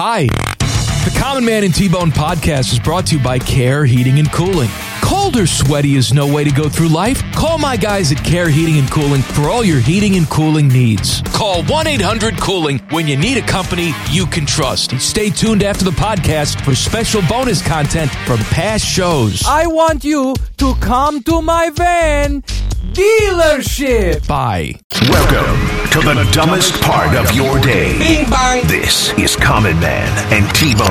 Hi. The Common Man and T-Bone podcast is brought to you by Care Heating and Cooling. Cold or sweaty is no way to go through life. Call my guys at Care Heating and Cooling for all your heating and cooling needs. Call 1-800-COOLING when you need a company you can trust. And stay tuned after the podcast for special bonus content from past shows. I want you to come to my van dealership. Bye. Welcome to the dumbest part of your day. This is Common Man and T-Bone.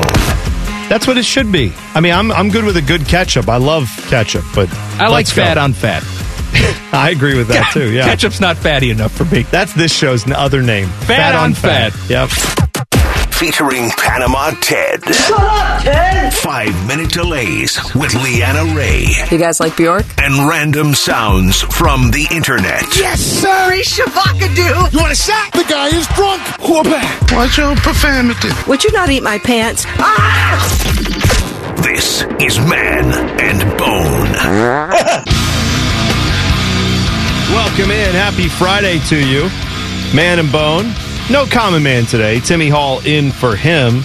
That's what it should be. I mean, I'm I'm good with a good ketchup. I love ketchup, but I like let's go. fat on fat. I agree with that too. Yeah, Ketchup's not fatty enough for me. That's this show's n- other name. Fat on fat. Yep. Featuring Panama Ted. Shut up, Ted! Five minute delays with Leanna Ray You guys like Bjork? and random sounds from the internet. Yes, sir. He's Shavakadu. You want a shot? The guy is drunk. Watch your profanity. Would you not eat my pants? Ah! This is Man and Bone. Welcome in. Happy Friday to you, Man and Bone. No common man today. Timmy Hall in for him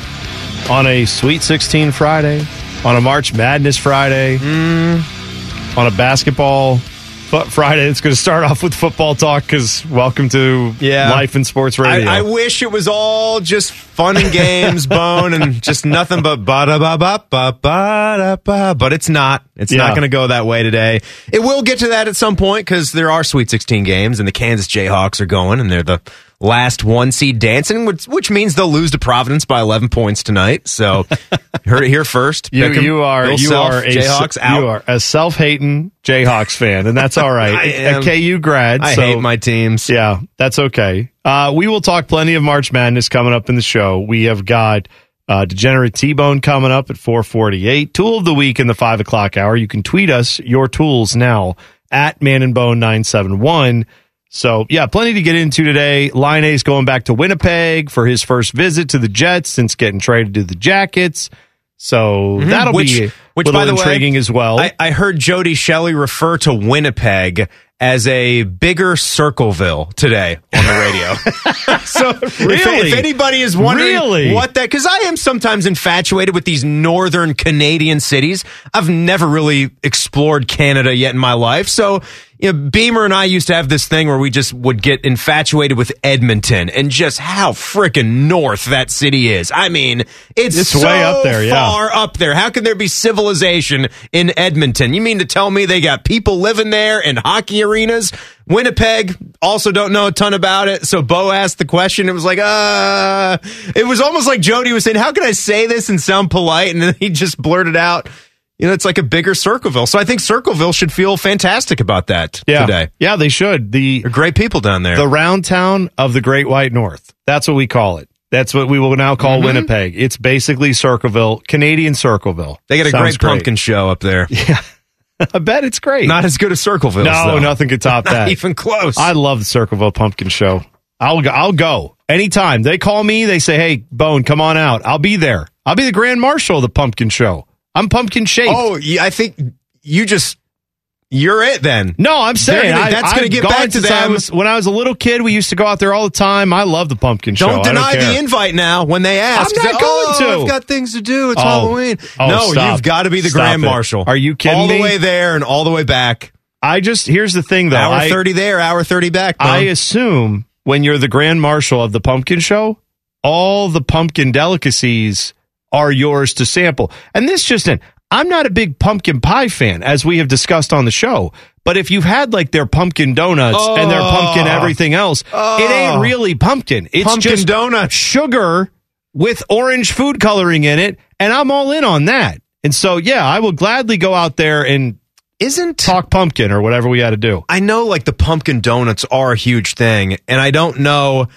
on a Sweet 16 Friday, on a March Madness Friday, mm. on a basketball Friday. It's going to start off with football talk because welcome to Yeah. Life and Sports Radio. I, I wish it was all just fun and games, bone, and just nothing but ba da ba ba ba ba da ba. But it's not. It's Yeah. not going to go that way today. It will get to that at some point because there are Sweet 16 games, and the Kansas Jayhawks are going, and they're the last one seed dancing, which, which means they'll lose to Providence by 11 points tonight. So heard it here first. You, you are Bill you Self, are a Jayhawks out. you are a self hating Jayhawks fan, and that's all right. I a am. KU grad. I so- hate my teams. Yeah, that's okay. Uh, we will talk plenty of March Madness coming up in the show. We have got uh, Degenerate T Bone coming up at 448. Tool of the week in the 5 o'clock hour. You can tweet us your tools now at Man and Bone 971. So, yeah, plenty to get into today. Laine's going back to Winnipeg for his first visit to the Jets since getting traded to the Jackets. So that'll Mm-hmm. which, be which by the intriguing way, as well. I, I heard Jody Shelley refer to Winnipeg as a bigger Circleville today on the radio. so if- Really? if, anybody is wondering Really? what that, because I am sometimes infatuated with these northern Canadian cities. I've never really explored Canada yet in my life. So, you know, Beamer and I used to have this thing where we just would get infatuated with Edmonton and just how freaking north that city is. I mean, it's, It's so way up there, yeah. far up there. How can there be civilization in Edmonton? You mean to tell me they got people living there and hockey arenas? Winnipeg also don't know a ton about it. So Bo asked the question. It was like, uh, it was almost like Jody was saying, how can I say this and sound polite? And then he just blurted out, you know, it's like a bigger Circleville. So I think Circleville should feel fantastic about that yeah. today. Yeah, they should. The They're great people down there. the round town of the Great White North. That's what we call it. That's what we will now call Mm-hmm. Winnipeg. It's basically Circleville, Canadian Circleville. they got a Sounds great pumpkin show up there. I bet it's great. Not as good as Circleville. no, nothing could top Not that. even close. I love the Circleville Pumpkin Show. I'll go. I'll go anytime they call me. They say, "Hey, Bone, come on out." I'll be there. I'll be the grand marshal of the Pumpkin Show. I'm pumpkin shaped. Oh, yeah, I think you just you're it then. No, I'm saying gonna- I, that's gonna I've get back to since I them. was- when I was a little kid, we used to go out there all the time. I love the pumpkin show. Don't I deny care. the invite now when they ask. I'm not Say, going oh, to. I've got things to do. It's Oh. Halloween. Oh, no, stop. you've got to be the Stop grand it. marshal. Are you kidding All me? the way there and all the way back. I just here's the thing though. hour I, thirty there, hour thirty back. Bro. I assume when you're the grand marshal of the pumpkin show, all the pumpkin delicacies are yours to sample. And this just in. I'm not a big pumpkin pie fan, as we have discussed on the show. But if you've had like their pumpkin donuts and their pumpkin oh. everything else, it ain't oh. really pumpkin. It's Pumpkin just donut. sugar with orange food coloring in it, and I'm all in on that. And so, yeah, I will gladly go out there and Isn't talk pumpkin or whatever we got to do. I know like the pumpkin donuts are a huge thing, and I don't know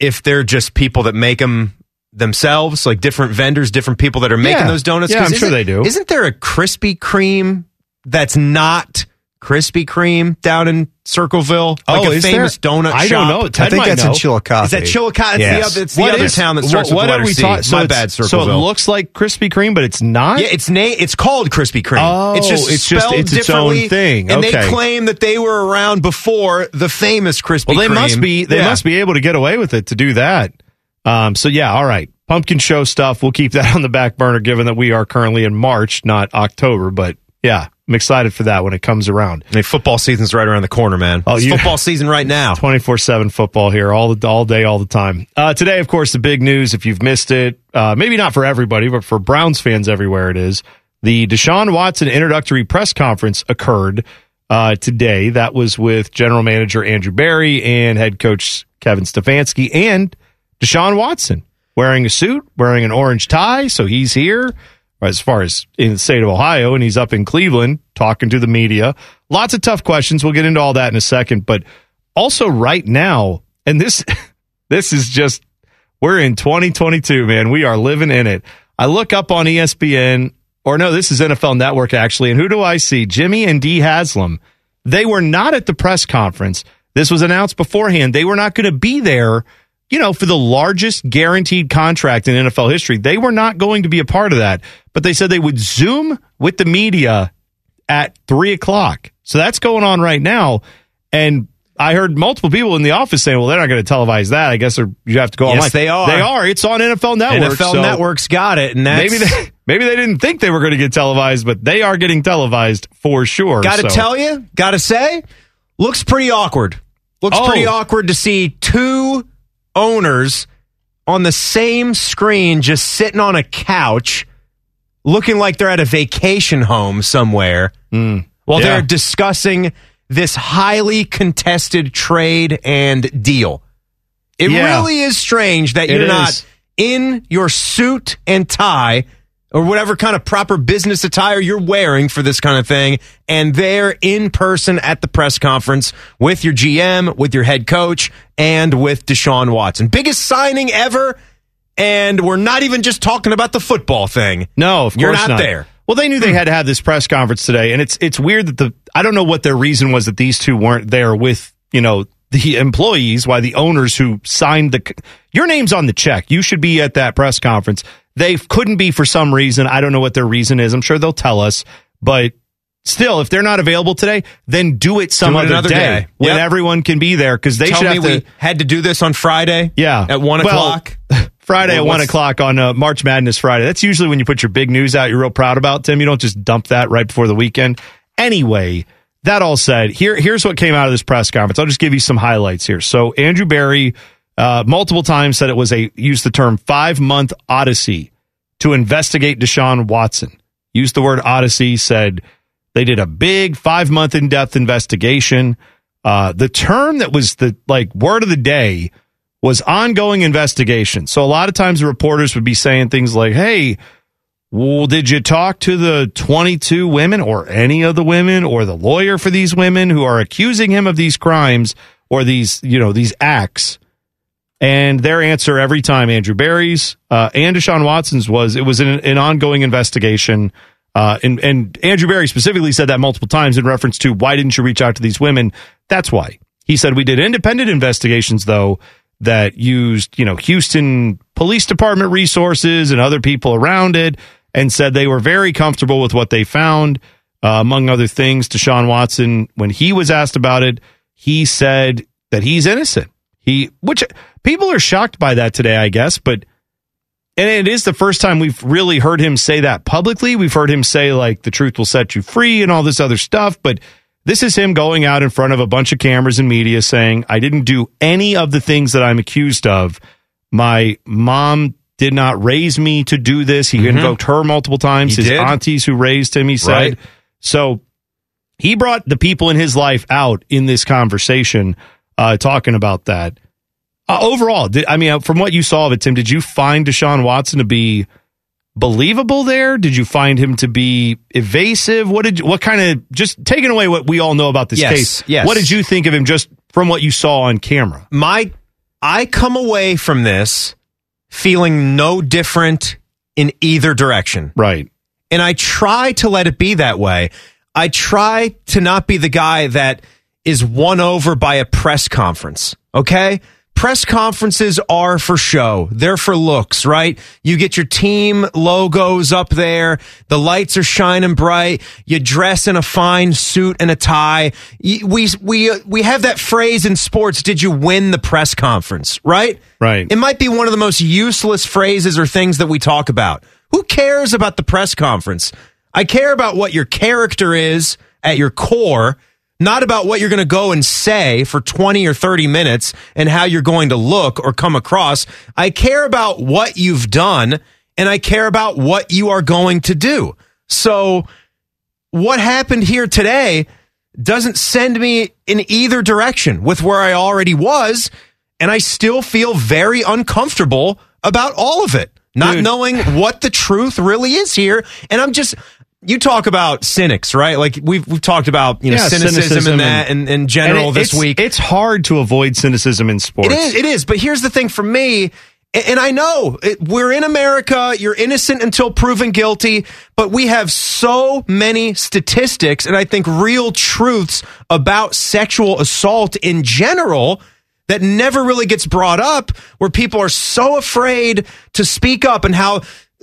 if they're just people that make them themselves, like different vendors, different people that are making Yeah. those donuts. Yeah, 'Cause I'm sure they do. Isn't there a Krispy Kreme that's not Krispy Kreme down in Circleville? Like Oh, a is famous there? donut I shop. don't know. Ted I think might that's know. in Chillicothe. Is that Chillicothe? It's Yes. the other, it's the What other is- town that what- starts what with the are letter we C. talking- so My it's- bad, So it looks like Krispy Kreme, but it's not. Yeah, it's na- It's called Krispy Kreme. Oh, it's just it's just- spelled it's its own differently, thing. And they claim that they were around before the famous Krispy well, they Kreme. must be. They Yeah. must be able to get away with it to do that. Um, so yeah, all right. pumpkin show stuff. We'll keep that on the back burner, given that we are currently in March, not October. But yeah, I'm excited for that when it comes around. I mean, football season's right around the corner, man. Oh, it's you- football season right now. 24 7 football here all the, all day, all the time. Uh, today, of course, the big news, if you've missed it, uh, maybe not for everybody, but for Browns fans everywhere, it is the Deshaun Watson introductory press conference occurred uh, today. That was with general manager Andrew Berry and head coach Kevin Stefanski and Deshaun Watson wearing a suit, wearing an orange tie. So he's here as far as in the state of Ohio, and he's up in Cleveland talking to the media. Lots of tough questions. We'll get into all that in a second, but also right now, and this this is just we're in 2022, man. We are living in it. I look up on ESPN, or no, this is NFL Network actually, and who do I see? Jimmy and Dee Haslam. They were not at the press conference. This was announced beforehand. They were not going to be there you know, for the largest guaranteed contract in NFL history. They were not going to be a part of that, but they said they would Zoom with the media at three o'clock. So that's going on right now. And I heard multiple people in the office saying, well, they're not going to televise that. I guess you have to go Yes, online. they are. They are. It's on NFL Network. NFL so Network's got it, and that's Maybe they, maybe they didn't think they were going to get televised, but they are getting televised for sure. Got to So- tell you, got to say, looks pretty awkward. Looks Oh. pretty awkward to see two owners on the same screen just sitting on a couch looking like they're at a vacation home somewhere hmm. while Yeah. they're discussing this highly contested trade and deal. It Yeah. really is strange that you're not in your suit and tie or whatever kind of proper business attire you're wearing for this kind of thing and they're in person at the press conference with your GM, with your head coach and with Deshaun Watson. Biggest signing ever and we're not even just talking about the football thing. No, of You're course not there. Well, they knew they hmm. had to have this press conference today, and it's it's weird that the I don't know what their reason was that these two weren't there with you know the employees, why the owners who signed the your name's on the check, you should be at that press conference. They couldn't be for some reason. I don't know what their reason is. I'm sure they'll tell us, but. Still, if they're not available today, then do it some Do it other another day, day. when Yep. everyone can be there because they Tell should have to. we had to do this on Friday. Yeah. At one Well, o'clock. Friday Well, at one o'clock on uh, March Madness Friday. That's usually when you put your big news out you're real proud about, Tim. You don't just dump that right before the weekend. Anyway, that all said, here here's what came out of this press conference. I'll just give you some highlights here. So Andrew Berry uh, multiple times said it was a used the term five month odyssey to investigate Deshaun Watson. Used the word odyssey, said they did a big five month in depth investigation. Uh, the term that was the like word of the day was ongoing investigation. So a lot of times the reporters would be saying things like, "Hey, well, did you talk to the 22 women or any of the women or the lawyer for these women who are accusing him of these crimes or these, you know, these acts?" And their answer every time, Andrew Berry's uh, and Deshaun Watson's was, it was an, an ongoing investigation. Uh, and, and Andrew Berry specifically said that multiple times in reference to why didn't you reach out to these women? That's why. He said we did independent investigations, though, that used, you know, Houston Police Department resources and other people around it and said they were very comfortable with what they found. Uh, among other things, Deshaun Watson, when he was asked about it, he said that he's innocent. He, which people are shocked by that today, I guess, but and it is the first time we've really heard him say that publicly. We've heard him say like the truth will set you free and all this other stuff, but this is him going out in front of a bunch of cameras and media saying, I didn't do any of the things that I'm accused of. My mom did not raise me to do this. He invoked her multiple times, Mm-hmm. He his did. aunties who raised him, he said. Right. So he brought the people in his life out in this conversation, uh, talking about that. Uh, overall, did, I mean, uh, from what you saw of it, Tim, did you find Deshaun Watson to be believable there? Did you find him to be evasive? What did you, what kind of just taking away what we all know about this Yes, case? yes. What did you think of him just from what you saw on camera? my I come away from this feeling no different in either direction. Right. And I try to let it be that way. I try to not be the guy that is won over by a press conference. Okay? press conferences are for show. They're for looks, right? You get your team logos up there. The lights are shining bright. You dress in a fine suit and a tie. We, we, uh, we have that phrase in sports. Did you win the press conference? Right? Right. It might be one of the most useless phrases or things that we talk about. Who cares about the press conference? I care about what your character is at your core, not about what you're going to go and say for 20 or 30 minutes and how you're going to look or come across. I care about what you've done and I care about what you are going to do. So what happened here today doesn't send me in either direction with where I already was. And I still feel very uncomfortable about all of it, not Dude. knowing what the truth really is here. And I'm just, you talk about cynics, right? Like we've, we've talked about, you know, Yeah, cynicism, cynicism and that in, in general And it- this week. It's hard to avoid cynicism in sports. It is. It is. But here's the thing for me. And I know it, we're in America. You're innocent until proven guilty. But we have so many statistics and I think real truths about sexual assault in general that never really gets brought up where people are so afraid to speak up and how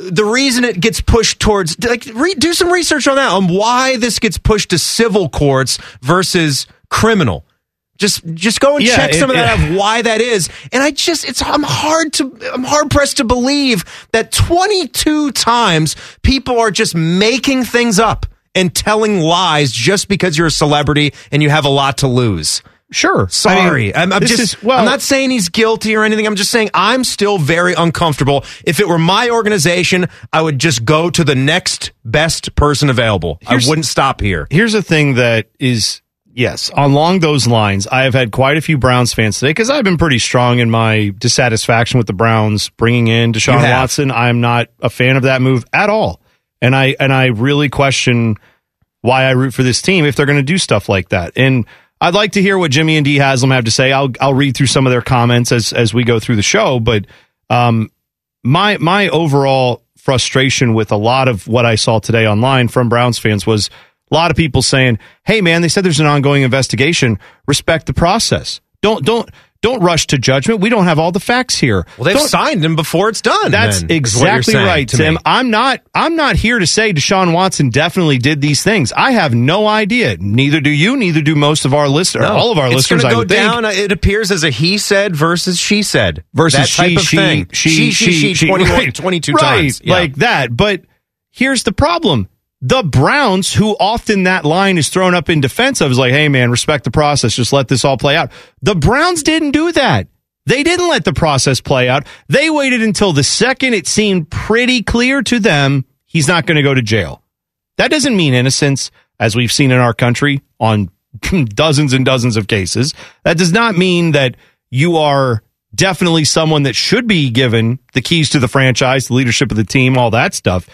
the reason it gets pushed towards like re, do some research on that on why this gets pushed to civil courts versus criminal. Just just go and Yeah, check some of that it- of why that is. And i just it's i'm hard to i'm hard pressed to believe that 22 times people are just making things up and telling lies just because you're a celebrity and you have a lot to lose Sure. Sorry, I am I'm just. is- well- I'm not saying he's guilty or anything. I'm just saying I'm still very uncomfortable. If it were my organization, I would just go to the next best person available. I wouldn't stop here. Here's the thing that is yes, along those lines, I have had quite a few Browns fans today because I've been pretty strong in my dissatisfaction with the Browns bringing in Deshaun. Watson. I'm not a fan of that move at all, and I and I really question why I root for this team if they're going to do stuff like that. And I'd like to hear what Jimmy and Dee Haslam have to say. I'll I'll read through some of their comments as as we go through the show, but um, my my overall frustration with a lot of what I saw today online from Browns fans was a lot of people saying, "Hey man, they said there's an ongoing investigation. Respect the process. Don't don't don't rush to judgment. We don't have all the facts here." Well, they've Don't- signed him before it's done. that's then, is what you're exactly right, Tim. I'm not I'm not here to say Deshaun Watson definitely did these things. I have no idea. Neither do you, neither do most of our listeners, No. all of our it's listeners, gonna I go would think. down. Uh, it appears as a he said versus she said versus type she, of she, thing. She, she, she, 21 right, 22 right, times. Yeah. like that. But here's the problem. The Browns, who often that line is thrown up in defense of, is like, hey, man, respect the process. Just let this all play out. The Browns didn't do that. They didn't let the process play out. They waited until the second it seemed pretty clear to them he's not going to go to jail. That doesn't mean innocence, as we've seen in our country on dozens and dozens of cases. That does not mean that you are definitely someone that should be given the keys to the franchise, the leadership of the team, all that stuff.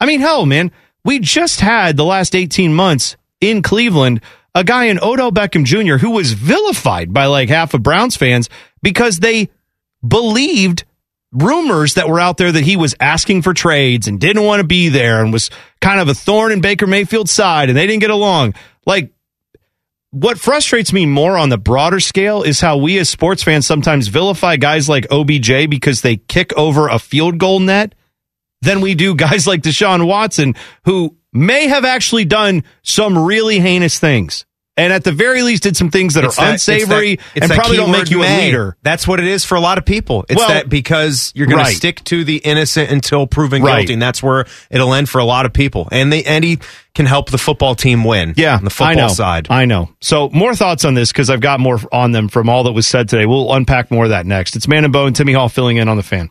I mean, hell, man, we just had the last 18 months in Cleveland a guy in Odell Beckham Jr. who was vilified by like half of Browns fans because they believed rumors that were out there that he was asking for trades and didn't want to be there and was kind of a thorn in Baker Mayfield's side and they didn't get along. Like, what frustrates me more on the broader scale is how we as sports fans sometimes vilify guys like OBJ because they kick over a field goal net than we do guys like Deshaun Watson who may have actually done some really heinous things. And at the very least did some things that It's are that- it's unsavory that- it's and probably don't make you a may. leader. That's what it is for a lot of people. It's Well, that because you're going right. to stick to the innocent until proven Right. guilty, and that's where it'll end for a lot of people. And they and he can help the football team win. Yeah, on the football I know. side. I know. So more thoughts on this because I've got more on them from all that was said today. We'll unpack more of that next. It's Man and Bo and Timmy Hall filling in on the fan.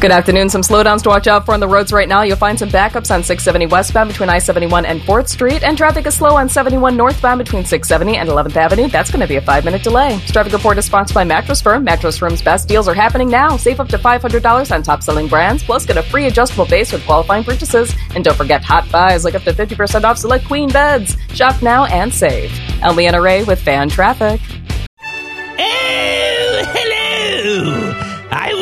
Good afternoon. Some slowdowns to watch out for on the roads right now. You'll find some backups on 670 westbound between I 71 and 4th Street, and traffic is slow on 71 northbound between 670 and 11th Avenue. That's going to be a five minute delay. This traffic report is sponsored by Mattress Firm. Mattress Firm's best deals are happening now. Save up to $500 on top selling brands, plus get a free adjustable base with qualifying purchases. And don't forget hot buys like up to 50% off select queen beds. Shop now and save. I'm Leanna Ray with Fan Traffic. I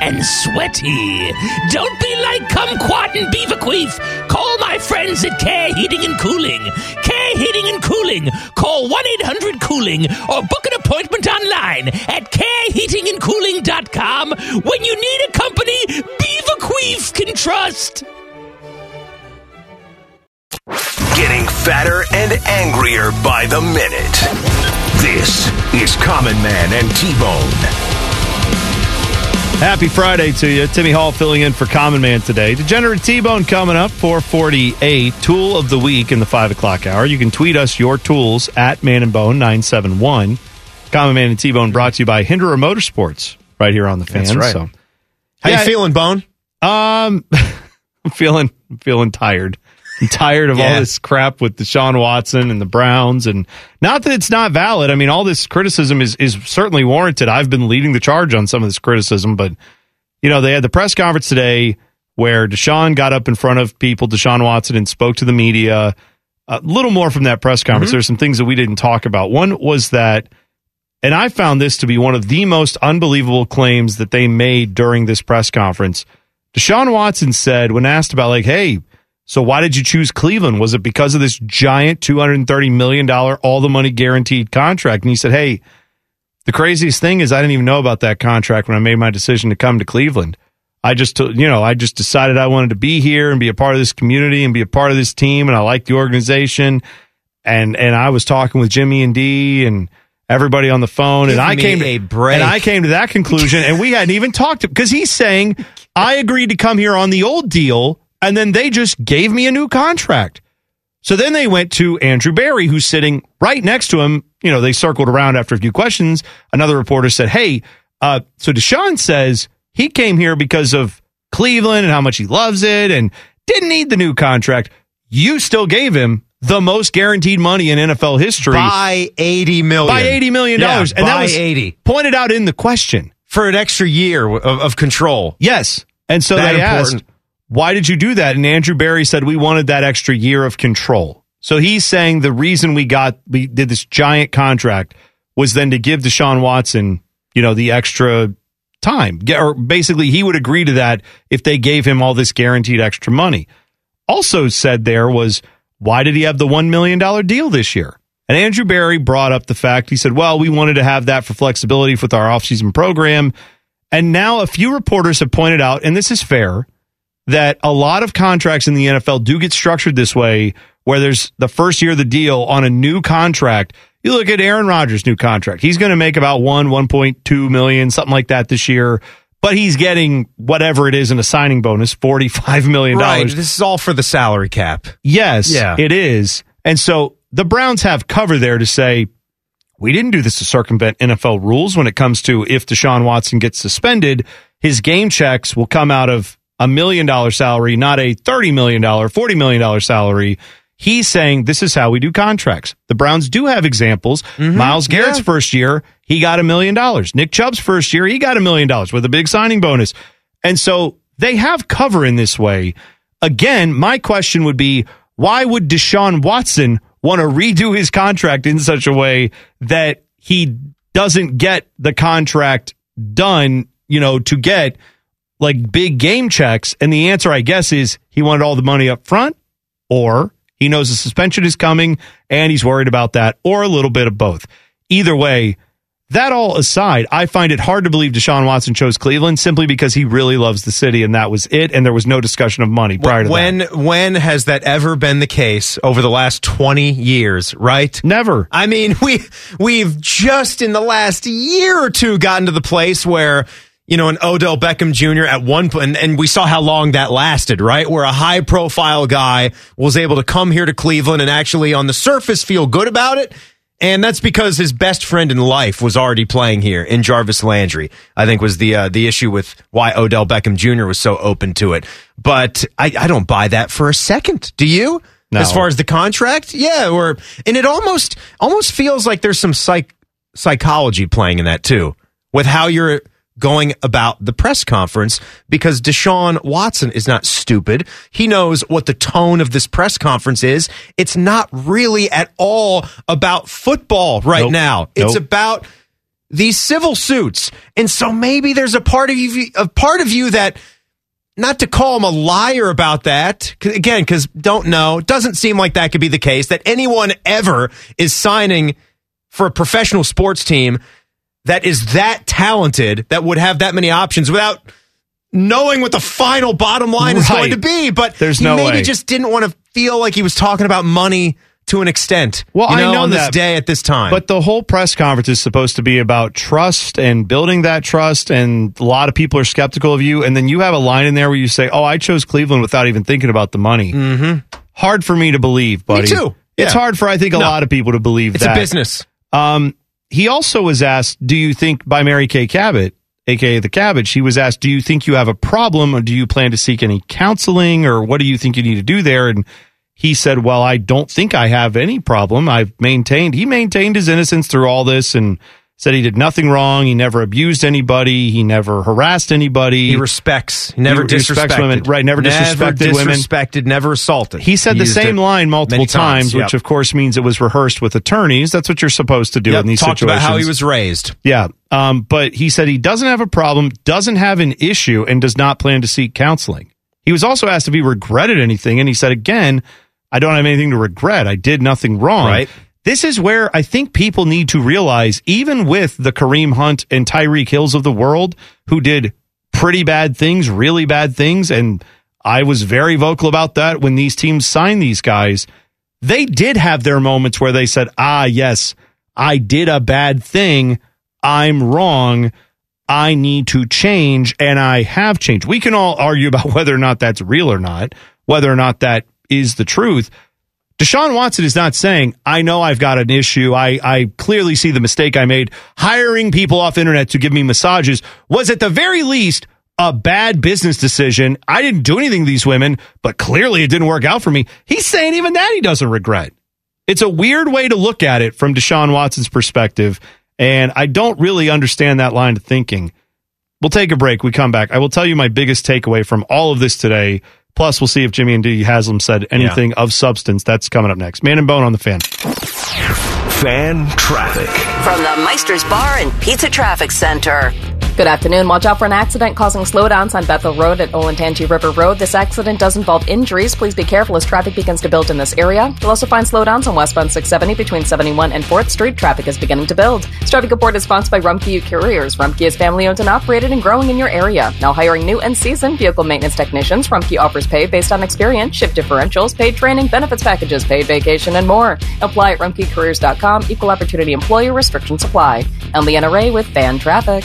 and sweaty. Don't be like Kumquat and Beaverqueef. Call my friends at Care Heating and Cooling. Care Heating and Cooling. Call 1 800 Cooling or book an appointment online at careheatingandcooling.com when you need a company Beaverqueef can trust. Getting fatter and angrier by the minute. This is Common Man and T Bone. Happy Friday to you. Timmy Hall filling in for Common Man today. Degenerate T-Bone coming up, 448. Tool of the week in the 5 o'clock hour. You can tweet us your tools at Man and Bone 971. Common Man and T-Bone brought to you by Hinderer Motorsports right here on the fan. That's right. So, How Yeah, you feeling, Bone? Um, I'm feeling I'm feeling tired. I'm tired of all this crap with Deshaun Watson and the Browns, and not that it's not valid. I mean, all this criticism is is certainly warranted. I've been leading the charge on some of this criticism, but you know, they had the press conference today where Deshaun got up in front of people, Deshaun Watson, and spoke to the media. A little more from that press conference. Mm-hmm. There's some things that we didn't talk about. One was that and I found this to be one of the most unbelievable claims that they made during this press conference. Deshaun Watson said, when asked about, like, hey, so why did you choose Cleveland? Was it because of this giant $230 million, all the money guaranteed contract? And he said, hey, the craziest thing is I didn't even know about that contract when I made my decision to come to Cleveland. I just, uh, you know, I just decided I wanted to be here and be a part of this community and be a part of this team. And I like the organization. And, and I was talking with Jimmy and Dee and everybody on the phone. Give and I came to, a break. and I came to that conclusion and we hadn't even talked to, because he's saying I agreed to come here on the old deal and then they just gave me a new contract. So then they went to Andrew Berry, who's sitting right next to him. You know, they circled around after a few questions. Another reporter said, Hey, uh, so Deshaun says he came here because of Cleveland and how much he loves it and didn't need the new contract. You still gave him the most guaranteed money in NFL history By 80 million. by $80 million. Yeah, and that was 80. pointed out in the question. For an extra year of, of control. Yes. And so That they important. asked, why did you do that? And Andrew Berry said, we wanted that extra year of control. So he's saying the reason we got, we did this giant contract was then to give Deshaun Watson, you know, the extra time. Or basically, he would agree to that if they gave him all this guaranteed extra money. Also said there was, why did he have the $1 million deal this year? And Andrew Berry brought up the fact, he said, well, we wanted to have that for flexibility with our offseason program. And now a few reporters have pointed out, and this is fair, that a lot of contracts in the NFL do get structured this way, where there's the first year of the deal on a new contract. You look at Aaron Rodgers' new contract. He's going to make about one, 1.2 million, something like that this year. But he's getting whatever it is in a signing bonus, $45 million. Right. This is all for the salary cap. Yes, Yeah. it is. And so the Browns have cover there to say, we didn't do this to circumvent NFL rules when it comes to if Deshaun Watson gets suspended, his game checks will come out of a million dollar salary, not a $30 million, $40 million salary. He's saying this is how we do contracts. The Browns do have examples. Mm-hmm. Myles Garrett's Yeah. first year, he got a million dollars. Nick Chubb's first year, he got a million dollars with a big signing bonus. And so they have cover in this way. Again, my question would be why would Deshaun Watson want to redo his contract in such a way that he doesn't get the contract done, you know, to get like big game checks? And the answer, I guess, is he wanted all the money up front or he knows the suspension is coming and he's worried about that or a little bit of both. Either way, that all aside, I find it hard to believe Deshaun Watson chose Cleveland simply because he really loves the city and that was it. And there was no discussion of money prior to when that. when has that ever been the case over the last 20 years, right? Never. I mean, we we've just in the last year or two gotten to the place where you know, an Odell Beckham Jr. at one point, and, and we saw how long that lasted, right? Where a high profile guy was able to come here to Cleveland and actually on the surface feel good about it. And that's because his best friend in life was already playing here in Jarvis Landry. I think was the uh, the issue with why Odell Beckham Jr. was so open to it. But I, I don't buy that for a second. Do you? No. As far as the contract, yeah, or and it almost almost feels like there's some psych psychology playing in that too. with how you're going about the press conference because Deshaun Watson is not stupid. He knows what the tone of this press conference is. It's not really at all about football right Nope. now. It's Nope. about these civil suits. And so maybe there's a part of you a part of you that not to call him a liar about that again because don't know doesn't seem like that could be the case that anyone ever is signing for a professional sports team that is that talented that would have that many options without knowing what the final bottom line is going to be but There's he no maybe way. just didn't want to feel like he was talking about money to an extent Well, you I know on this day at this time But the whole press conference is supposed to be about trust and building that trust. And a lot of people are skeptical of you. And then you have a line in there where you say, "Oh, I chose Cleveland without even thinking about the money." Mm-hmm. Hard for me to believe, buddy. too. It's Yeah. hard for I think a No. lot of people to believe it's that a business Um, he also was asked, "Do you think by Mary Kay Cabot, aka the Cabbage?" He was asked, "Do you think you have a problem, or do you plan to seek any counseling, or what do you think you need to do there?" And he said, "Well, I don't think I have any problem. I've maintained. He maintained his innocence through all this, and." Said he did nothing wrong. He never abused anybody. He never harassed anybody. he respects he never He disrespected women. Right, never disrespected women. disrespected never assaulted He said the same line multiple many times, which of course means it was rehearsed with attorneys. That's what you're supposed to do Yep, in these talked situations. about how he was raised Yeah. Um, but he said he doesn't have a problem, doesn't have an issue, and does not plan to seek counseling. He was also asked if he regretted anything, and he said, again, I don't have anything to regret. I did nothing wrong. Right. This is where I think people need to realize, even with the Kareem Hunt and Tyreek Hills of the world, who did pretty bad things, really bad things, and I was very vocal about that when these teams signed these guys. They did have their moments where they said, ah, yes, I did a bad thing. I'm wrong. I need to change, and I have changed. We can all argue about whether or not that's real or not, whether or not that is the truth. Deshaun Watson is not saying, I know I've got an issue. I, I clearly see the mistake I made. Hiring people off internet to give me massages was at the very least a bad business decision. I didn't do anything to these women, but clearly it didn't work out for me. He's saying even that he doesn't regret. It's a weird way to look at it from Deshaun Watson's perspective, and I don't really understand that line of thinking. We'll take a break. We come back. I will tell you my biggest takeaway from all of this today. Plus, we'll see if Jimmy and Dee Haslam said anything of substance. That's coming up next. Man and Bone on the fan. Fan traffic. From the Meister's Bar and Pizza Traffic Center. Good afternoon. Watch out for an accident causing slowdowns on Bethel Road at Olentangy River Road. This accident does involve injuries. Please be careful as traffic begins to build in this area. You'll also find slowdowns on westbound 670 between 71 and 4th Street. Traffic is beginning to build. This traffic report is sponsored by Rumpke Couriers. Rumpke is family owned and operated and growing in your area. Now hiring new and seasoned vehicle maintenance technicians. Rumpke offers pay based on experience, shift differentials, paid training, benefits packages, paid vacation, and more. Apply at rumpkecareers.com. Equal opportunity employer restrictions apply. I'm Leanna with Fan Traffic.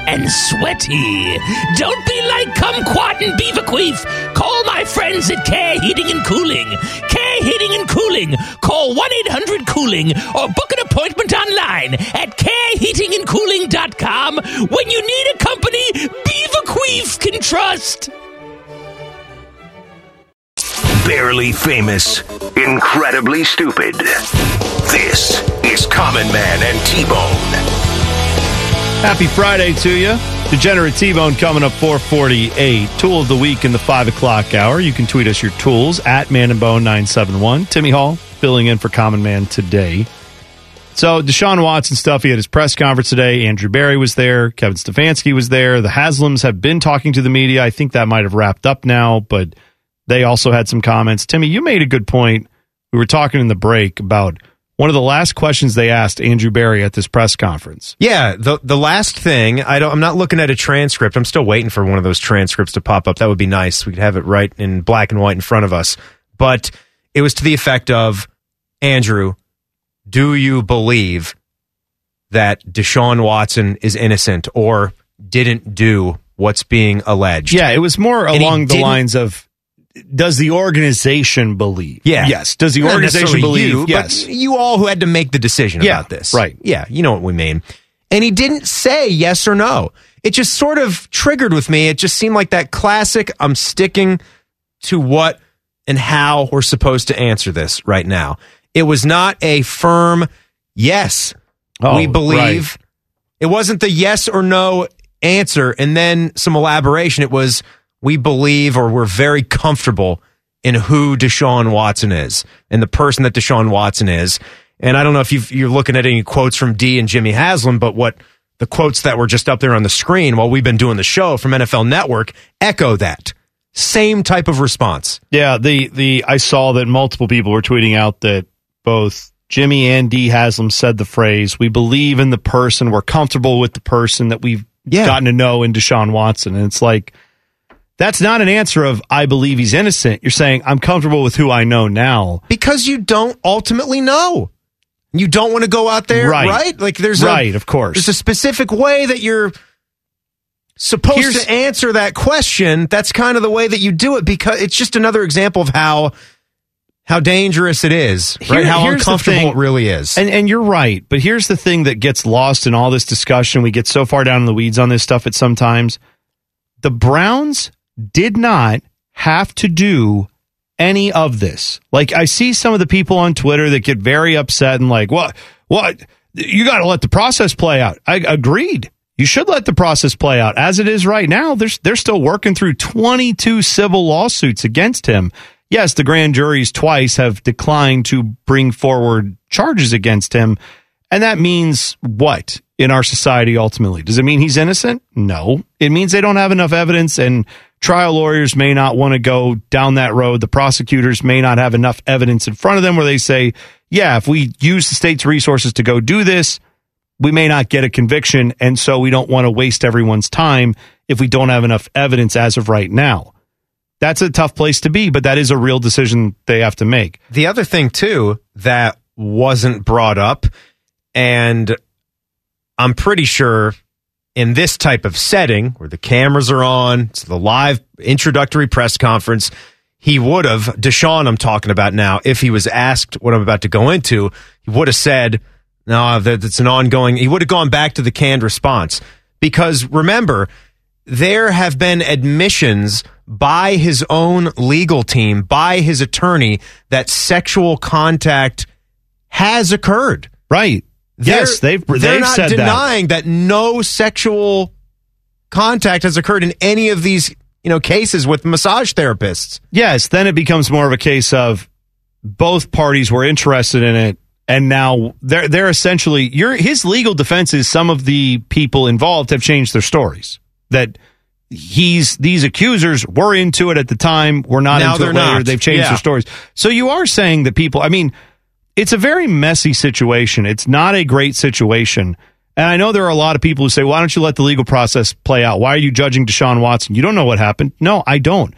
and sweaty. Don't be like Kumquat and Beaverqueef. Call my friends at Care Heating and Cooling. Care Heating and Cooling. Call 1 800 Cooling or book an appointment online at careheatingandcooling.com when you need a company Beaverqueef can trust. Barely famous, incredibly stupid. This is Common Man and T Bone. Happy Friday to you. Degenerate T-Bone coming up 448. Tool of the week in the 5 o'clock hour. You can tweet us your tools at Man and Bone 971. Timmy Hall filling in for Common Man today. So Deshaun Watson stuff. He had his press conference today. Andrew Berry was there. Kevin Stefanski was there. The Haslams have been talking to the media. I think that might have wrapped up now, but they also had some comments. Timmy, you made a good point. We were talking in the break about one of the last questions they asked Andrew Berry at this press conference. Yeah, the the last thing I don't. I'm not looking at a transcript. I'm still waiting for one of those transcripts to pop up. That would be nice. We could have it right in black and white in front of us. But it was to the effect of Andrew, do you believe that Deshaun Watson is innocent or didn't do what's being alleged. Yeah, it was more And along the lines of does the organization believe? Yeah. Yes. Does the Not organization believe? You, yes. But you all who had to make the decision Yeah, about this. right. Yeah, you know what we mean. And he didn't say yes or no. It just sort of triggered with me. It just seemed like that classic I'm sticking to what and how we're supposed to answer this right now. It was not a firm yes. Oh, we believe. right. It wasn't the yes or no answer and then some elaboration. It was we believe or we're very comfortable in who Deshaun Watson is and the person that Deshaun Watson is. And I don't know if you've, you're looking at any quotes from Dee and Jimmy Haslam, but what the quotes that were just up there on the screen while we've been doing the show from NFL Network echo that same type of response. Yeah, the the I saw that multiple people were tweeting out that both Jimmy and Dee Haslam said the phrase, "We believe in the person, we're comfortable with the person that we've Yeah. gotten to know in Deshaun Watson." And it's like that's not an answer of I believe he's innocent. You're saying I'm comfortable with who I know now. Because you don't ultimately know. You don't want to go out there, Right. right? Like there's Right, a, of course. There's a specific way that you're supposed Here's- to answer that question. That's kind of the way that you do it because it's just another example of how how dangerous it is, right? Here- How uncomfortable it really is. And and you're right, but here's the thing that gets lost in all this discussion. We get so far down in the weeds on this stuff at sometimes. The Browns did not have to do any of this. Like I see some of the people on Twitter that get very upset and like, "What? What? You got to let the process play out." I agreed. You should let the process play out. As it is right now, they're, they're still working through 22 civil lawsuits against him. Yes, the grand juries twice have declined to bring forward charges against him. And that means what in our society ultimately? Does it mean he's innocent? No. It means they don't have enough evidence and trial lawyers may not want to go down that road. The prosecutors may not have enough evidence in front of them where they say, yeah, if we use the state's resources to go do this, we may not get a conviction. And so we don't want to waste everyone's time if we don't have enough evidence as of right now. That's a tough place to be, but that is a real decision they have to make. The other thing too that wasn't brought up, and I'm pretty sure in this type of setting where the cameras are on, it's the live introductory press conference, he would have Deshaun. I'm talking about now. If he was asked what I'm about to go into, he would have said, "No, that it's an ongoing." He would have gone back to the canned response because remember, there have been admissions by his own legal team, by his attorney, that sexual contact has occurred. Right. Yes, they've- they're they've not said that. denying that. no sexual contact has occurred in any of these you know cases with massage therapists. Yes, then it becomes more of a case of both parties were interested in it and now they're they're essentially your his legal defense is some of the people involved have changed their stories. That he's these accusers were into it at the time, were not Now into it they're later, not. they've changed Yeah. their stories. So you are saying that people I mean, it's a very messy situation. It's not a great situation. And I know there are a lot of people who say, why don't you let the legal process play out? Why are you judging Deshaun Watson? You don't know what happened. No, I don't.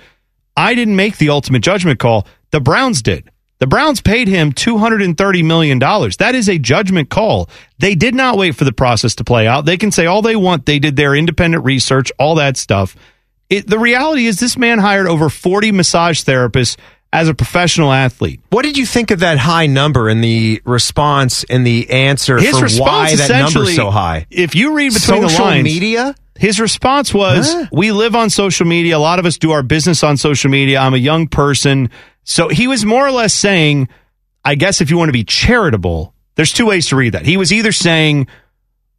I didn't make the ultimate judgment call. The Browns did. The Browns paid him $230 million. That is a judgment call. They did not wait for the process to play out. They can say all they want. They did their independent research, all that stuff. It, the reality is, this man hired over 40 massage therapists as a professional athlete. What did you think of that high number and the response and the answer His for why that number's so high? If you read between the Social lines, media? His response was, Huh? "We live on social media. A lot of us do our business on social media. I'm a young person." So he was more or less saying, "I guess if you want to be charitable, there's two ways to read that." He was either saying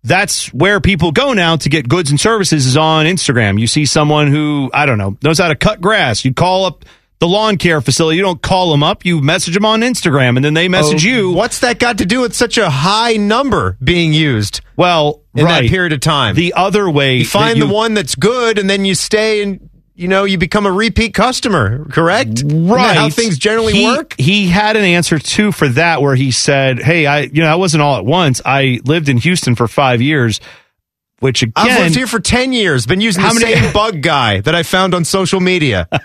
that's where people go now to get goods and services is on Instagram. You see someone who, I don't know, knows how to cut grass. You call up the lawn care facility. You don't call them up. You message them on Instagram and then they message Oh, you. What's that got to do with such a high number being used? Well, in right. that period of time, The other way you find that the one that's good, and then you stay and you know you become a repeat customer. Correct? Right how things generally He- work. He had an answer too for that, where he said, "Hey, I you know I wasn't all at once. I lived in Houston for five years, which again, I've lived here for ten years. Been using the many- same bug guy that I found on social media.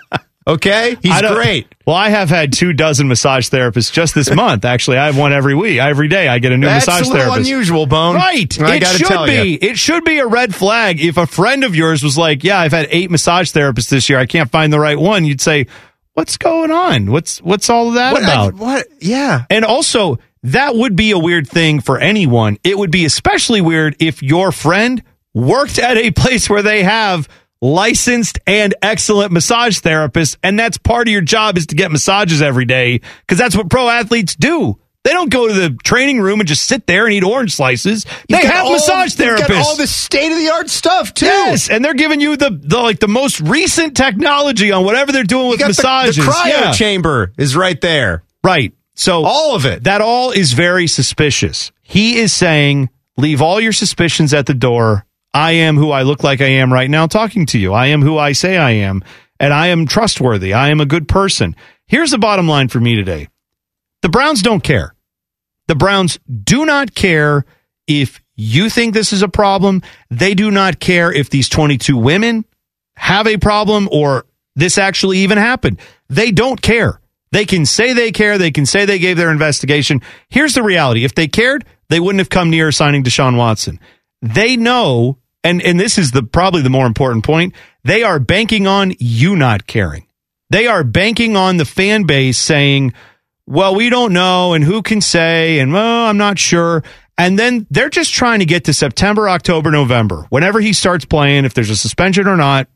Okay, he's great. Well, I have had two dozen massage therapists just this month. Actually, I have one every week. Every day, I get a new That's massage a little therapist. unusual, Bone. Right? I it gotta should tell be. ya. It should be a red flag if a friend of yours was like, "Yeah, I've had eight massage therapists this year. I can't find the right one." You'd say, "What's going on? What's what's all of that What, about?" what? Yeah. And also, that would be a weird thing for anyone. It would be especially weird if your friend worked at a place where they have licensed and excellent massage therapists, and that's part of your job is to get massages every day because that's what pro athletes do. They don't go to the training room and just sit there and eat orange slices. You've they have all- massage therapists. got all the state of the art stuff too. Yes, and they're giving you the, the like the most recent technology on whatever they're doing with got the, massages. the cryo Yeah. chamber is right there. Right. So All of it. that all is very suspicious. He is saying, leave all your suspicions at the door. I am who I look like I am right now talking to you. I am who I say I am, and I am trustworthy. I am a good person. Here's the bottom line for me today the Browns don't care. The Browns do not care if you think this is a problem. They do not care if these 22 women have a problem or this actually even happened. They don't care. They can say they care. They can say they gave their investigation. Here's the reality. If they cared, they wouldn't have come near signing Deshaun Watson. They know, and, and this is the probably the more important point, they are banking on you not caring. They are banking on the fan base saying, well, we don't know, and who can say, and well, I'm not sure. And then they're just trying to get to September, October, November, whenever he starts playing, if there's a suspension or not.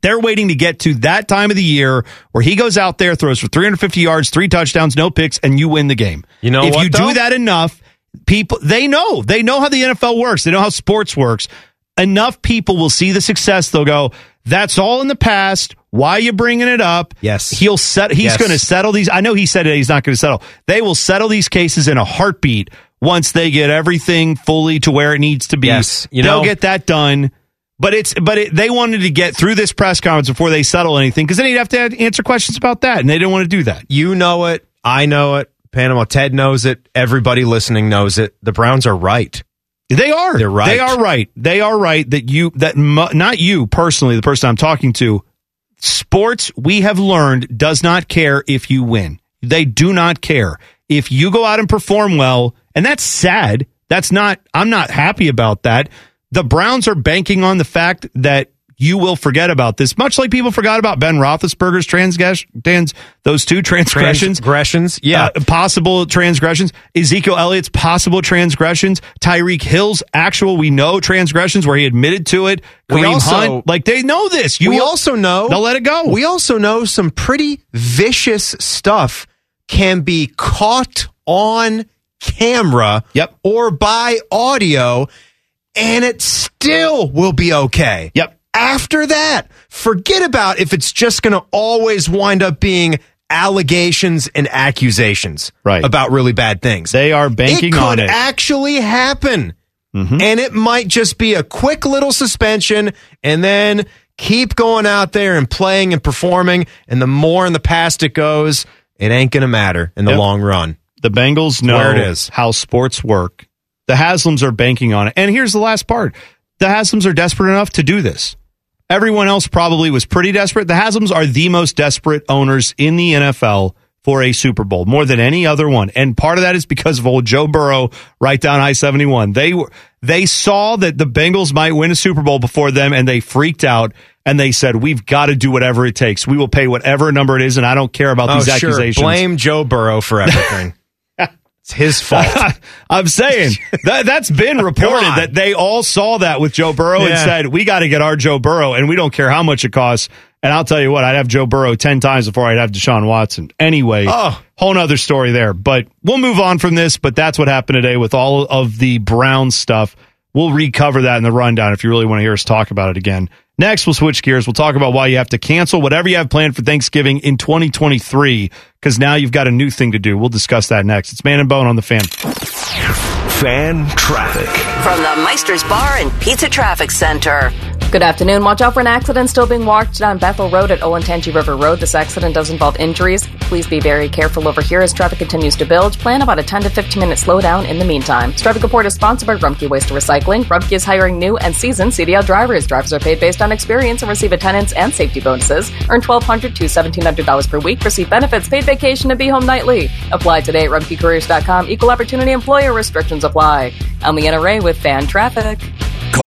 They're waiting to get to that time of the year where he goes out there, throws for 350 yards, three touchdowns, no picks, and you win the game. You know if what, you though? do that enough, people they know they know how the NFL works. They know how sports works. Enough people will see the success. They'll go, "That's all in the past. Why are you bringing it up?" Yes. he'll set. He's Yes. going to settle these. I know he said it, he's not going to settle. They will settle these cases in a heartbeat once they get everything fully to where it needs to be. Yes. You They'll know- get that done. But it's but it, they wanted to get through this press conference before they settle anything because then he'd have to answer questions about that, and they didn't want to do that. You know it. I know it. Panama Ted knows it. Everybody listening knows it. The Browns are right. They are. They're right. They are right. They are right that you that mu- not you personally, the person I'm talking to. Sports, we have learned, does not care if you win. They do not care if you go out and perform well, and that's sad. That's not. I'm not happy about that. The Browns are banking on the fact that you will forget about this, much like people forgot about Ben Roethlisberger's transgressions, those two transgressions. Transgressions. Yeah. Uh, possible transgressions. Ezekiel Elliott's possible transgressions. Tyreek Hill's actual, we know transgressions where he admitted to it. We Kareem also- Hunt, like they know this. You we will- also know they'll let it go. We also know some pretty vicious stuff can be caught on camera Yep. or by audio and it still will be okay. Yep. After that, forget about if it's just going to always wind up being allegations and accusations Right. about really bad things. They are banking it on it. actually happen. Mm-hmm. And it might just be a quick little suspension and then keep going out there and playing and performing. And the more in the past it goes, it ain't going to matter in the Yep. long run. The Bengals know Where it is. how sports work. The Haslams are banking on it. And here's the last part. The Haslams are desperate enough to do this. Everyone else probably was pretty desperate. The Haslams are the most desperate owners in the NFL for a Super Bowl, more than any other one. And part of that is because of old Joe Burrow right down I-71. They were they saw that the Bengals might win a Super Bowl before them and they freaked out and they said, "We've got to do whatever it takes. We will pay whatever number it is and I don't care about Oh, these sure. accusations." Blame Joe Burrow for everything. it's his fault. I'm saying that that's been reported that they all saw that with Joe Burrow and said, "We got to get our Joe Burrow, and we don't care how much it costs." And I'll tell you what, I'd have Joe Burrow ten times before I'd have Deshaun Watson. Anyway, Oh. whole nother story there. But we'll move on from this. But that's what happened today with all of the Brown stuff. We'll recover that in the rundown if you really want to hear us talk about it again. Next, we'll switch gears. We'll talk about why you have to cancel whatever you have planned for Thanksgiving in 2023 because now you've got a new thing to do. We'll discuss that next. It's Man and Bone on the fan. Fan traffic. From the Meister's Bar and Pizza Traffic Center. Good afternoon. Watch out for an accident still being watched on Bethel Road at Olentangy River Road. This accident does involve injuries. Please be very careful over here as traffic continues to build. Plan about a 10 to 15 minute slowdown in the meantime. This traffic report is sponsored by Rumpke Waste Recycling. Rumpke is hiring new and seasoned CDL drivers. Drivers are paid based on experience and receive attendance and safety bonuses. Earn 1,200 to $1,700 per week. Receive benefits, paid vacation, and be home nightly. Apply today at rumpkecareers.com. Equal opportunity employer restrictions apply. I'm Leanna Ray with Fan Traffic.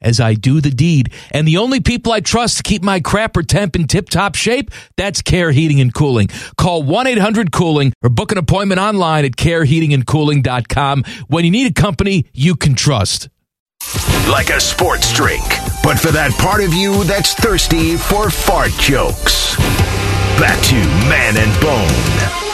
as I do the deed. And the only people I trust to keep my crapper temp in tip top shape, that's Care Heating and Cooling. Call 1 800 Cooling or book an appointment online at careheatingandcooling.com when you need a company you can trust. Like a sports drink, but for that part of you that's thirsty for fart jokes. Back to Man and Bone.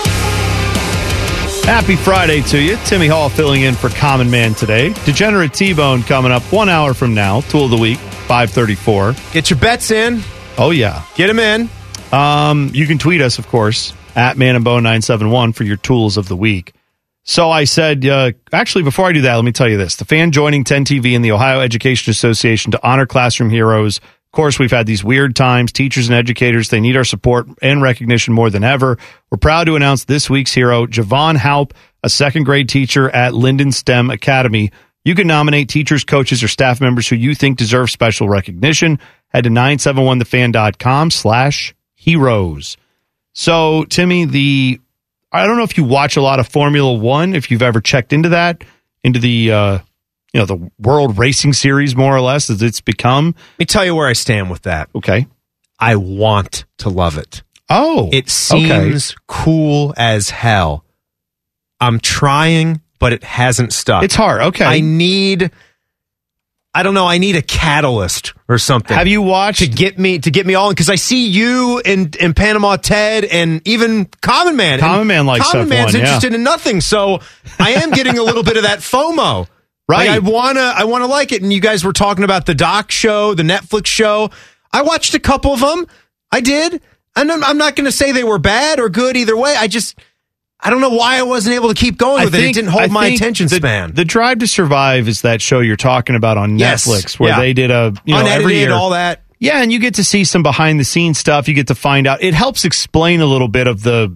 Happy Friday to you. Timmy Hall filling in for Common Man today. Degenerate T-Bone coming up one hour from now. Tool of the week, 534. Get your bets in. Oh, yeah. Get them in. Um, you can tweet us, of course, at Man and Bone 971 for your tools of the week. So I said, uh, actually, before I do that, let me tell you this. The fan joining 10 TV and the Ohio Education Association to honor classroom heroes. Course, we've had these weird times. Teachers and educators, they need our support and recognition more than ever. We're proud to announce this week's hero, Javon Haup, a second grade teacher at Linden STEM Academy. You can nominate teachers, coaches, or staff members who you think deserve special recognition. Head to 971thefan.com slash heroes. So, Timmy, the I don't know if you watch a lot of Formula One, if you've ever checked into that, into the uh, you know the World Racing Series, more or less, as it's become. Let me tell you where I stand with that. Okay, I want to love it. Oh, it seems okay. cool as hell. I'm trying, but it hasn't stuck. It's hard. Okay, I need. I don't know. I need a catalyst or something. Have you watched to get me to get me all in? Because I see you and and Panama Ted and even Common Man. Common Man likes Common Man's one, interested yeah. in nothing. So I am getting a little bit of that FOMO. Right. Like I wanna I wanna like it. And you guys were talking about the doc show, the Netflix show. I watched a couple of them. I did. And I'm, I'm not going to say they were bad or good either way. I just I don't know why I wasn't able to keep going with I it. think- It didn't hold I my attention the, span. The Drive to Survive is that show you're talking about on Yes. Netflix, where Yeah. they did a you know Unedited, every year all that. Yeah, and you get to see some behind the scenes stuff. You get to find out. It helps explain a little bit of the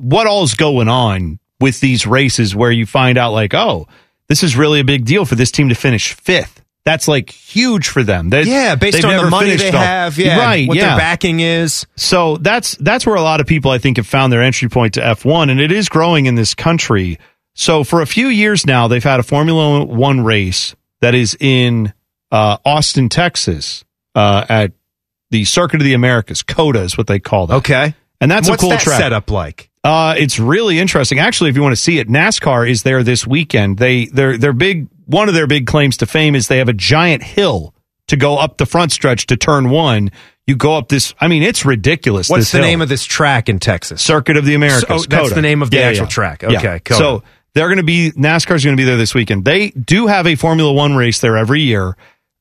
what all's going on with these races, where you find out like, oh, this is really a big deal for this team to finish fifth. That's like huge for them. They, Yeah, based on the money they all- have, yeah, right? what their yeah. backing is. So that's that's where a lot of people I think have found their entry point to F1 and it is growing in this country. So for a few years now they've had a Formula 1 race that is in uh, Austin, Texas uh, at the Circuit of the Americas. COTA is what they call that. Okay. And that's What's a cool that track. setup like? Uh, it's really interesting. Actually, if you want to see it, NASCAR is there this weekend. They their their big one of their big claims to fame is they have a giant hill to go up the front stretch to turn one. You go up this. I mean, it's ridiculous. What's the hill. name of this track in Texas? Circuit of the Americas. So- oh, that's the name of the Yeah, actual yeah. track. Yeah. Okay, COTA. So they're going to be NASCAR's going to be there this weekend. They do have a Formula One race there every year.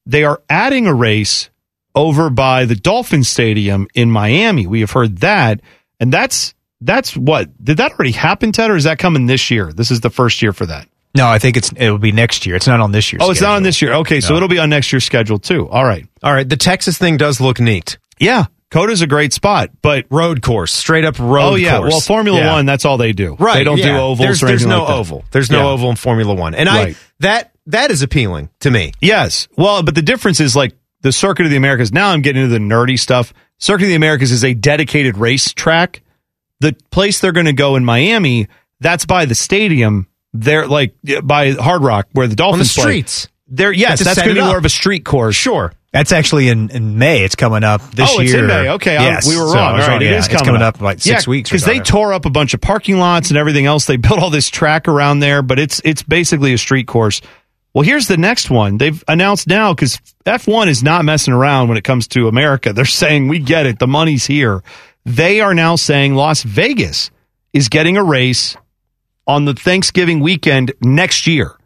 They are adding a race over by the Dolphin Stadium in Miami. We have heard that, and that's that's what did that already happen, Ted, or is that coming this year? This is the first year for that. No, I think it's it will be next year. It's not on this year. Oh, it's not on this year. Okay, so it'll be on next year's schedule too. All right. All right, the Texas thing does look neat. Yeah, COTA's a great spot, but road course, straight up road. Oh yeah, course. well Formula Yeah. One, that's all they do. Right, They don't yeah. do ovals There's, or there's anything no like that. oval. There's no Yeah. oval in Formula One, and Right. I that that is appealing to me. Yes. Well, but the difference is like the Circuit of the Americas. Now I'm getting into the nerdy stuff. Circuit of the Americas is a dedicated race track. The place they're going to go in Miami, that's by the stadium. They're like by Hard Rock where the Dolphins play. streets. There, yes, that's going to it be more of a street course. Sure. That's actually in, in May. It's coming up this oh, year. it's in May. Okay, yes. we were wrong. I was All right, it yeah, is it's coming, up like six yeah, weeks. because they tore up a bunch of parking lots and everything else. They built all this track around there, but it's it's basically a street course. Well, here's the next one. They've announced now because F1 is not messing around when it comes to America. They're saying we get it. The money's here. They are now saying Las Vegas is getting a race on the Thanksgiving weekend next year.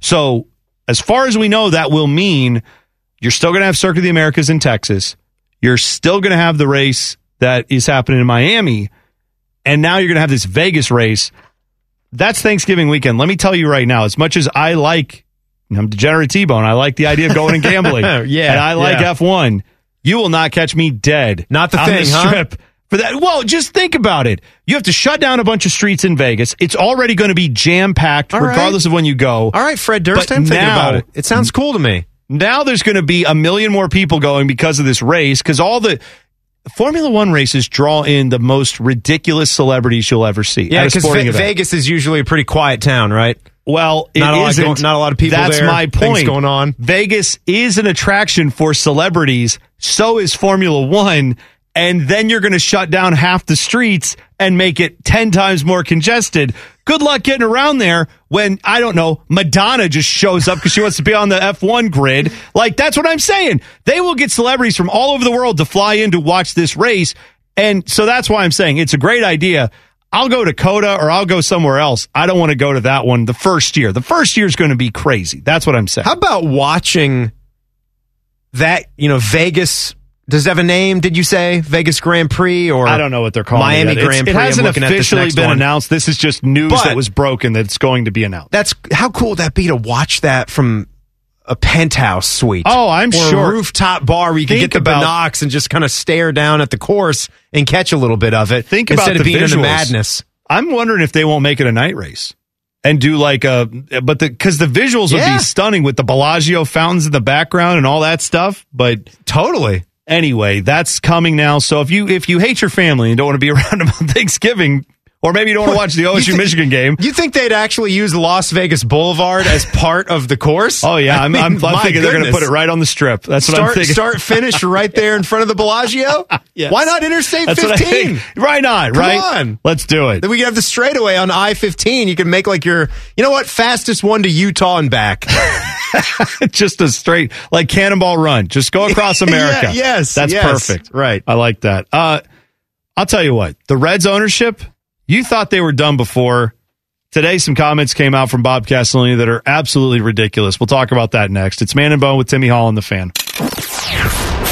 So, as far as we know, that will mean you're still going to have Circuit of the Americas in Texas. You're still going to have the race that is happening in Miami. And now you're going to have this Vegas race. That's Thanksgiving weekend. Let me tell you right now, as much as I like, I'm degenerate T-Bone, I like the idea of going and gambling. Yeah, And I like yeah. F1. You will not catch me dead. Not the thing, huh? strip for that. Well, just think about it. You have to shut down a bunch of streets in Vegas. It's already going to be jam packed, right. regardless of when you go. All right, Fred Durst, But I'm thinking now- about it. It sounds cool to me. Now there's going to be a million more people going because of this race because all the Formula One races draw in the most ridiculous celebrities you'll ever see. Yeah, because event. Vegas is usually a pretty quiet town, right? Well, it Not a lot isn't. going- not a lot of people That's there, my things point. going on. Vegas is an attraction for celebrities. So is Formula One. And then you're going to shut down half the streets and make it 10 times more congested. Good luck getting around there when, I don't know, Madonna just shows up because she wants to be on the F1 grid. Like, that's what I'm saying. They will get celebrities from all over the world to fly in to watch this race. And so that's why I'm saying it's a great idea. I'll go to COTA or I'll go somewhere else. I don't want to go to that one the first year. The first year is going to be crazy. That's what I'm saying. How about watching that, you know, Vegas does it have a name, did you say? Vegas Grand Prix or I don't know what they're calling Miami it. Grand Prix. I'm hasn't officially been one. announced. This is just news But- that was broken that it's going to be announced. That's how cool would that be to watch that from a penthouse suite. Oh, I'm or sure. A rooftop bar where you can Think get the about- binocs and just kind of stare down at the course and catch a little bit of it. Think instead about of the being in the visuals. madness. I'm wondering if they won't make it a night race and do like a, but the because the visuals would be stunning with the Bellagio fountains in the background and all that stuff. But totally. Anyway, that's coming now. So if you if you hate your family and don't want to be around them on Thanksgiving, or maybe you don't want to watch the OSU Michigan game. You think they'd actually use Las Vegas Boulevard as part of the course? Oh yeah, I I'm, mean, I'm, I'm thinking they're going to put it right on the strip. That's what I'm start, thinking. start, finish right there in front of the Bellagio. Yes. Why not Interstate That's 15? think. Right on, Come right? on. Let's do it. Then we could have the straightaway on I 15. You can make like your, you know what, fastest one to Utah and back. just a straight like cannonball run. Just go across Yeah, America. yes, that's yes, perfect. right. I like that. Uh, I'll tell you what. The Reds ownership. You thought they were done before. Today, some comments came out from Bob Castellini that are absolutely ridiculous. We'll talk about that next. It's Man and Bone with Timmy Hall and the Fan.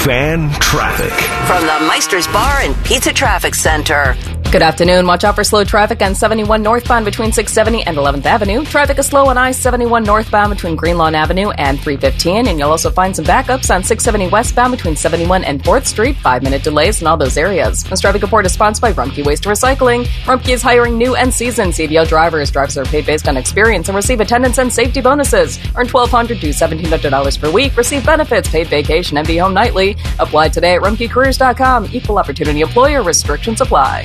Fan traffic. From the Meister's Bar and Pizza Traffic Center. Good afternoon. Watch out for slow traffic on 71 northbound between 670 and 11th Avenue. Traffic is slow on I-71 northbound between Greenlawn Avenue and 315. And you'll also find some backups on 670 westbound between 71 and 4th Street. Five-minute delays in all those areas. This traffic report is sponsored by Rumpke Waste Recycling. Rumpke is hiring new and seasoned CDL drivers. Drivers are paid based on experience and receive attendance and safety bonuses. Earn 1,200 to $1,700 per week. Receive benefits, paid vacation, and be home nightly. Apply today at rumpkecareers.com. Equal opportunity employer restrictions apply.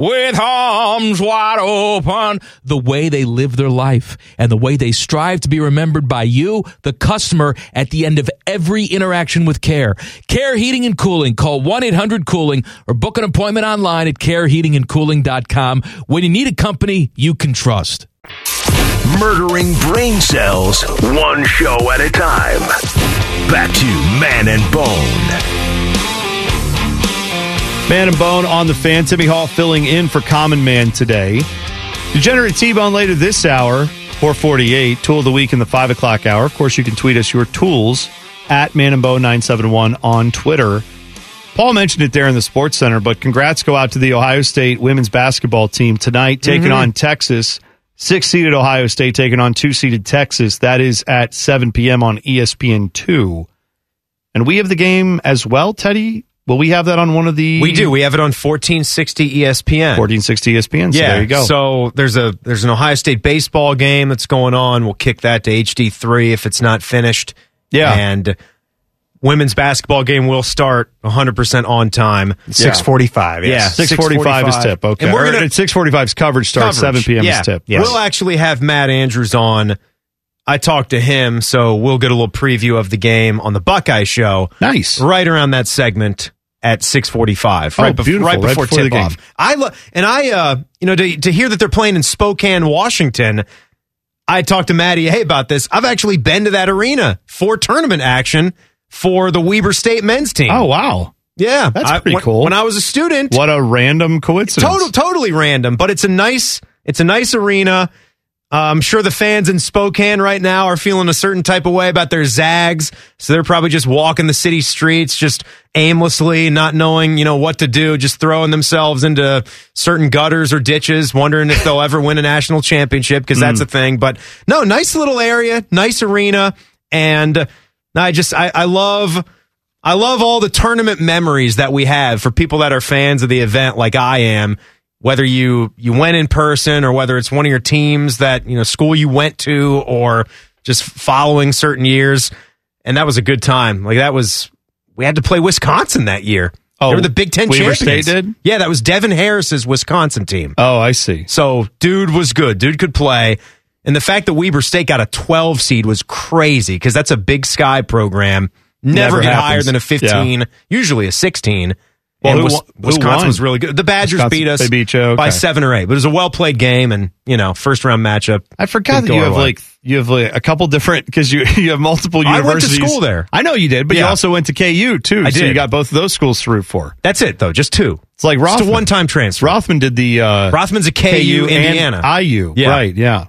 With arms wide open, the way they live their life and the way they strive to be remembered by you, the customer, at the end of every interaction with Care. Care Heating and Cooling. Call 1 800 Cooling or book an appointment online at careheatingandcooling.com when you need a company you can trust. Murdering brain cells, one show at a time. Back to Man and Bone. Man and Bone on the fan. Timmy Hall filling in for Common Man today. Degenerate T-Bone later this hour, 448, Tool of the Week in the 5 o'clock hour. Of course, you can tweet us your tools at Man and Bone 971 on Twitter. Paul mentioned it there in the Sports Center, but congrats go out to the Ohio State women's basketball team tonight, taking Mhm. on Texas. Six seeded Ohio State taking on two seeded Texas. That is at 7 p.m. on E ESPN2. And we have the game as well, Teddy. Will we have that on one of the. We do. We have it on 1460 ESPN. 1460 ESPN. So yeah, there you go. So there's a there's an Ohio State baseball game that's going on. We'll kick that to HD3 if it's not finished. Yeah. And women's basketball game will start 100% on time. 645. Yeah, Yes. 645 is tip. Okay. And we're gonna- at 645's coverage starts Coverage. 7 p.m. Yeah. is tip. We'll actually have Matt Andrews on. I talked to him, so we'll get a little preview of the game on the Buckeye show. Nice. Right around that segment at 6:45 Oh, right, bef- beautiful. right Right before, before the tip off. I lo- and I uh you know to, to hear that they're playing in Spokane, Washington. I talked to Maddie Hay about this. I've actually been to that arena for tournament action for the Weber State men's team. Oh wow, yeah, that's I- pretty when- cool. When I was a student, What a random coincidence. Total, totally random, but it's a nice, it's a nice arena. Uh, I'm sure the fans in Spokane right now are feeling a certain type of way about their Zags, so they're probably just walking the city streets, just aimlessly, not knowing you know what to do, just throwing themselves into certain gutters or ditches, wondering if they'll ever win a national championship because that's Mm. a thing. But no, nice little area, nice arena, and I just I, I love. I love all the tournament memories that we have for people that are fans of the event like I am. Whether you you went in person or whether it's one of your teams that, you know, school you went to or just following certain years. And that was a good time. Like that was we had to play Wisconsin that year. Oh, they were the Big Ten Weber champions. State did? Yeah, that was Devin Harris's Wisconsin team. Oh, I see. So dude was good. Dude could play. And the fact that Weber State got a 12 seed was crazy because that's a Big Sky program. Never, Never get happens. higher than a 15, Yeah. usually a 16. Well, and who who Wisconsin won? was really good. The Badgers Wisconsin- beat us they beat you? by seven or eight, but it was a well played game and, you know, first round matchup. I forgot that you have way. like you have like a couple different because you you have multiple I went to universities. school there. I know you did, but you also went to KU too. I So did. you got both of those schools to root for. That's it, though, just two. It's like Just Rothman. a one time transfer. Rothman did the uh, Rothman's a KU, Indiana. and IU. Yeah. Right? Yeah.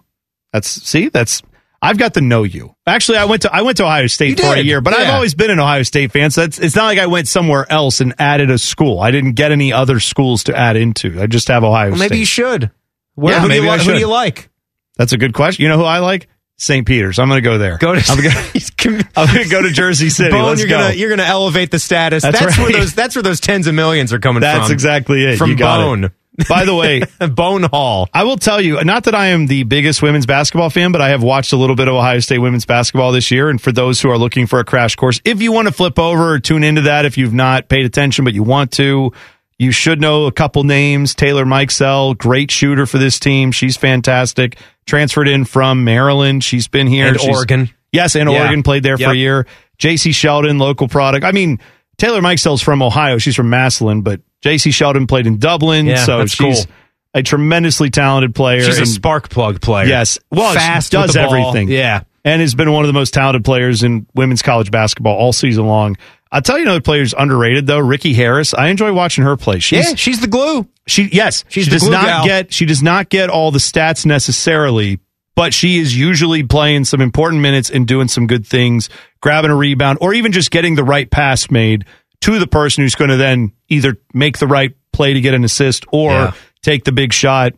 That's see. That's I've got to know you. Actually, I went to I went to Ohio State for a year, but I've always been an Ohio State fan. So it's, it's not like I went somewhere else and added a school. I didn't get any other schools to add into. I just have Ohio Well, State. maybe you should. Where, Yeah, who, do maybe you, I li- who do you like? That's a good question. You know who I like? St. Peter's. I'm going to go there. Go to I'm going to go to Jersey City. Bone, Let's you're go. gonna you're gonna elevate the status. That's That's, where those that's where those tens of millions are coming That's from. That's exactly it. From You got it. By the way, Bone Hall. I will tell you, not that I am the biggest women's basketball fan, but I have watched a little bit of Ohio State women's basketball this year. And for those who are looking for a crash course, if you want to flip over or tune into that, if you've not paid attention, but you want to, you should know a couple names. Taylor Mikesell, great shooter for this team. She's fantastic. Transferred in from Maryland. She's been here. And She's- Oregon. Yes, and Yeah. Oregon played there for a year. Jacy Sheldon, local product. I mean, Taylor Mikesell's from Ohio. She's from Massillon, but Jacy Sheldon played in Dublin. Yeah, so she's cool. a tremendously talented player. She's a spark plug player. Yes. Well, fast does with the ball. everything. Yeah. And has been one of the most talented players in women's college basketball all season long. I'll tell you another player player's underrated though, Rikki Harris. I enjoy watching her play. She's, yeah, she's the glue. she yes, She's she the does glue not gal. get she does not get all the stats necessarily, but she is usually playing some important minutes and doing some good things, grabbing a rebound or even just getting the right pass made to the person who's going to then either make the right play to get an assist or Yeah. take the big shot.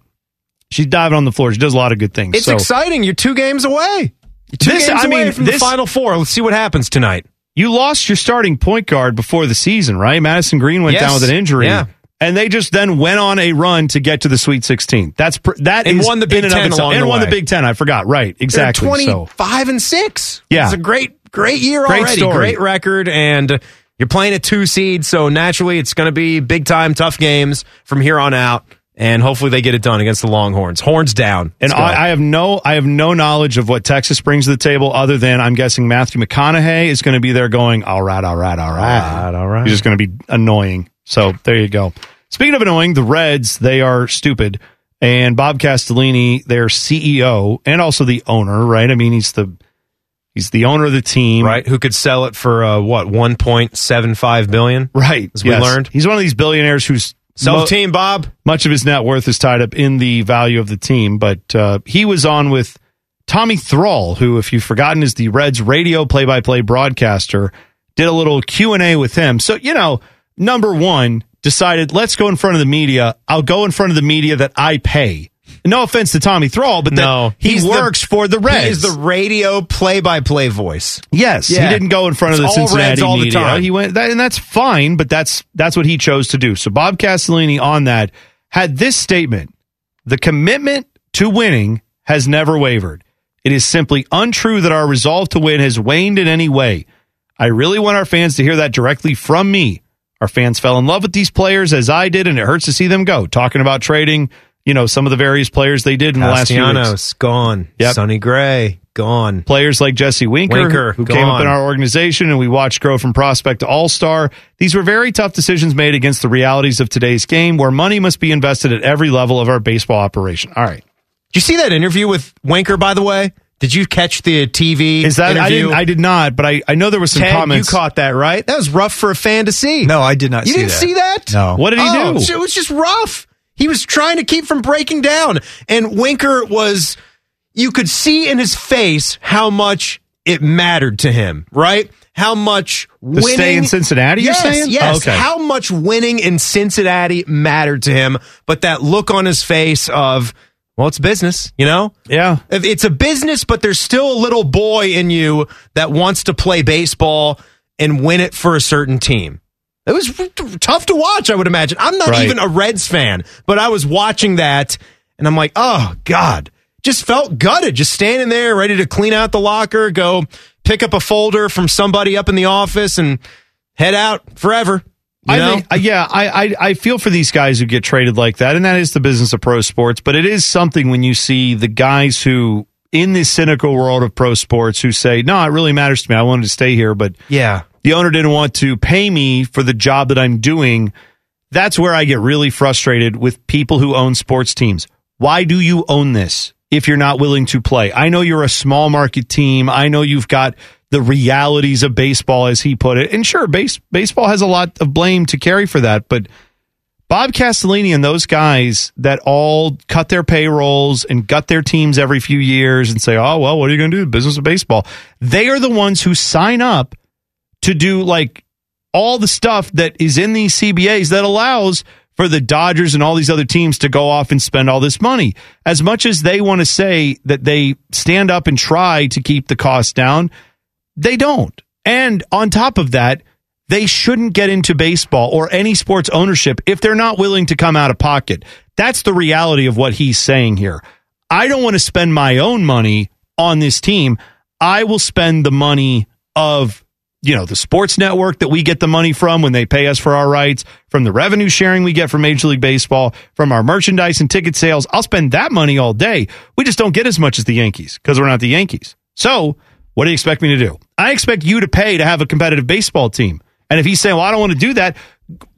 She's diving on the floor. She does a lot of good things. It's So- exciting. You're two games away. You're two This- games I away mean, from this- the final four. Let's see what happens tonight. You lost your starting point guard before the season, right? Madison Greene went Yes. down with an injury. Yeah. And they just then went on a run to get to the Sweet 16. That's pr- that And is won the Big and Ten along and the won the. Big Ten. I forgot. Right, exactly. They're so 25 and 6. Yeah. It's a great, great year Great already. story. Great record. And you're playing a two seed. So naturally, it's going to be big time, tough games from here on out. And hopefully they get it done against the Longhorns. Horns down. and Let's go. I, I have no I have no knowledge of what Texas brings to the table other than I'm guessing Matthew McConaughey is going to be there going all right, all right, all right, All right, all right. He's just going to be annoying. So there you go. Speaking of annoying, the Reds they are stupid, and Bob Castellini, their CEO and also the owner, right? I mean, he's the he's the owner of the team, right? Who could sell it for uh, what 1.75 billion? Right. As we yes. learned. He's one of these billionaires who's Sell mo- team, Bob. much of his net worth is tied up in the value of the team. But uh, he was on with Tommy Thrall, who, if you've forgotten, is the Reds radio play-by-play broadcaster. Did a little Q and A with him. So you know, number one decided let's go in front of the media. I'll go in front of the media that I pay. No offense to Tommy Thrall, but that No, he he's the- works for the Reds. He is the radio play-by-play voice. Yes, Yeah. he didn't go in front of the all Cincinnati Reds all the media. time. He went, that, and that's fine, but that's that's what he chose to do. So Bob Castellini on that had this statement: "The commitment to winning has never wavered. It is simply untrue that our resolve to win has waned in any way. I really want our fans to hear that directly from me. Our fans fell in love with these players as I did, and it hurts to see them go. Talking about trading." You know some of the various players they did in the last few weeks. Castellanos gone. Yep. Sonny Gray gone. Players like Jesse Winker, Winker, who came up in our organization and we watched grow from prospect to all star. These were very tough decisions made against the realities of today's game where money must be invested at every level of our baseball operation. All right. Did you see that interview with Winker, by the way? Did you catch the TV Is that I interview? didn't I did not, but I, I know there was some Ted, comments. you caught that, right? That was rough for a fan to see. No, I did not You see didn't that. see that? No. What did he Oh, do? It was just rough. He was trying to keep from breaking down. And Winker was, you could see in his face how much it mattered to him, right? How much winning. stay in Cincinnati, you're yes, saying? Yes. Oh, okay. How much winning in Cincinnati mattered to him. But that look on his face of, well, it's business, you know? Yeah. It's a business, but there's still a little boy in you that wants to play baseball and win it for a certain team. It was tough to watch, I would imagine. I'm not Right. even a Reds fan, but I was watching that and I'm like, oh, God. Just felt gutted, just standing there ready to clean out the locker, go pick up a folder from somebody up in the office and head out forever. You I think, uh, yeah, I, I I feel for these guys who get traded like that, and that is the business of pro sports. But it is something when you see the guys who, in this cynical world of pro sports, who say, "No, it really matters to me. I wanted to stay here, but yeah, the owner didn't want to pay me for the job that I'm doing." That's where I get really frustrated with people who own sports teams. Why do you own this if you're not willing to play? I know you're a small market team. I know you've got the realities of baseball, as he put it. And sure, base, baseball has a lot of blame to carry for that. But Bob Castellini and those guys that all cut their payrolls and gut their teams every few years and say, oh, well, what are you going to do? Business of baseball. They are the ones who sign up to do like all the stuff that is in these CBAs that allows for the Dodgers and all these other teams to go off and spend all this money. As much as they want to say that they stand up and try to keep the costs down, they don't. And on top of that, they shouldn't get into baseball or any sports ownership if they're not willing to come out of pocket. That's the reality of what he's saying here. I don't want to spend my own money on this team. I will spend the money of, you know, the sports network that we get the money from when they pay us for our rights, from the revenue sharing we get from Major League Baseball, from our merchandise and ticket sales. I'll spend that money all day. We just don't get as much as the Yankees because we're not the Yankees. So, what do you expect me to do? I expect you to pay to have a competitive baseball team. And if he's saying, well, I don't want to do that,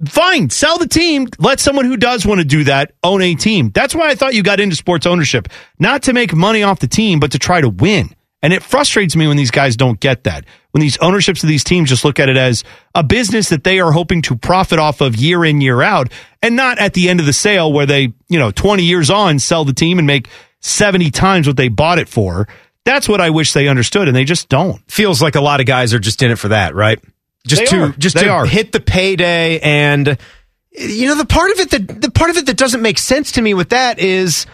fine, sell the team. Let someone who does want to do that own a team. That's why I thought you got into sports ownership, not to make money off the team, but to try to win. And it frustrates me when these guys don't get that. When these ownerships of these teams just look at it as a business that they are hoping to profit off of year in, year out, and not at the end of the sale where they, you know, 20 years on sell the team and make 70 times what they bought it for. That's what I wish they understood, and they just don't. feels like a lot of guys are just in it for that, right? Just They to are. just They to are. hit the payday and you know the part of it that the part of it that doesn't make sense to me with that is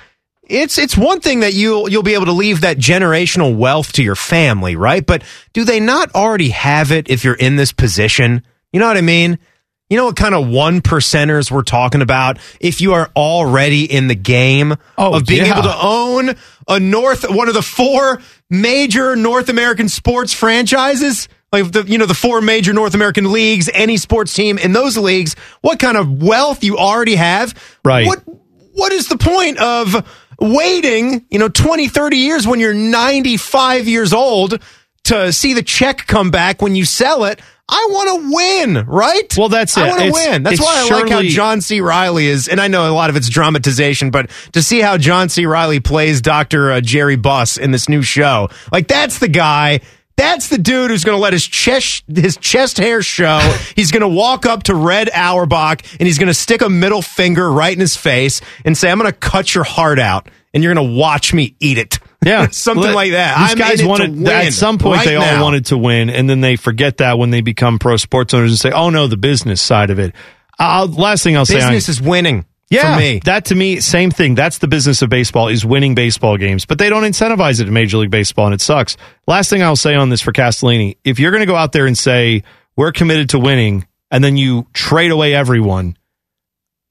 it's it's one thing that you'll you'll be able to leave that generational wealth to your family, right? But do they not already have it if you're in this position? You know what I mean? You know what kind of one percenters we're talking about if you are already in the game Oh, of being yeah. able to own a North one of the four major North American sports franchises? Like the you know the four major North American leagues, any sports team in those leagues, what kind of wealth you already have? Right. What what is the point of waiting, you know, 20, 30 years when you're 95 years old to see the check come back when you sell it? I want to win, right? Well, that's it. I want to win. That's why I like how John C. Reilly is, and I know a lot of it's dramatization, but to see how John C. Reilly plays Dr. Uh, Jerry Buss in this new show, like that's the guy. That's the dude who's going to let his chest his chest hair show. he's going to walk up to Red Auerbach and he's going to stick a middle finger right in his face and say, "I'm going to cut your heart out, and you're going to watch me eat it." Yeah, something like that. These I'm guys in it to wanted at some point right they all now. wanted to win, and then they forget that when they become pro sports owners and say, "Oh no, the business side of it." Uh, I'll, last thing I'll say, Business is winning. Yeah, me. that to me, same thing. That's the business of baseball is winning baseball games, but they don't incentivize it in Major League Baseball, and it sucks. Last thing I'll say on this for Castellini: if you're going to go out there and say we're committed to winning, and then you trade away everyone,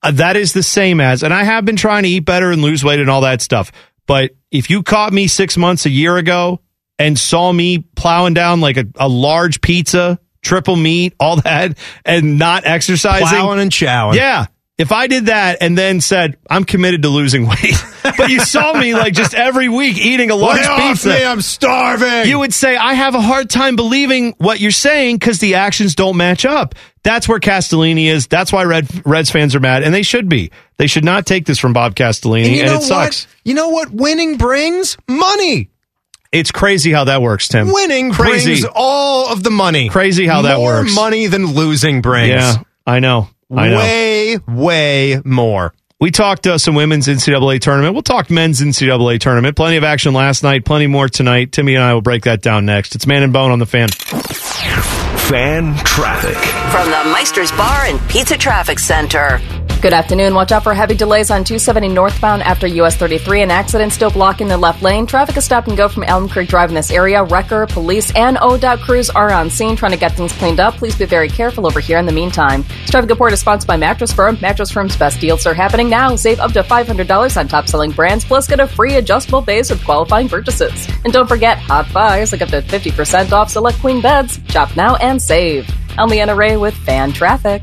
uh, that is the same as, and I have been trying to eat better and lose weight and all that stuff. But if you caught me six months, a year ago, and saw me plowing down like a, a large pizza, triple meat, all that, and not exercising, Plowing and chowing. yeah. If I did that and then said I'm committed to losing weight, but you saw me like just every week eating a large Lay pizza, me, I'm starving. you would say I have a hard time believing what you're saying because the actions don't match up. That's where Castellini is. That's why Red Reds fans are mad, and they should be. They should not take this from Bob Castellini, and you and know it sucks. what? You know what winning brings? Money. It's crazy how that works, Tim. Winning crazy. brings all of the money. Crazy how that works. More money than losing brings. Yeah, I know. I know. Way, way more. We talked uh, some women's NCAA tournament. We'll talk men's NCAA tournament. Plenty of action last night. Plenty more tonight. Timmy and I will break that down next. It's Man and Bone on the fan. Fan traffic. From the Meister's Bar and Pizza Traffic Center. Good afternoon. Watch out for heavy delays on 270 northbound after US 33. An accident still blocking the left lane. Traffic is stop and go from Elm Creek Drive in this area. Wrecker, police, and ODOT crews are on scene trying to get things cleaned up. Please be very careful over here in the meantime. This traffic report is sponsored by Mattress Firm. Mattress Firm's best deals are happening now. Save up to $500 on top selling brands, plus get a free adjustable base with qualifying purchases. And don't forget, Hot Buys like up to 50% off select queen beds. Shop now and save. I'm Leanna Ray with Fan Traffic.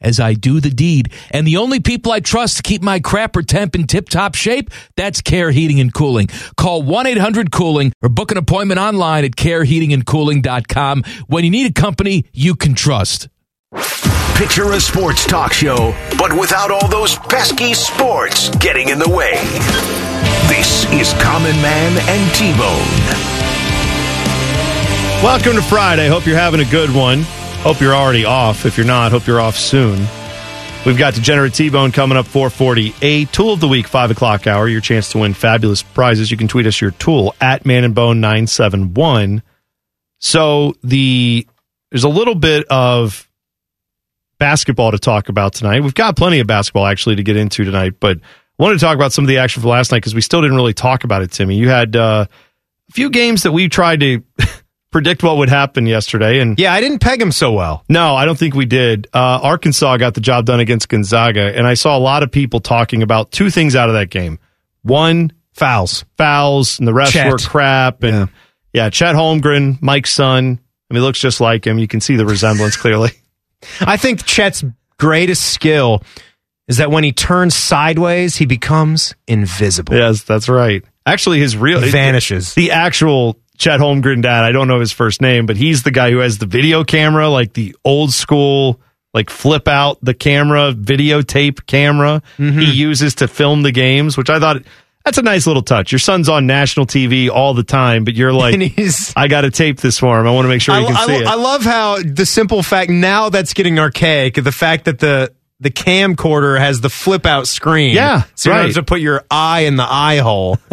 as I do the deed. And the only people I trust to keep my crapper temp in tip top shape, that's Care Heating and Cooling. Call 1 800 Cooling or book an appointment online at careheatingandcooling.com when you need a company you can trust. Picture a sports talk show, but without all those pesky sports getting in the way. This is Common Man and T Bone. Welcome to Friday. Hope you're having a good one. Hope you're already off. If you're not, hope you're off soon. We've got Degenerate T-Bone coming up 448. Tool of the Week, 5 o'clock hour. Your chance to win fabulous prizes. You can tweet us your tool at Man and Bone 971 So the there's a little bit of basketball to talk about tonight. We've got plenty of basketball actually to get into tonight, but I wanted to talk about some of the action from last night because we still didn't really talk about it, Timmy. You had uh, a few games that we tried to predict what would happen yesterday, and Yeah, I didn't peg him so well. no, I don't think we did. Uh, Arkansas got the job done against Gonzaga, and I saw a lot of people talking about two things out of that game. One, Fouls. fouls, and the rest Chet. were crap. And yeah. Chet Holmgren, Mike's son. I mean, he looks just like him. You can see the resemblance clearly. I think Chet's greatest skill is that when he turns sideways, he becomes invisible. Yes, that's right. Actually, his real He vanishes. The actual Chet Holmgren dad. I don't know his first name, but he's the guy who has the video camera, like the old school, like flip out the camera, videotape camera Mm-hmm. he uses to film the games. Which I thought that's a nice little touch. Your son's on national TV all the time, but you're like, I got to tape this for him. I want to make sure I, he can I- see it. I love how the simple fact now that's getting archaic. The fact that the the camcorder has the flip out screen. Yeah, so you don't right. have to put your eye in the eye hole.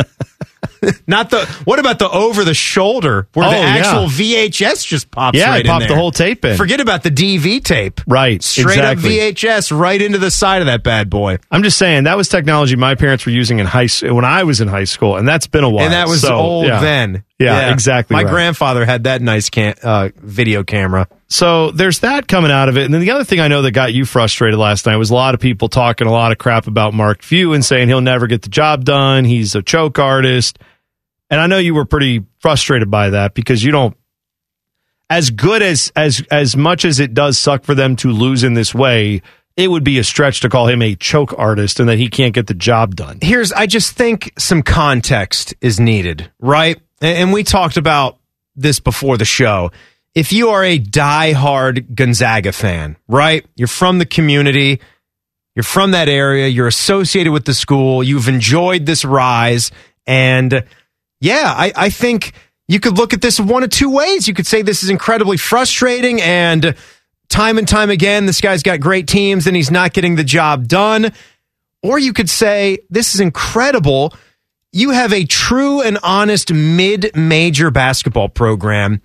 Not the. What about the over the shoulder where the Oh, yeah. actual VHS just pops Yeah, right popped the whole tape in. Forget about the DV tape. right, Straight exactly. up VHS right into the side of that bad boy. I'm just saying that was technology my parents were using in high when I was in high school, and that's been a while. And that was So, old yeah. then. Yeah, exactly My right. grandfather had that nice can- uh, video camera. So there's that coming out of it. And then the other thing I know that got you frustrated last night was a lot of people talking a lot of crap about Mark Few and saying he'll never get the job done. He's a choke artist. And I know you were pretty frustrated by that because you don't as good as as as much as it does suck for them to lose in this way, it would be a stretch to call him a choke artist and that he can't get the job done. here's I just think some context is needed, right? And, we talked about this before the show. If you are a diehard Gonzaga fan, right? You're from the community, you're from that area, you're associated with the school, you've enjoyed this rise, and yeah, I, I think you could look at this one of two ways. You could say this is incredibly frustrating and time and time again, this guy's got great teams and he's not getting the job done. Or you could say, this is incredible. You have a true and honest mid major basketball program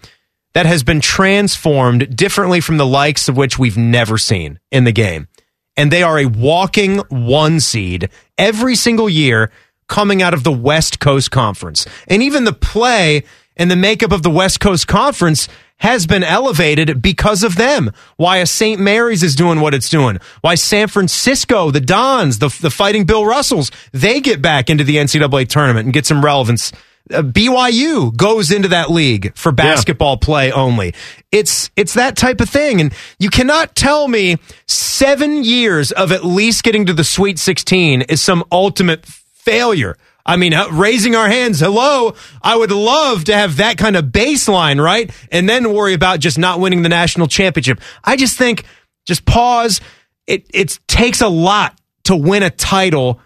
that has been transformed differently from the likes of which we've never seen in the game. And they are a walking one seed every single year, coming out of the West Coast Conference. And even the play and the makeup of the West Coast Conference has been elevated because of them. Why a St. Mary's is doing what it's doing. Why San Francisco, the Dons, the, the fighting Bill Russells, they get back into the NCAA tournament and get some relevance. Uh, BYU goes into that league for basketball play only. It's it's that type of thing, and you cannot tell me seven years of at least getting to the Sweet 16 is some ultimate failure. I mean, uh, raising our hands, hello. I would love to have that kind of baseline, right? And then worry about just not winning the national championship. I just think, just pause. It it takes a lot to win a title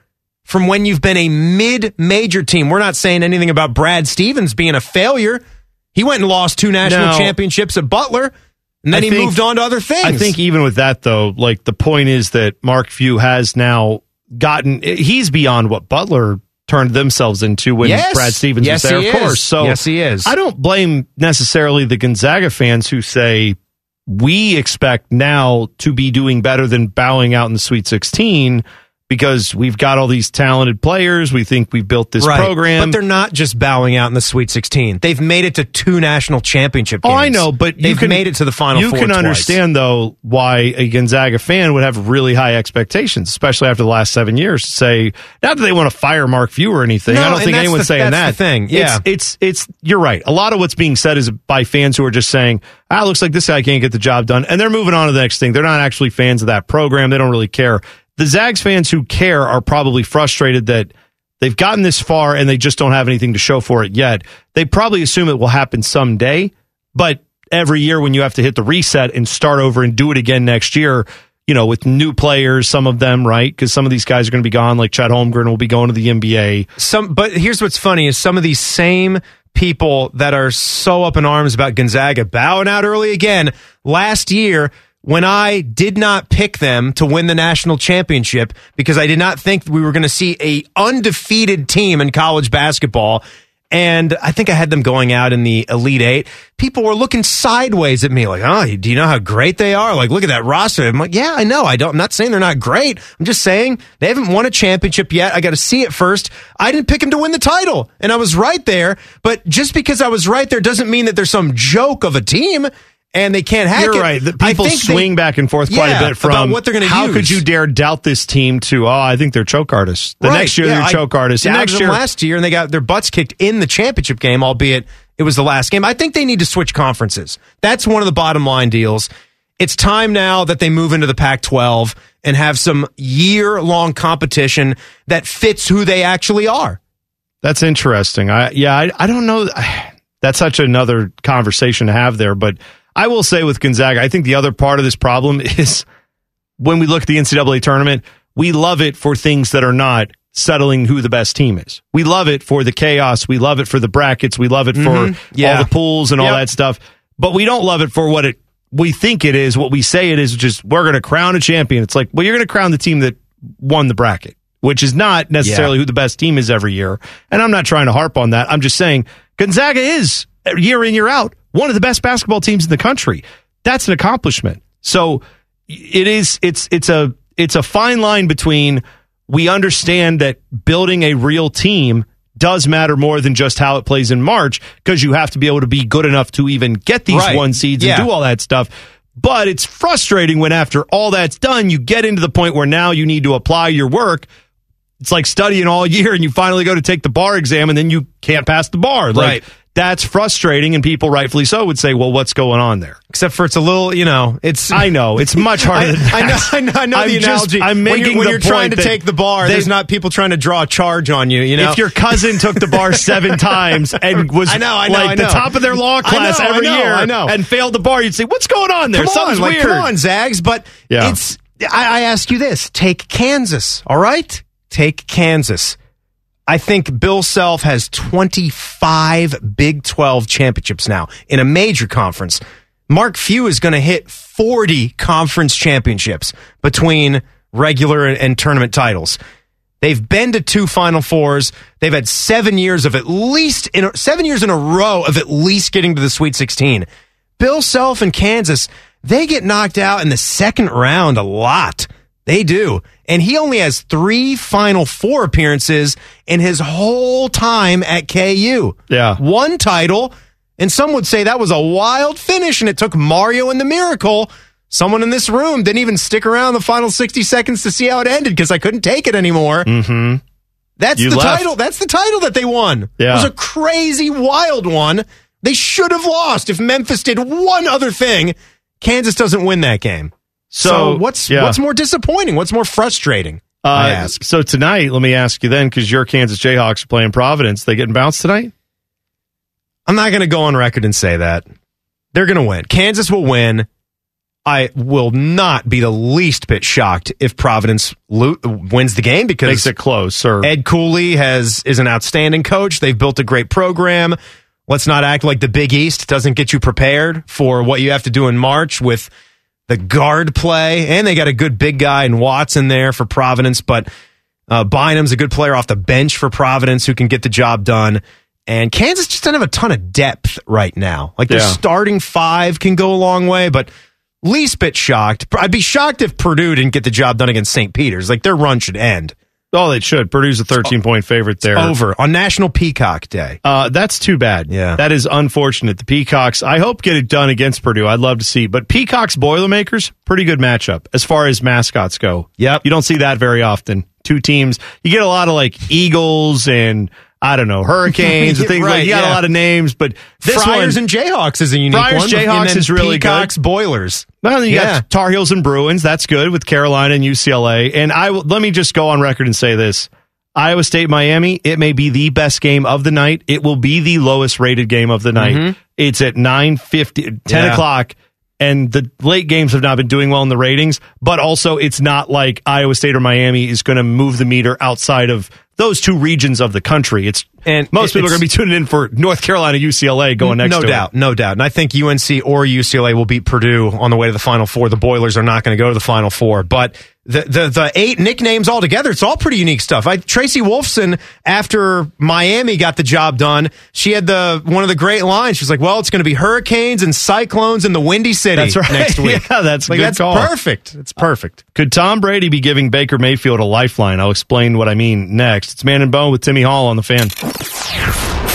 from when you've been a mid-major team. We're not saying anything about Brad Stevens being a failure. He went and lost two national championships at Butler, and then I he think- moved on to other things. I think even with that though, like the point is that Mark Few has now gotten he's beyond what Butler turned themselves into when Yes. Brad Stevens Yes, was there, he of is. course. So Yes, he is. I don't blame necessarily the Gonzaga fans who say we expect now to be doing better than bowing out in the Sweet 16 because we've got all these talented players. We think we've built this Right. program. But they're not just bowing out in the Sweet 16. They've made it to two national championship Oh. I know, but you they've can, made it to the final You can twice. understand though why a Gonzaga fan would have really high expectations, especially after the last seven years. To say not that they want to fire Mark Few or anything. No, I don't think anyone's the- saying that's that. the thing, yeah. it's, it's it's you're right. A lot of what's being said is by fans who are just saying, "Ah, looks like this guy can't get the job done," and they're moving on to the next thing. They're not actually fans of that program. They don't really care. The Zags fans who care are probably frustrated that they've gotten this far and they just don't have anything to show for it yet. They probably assume it will happen someday, but every year when you have to hit the reset and start over and do it again next year, you know, with new players, some of them, right? Because some of these guys are going to be gone, like Chet Holmgren will be going to the NBA. Some, but here's what's funny is some of these same people that are so up in arms about Gonzaga bowing out early again last year when I did not pick them to win the national championship because I did not think we were going to see a undefeated team in college basketball. And I think I had them going out in the Elite Eight. People were looking sideways at me, like, "Oh, do you know how great they are? Like, look at that roster." I'm like, "Yeah, I know. I don't. I'm not saying they're not great. I'm just saying they haven't won a championship yet. I got to see it first. I didn't pick them to win the title, and I was right there. But just because I was right there doesn't mean that there's some joke of a team and they can't hack You're it. right. The people think they- swing back and forth quite Yeah, a bit from what they're going to How use. could you dare doubt this team? To oh, I think they're choke artists. The Right, next year yeah, they're I choke artists. Doubted next year, last year, and they got their butts kicked in the championship game, albeit it was the last game. I think they need to switch conferences. That's one of the bottom line deals. It's time now that they move into the Pac 12 and have some year long competition that fits who they actually are. That's interesting. I yeah, I, I don't know. That's such another conversation to have there. But I will say with Gonzaga, I think the other part of this problem is when we look at the NCAA tournament, we love it for things that are not settling who the best team is. We love it for the chaos. We love it for the brackets. We love it Mhm. for Yeah. all the pools and all Yep. that stuff. But we don't love it for what it we think it is, what we say it is, which is we're going to crown a champion. It's like, well, you're going to crown the team that won the bracket, which is not necessarily Yeah. who the best team is every year. And I'm not trying to harp on that. I'm just saying Gonzaga is year in, year out, one of the best basketball teams in the country. That's an accomplishment. So it is, it's, it's a, it's a fine line between we understand that building a real team does matter more than just how it plays in March because you have to be able to be good enough to even get these Right. one seeds Yeah. and do all that stuff. But it's frustrating when after all that's done, you get into the point where now you need to apply your work. It's like studying all year and you finally go to take the bar exam and then you can't pass the bar. Like, Right. That's frustrating, and people rightfully so would say, "Well, what's going on there?" Except for it's a little, you know, it's. I know it's much harder. I, than I know, that. I know, I know I'm the just- analogy. I'm when making you're, when you're trying to take the bar. they- There's not people trying to draw a charge on you. You know, If your cousin took the bar seven times and was I know, I know, like I the top of their law class know, every know, year I know. and failed the bar, you'd say, "What's going on there? come Something's on, like, weird." come on, Zags. But Yeah. it's. I, I ask you this: take Kansas. All right, take Kansas. I think Bill Self has 25 Big 12 championships now in a major conference. Mark Few is going to hit 40 conference championships between regular and, and tournament titles. They've been to two Final Fours. They've had seven years of at least in seven years in a row of at least getting to the Sweet 16. Bill Self in Kansas, they get knocked out in the second round a lot. They do. And he only has three Final Four appearances in his whole time at KU. Yeah. One title, and some would say that was a wild finish, and it took Mario and the Miracle. Someone in this room didn't even stick around the final 60 seconds to see how it ended because I couldn't take it anymore. Mm-hmm. That's You the left. title. That's the title that they won. Yeah. It was a crazy, wild one. They should have lost if Memphis did one other thing. Kansas doesn't win that game. So, So, what's yeah. what's more disappointing? What's more frustrating? I Uh, ask. so tonight, let me ask you then, because your Kansas Jayhawks are playing Providence. They getting bounced tonight? I'm not going to go on record and say that. They're going to win. Kansas will win. I will not be the least bit shocked if Providence lo- wins the game because Makes it close. Or Ed Cooley has is an outstanding coach. They've built a great program. Let's not act like the Big East doesn't get you prepared for what you have to do in March with the guard play, and they got a good big guy in Watson there for Providence. But uh, Bynum's a good player off the bench for Providence who can get the job done. And Kansas just doesn't have a ton of depth right now. Like their Yeah. starting five can go a long way, but least bit shocked. I'd be shocked if Purdue didn't get the job done against St. Peter's. Like their run should end. Oh, they should. Purdue's a 13 point favorite there. Over on National Peacock Day. Uh, that's too bad. Yeah. That is unfortunate. The Peacocks, I hope get it done against Purdue. I'd love to see. But Peacocks Boilermakers, pretty good matchup as far as mascots go. Yep. You don't see that very often. Two teams. You get a lot of like Eagles and I don't know, Hurricanes and things Right, like you got yeah. a lot of names, but this Friars one, and Jayhawks is a unique Friars, one. Jayhawks is really good. Boilers. Well, then you Yeah. got Tar Heels and Bruins. That's good with Carolina and UCLA. And I let me just go on record and say this. Iowa State Miami, it may be the best game of the night. It will be the lowest rated game of the night. Mm-hmm. It's at 9 10 Yeah. o'clock. And the late games have not been doing well in the ratings, but also it's not like Iowa State or Miami is going to move the meter outside of those two regions of the country. It's And most people are going to be tuning in for North Carolina, UCLA going next no to doubt, it. no doubt. And I think UNC or UCLA will beat Purdue on the way to the Final Four. The Boilers are not going to go to the Final Four, but the, the the eight nicknames all together, it's all pretty unique stuff. I, Tracy Wolfson, after Miami got the job done, she had the one of the great lines. She's like, "Well, it's going to be hurricanes and cyclones in the Windy City That's right. next week." Yeah, that's like that's call. perfect. It's perfect. Could Tom Brady be giving Baker Mayfield a lifeline? I'll explain what I mean next. It's Man and Bone with Timmy Hall on the fan.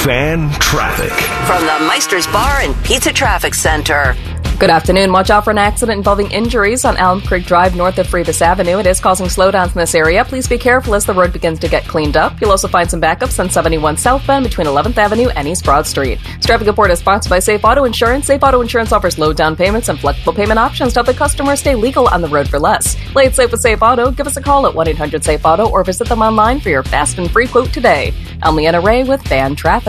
Fan traffic. From the Meister's Bar and Pizza Traffic Center. Good afternoon. Watch out for an accident involving injuries on Alum Creek Drive north of Frebis Avenue. It is causing slowdowns in this area. Please be careful as the road begins to get cleaned up. You'll also find some backups on 71 southbound between 11th Avenue and East Broad Street. This traffic report is sponsored by Safe Auto Insurance. Safe Auto Insurance offers low down payments and flexible payment options to help the customer stay legal on the road for less. Play it safe with Safe Auto. Give us a call at 1-800-SAFE-AUTO or visit them online for your fast and free quote today. I'm Leanna Ray with Fan Traffic.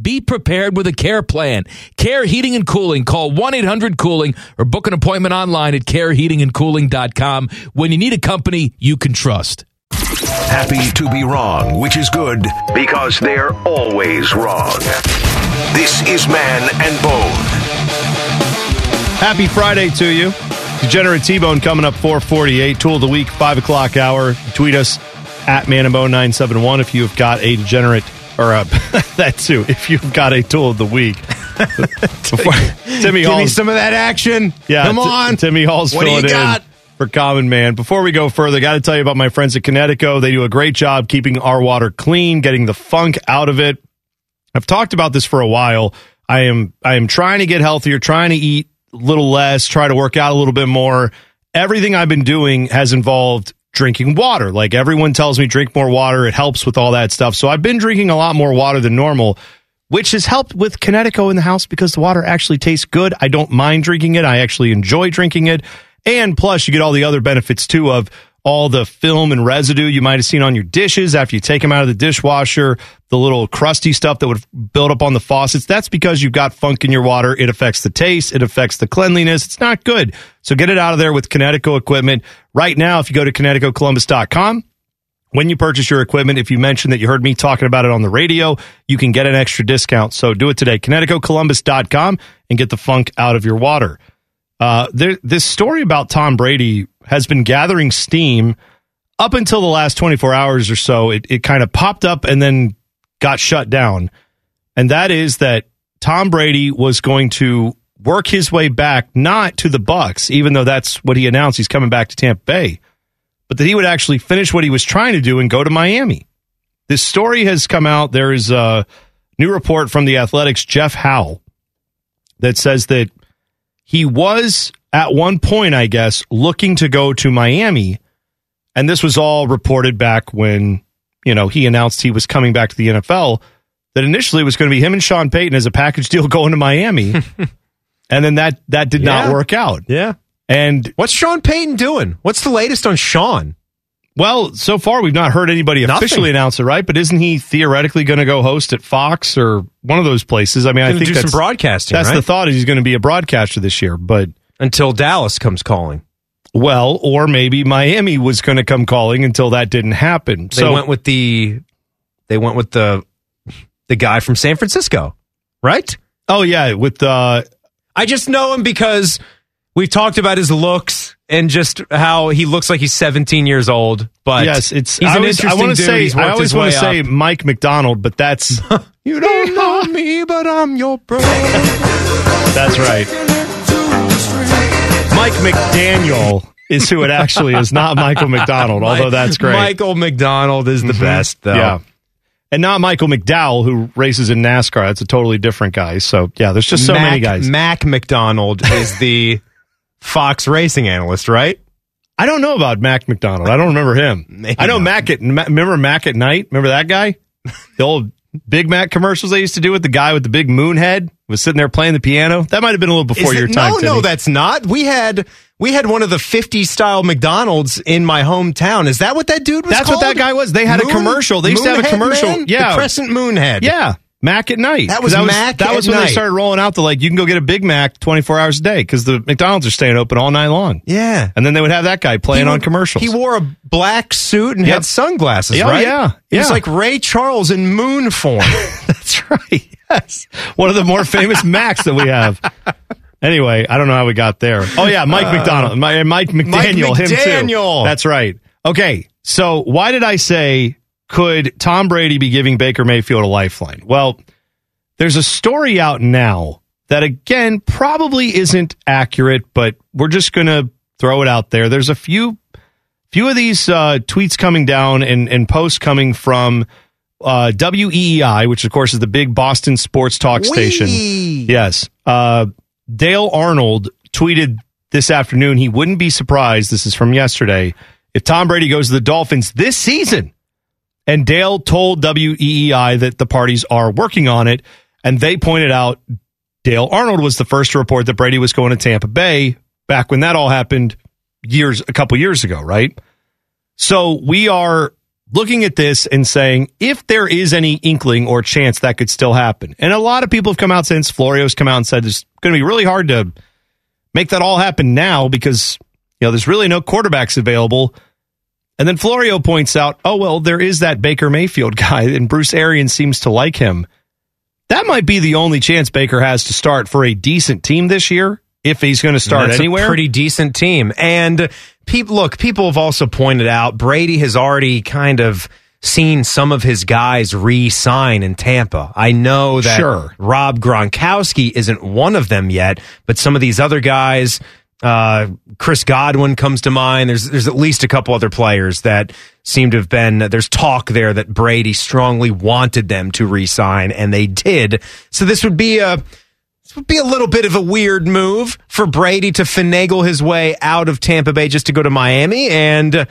Be prepared with a care plan. Care Heating and Cooling. Call 1-800-COOLING or book an appointment online at careheatingandcooling.com when you need a company you can trust. Happy to be wrong, which is good because they're always wrong. This is Man and Bone. Happy Friday to you. Degenerate T-Bone coming up 448. Tool of the week, 5 o'clock hour. Tweet us at Man and Bone 971 if you've got a degenerate, or uh, that too, if you've got a tool of the week. Before, Timmy Give me some of that action. Yeah, come T- on. Timmy Hall's What do you filling got? in for Common Man. Before we go further, got to tell you about my friends at Kinetico. They do a great job keeping our water clean, getting the funk out of it. I've talked about this for a while. I am I am trying to get healthier, trying to eat a little less, try to work out a little bit more. Everything I've been doing has involved drinking water. Like everyone tells me drink more water, it helps with all that stuff. So I've been drinking a lot more water than normal which has helped with Kinetico in the house because the water actually tastes good. I don't mind drinking it. I actually enjoy drinking it. And plus, you get all the other benefits too of all the film and residue you might have seen on your dishes after you take them out of the dishwasher, the little crusty stuff that would build up on the faucets. That's because you've got funk in your water. It affects the taste, it affects the cleanliness. It's not good. So get it out of there with Kinetico equipment. Right now, if you go to KineticoColumbus.com, When you purchase your equipment, if you mention that you heard me talking about it on the radio, you can get an extra discount. So do it today. KineticoColumbus.com and get the funk out of your water. Uh, there, this story about Tom Brady has been gathering steam up until the last 24 hours or so. It, it kind of popped up and then got shut down. And that is that Tom Brady was going to work his way back, not to the Bucs, even though that's what he announced he's coming back to Tampa Bay, but that he would actually finish what he was trying to do and go to Miami. This story has come out. There is a new report from the Athletic's, Jeff Howe, that says that he was at one point, I guess, looking to go to Miami. And this was all reported back when, you know, he announced he was coming back to the NFL. That initially it was going to be him and Sean Payton as a package deal going to Miami. and then that that did Yeah. not work out. Yeah. And What's Sean Payton doing? What's the latest on Sean? Well, so far we've not heard anybody Nothing. officially announce it, right? But isn't he theoretically going to go host at Fox or one of those places? I mean, I think Gonna think some that's broadcasting, That's right? the thought is he's going to be a broadcaster this year, but Until Dallas comes calling. well, or maybe Miami was going to come calling until that didn't happen. They so went with the they went with the the guy from San Francisco, right? oh yeah, with uh I just know him because we've talked about his looks and just how he looks like he's 17 years old. But yes, it's I an always, I interesting want to say I always want to say. Mike McDonald, but that's you don't know me, but I'm your brother. that's right. Mike McDaniel is who it actually is, not Michael McDonald. although that's great. Michael McDonald is the Mhm. best, though. Yeah. And not Michael McDowell, who races in NASCAR. That's a totally different guy. So, yeah, there's just so Mac, many guys. Mac McDonald is the Fox racing analyst, right? I don't know about Mac McDonald. I don't remember him. Maybe I know not. Mac at remember Mac Tonight. Remember that guy? The old Big Mac commercials they used to do with the guy with the big moon head was sitting there playing the piano. That might have been a little before Is your time. No, no, that's not. We had we had one of the 50 style McDonald's in my hometown. Is that what that dude was? That's what that guy was. They had a commercial. They used to have a commercial. Man? Yeah. the Crescent Moonhead. yeah. Mac Tonight. That was 'Cause Mac That at was when night. they started rolling out the like you can go get a Big Mac 24 hours a day because the McDonald's are staying open all night long. yeah. And then they would have that guy playing on commercials. He wore a black suit and Yep. had sunglasses, Oh, right? yeah. He was like Ray Charles in moon form. That's right. Yes. One of the more famous Macs that we have. Anyway, I don't know how we got there. Oh yeah, Mike uh, McDonald, My, Mike McDaniel, him McDaniel. too. That's right. Okay, so why did I say could Tom Brady be giving Baker Mayfield a lifeline? Well, there's a story out now that again probably isn't accurate, but we're just gonna throw it out there. There's a few few of these uh, tweets coming down and, and posts coming from uh, WEEI, which of course is the big Boston sports talk station. Yes. Uh, Dale Arnold tweeted this afternoon he wouldn't be surprised, this is from yesterday, if Tom Brady goes to the Dolphins this season. And Dale told WEEI that the parties are working on it. And they pointed out Dale Arnold was the first to report that Brady was going to Tampa Bay back when that all happened years, a couple years ago, right? So we are looking at this and saying if there is any inkling or chance that could still happen. And a lot of people have come out since Florio's come out and said it's going to be really hard to make that all happen now because you know there's really no quarterbacks available. And then Florio points out, oh well, there is that Baker Mayfield guy, and Bruce Arians seems to like him. That might be the only chance Baker has to start for a decent team this year, if he's going to start That's anywhere. A pretty decent team. And people look, people have also pointed out Brady has already kind of seen some of his guys re-sign in Tampa. I know that Sure. Rob Gronkowski isn't one of them yet, but some of these other guys, uh, Chris Godwin comes to mind. There's there's at least a couple other players that seem to have been. There's talk there that Brady strongly wanted them to re-sign, and they did. So this would be a this would be a little bit of a weird move for Brady to finagle his way out of Tampa Bay just to go to Miami and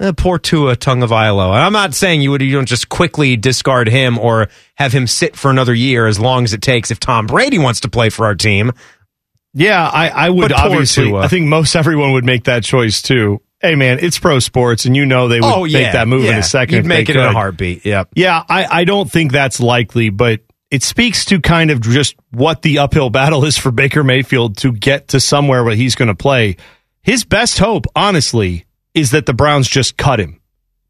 uh, poor Tua Tagovailoa. And I'm not saying you would you don't just quickly discard him or have him sit for another year as long as it takes if Tom Brady wants to play for our team. Yeah, I, I would But obviously. I think most everyone would make that choice too. Hey, man, it's pro sports, and you know they would oh yeah, make that move in a second. You'd if make it in a heartbeat. Yep. Yeah, I, I don't think that's likely, but it speaks to kind of just what the uphill battle is for Baker Mayfield to get to somewhere where he's going to play. His best hope, honestly, is that the Browns just cut him.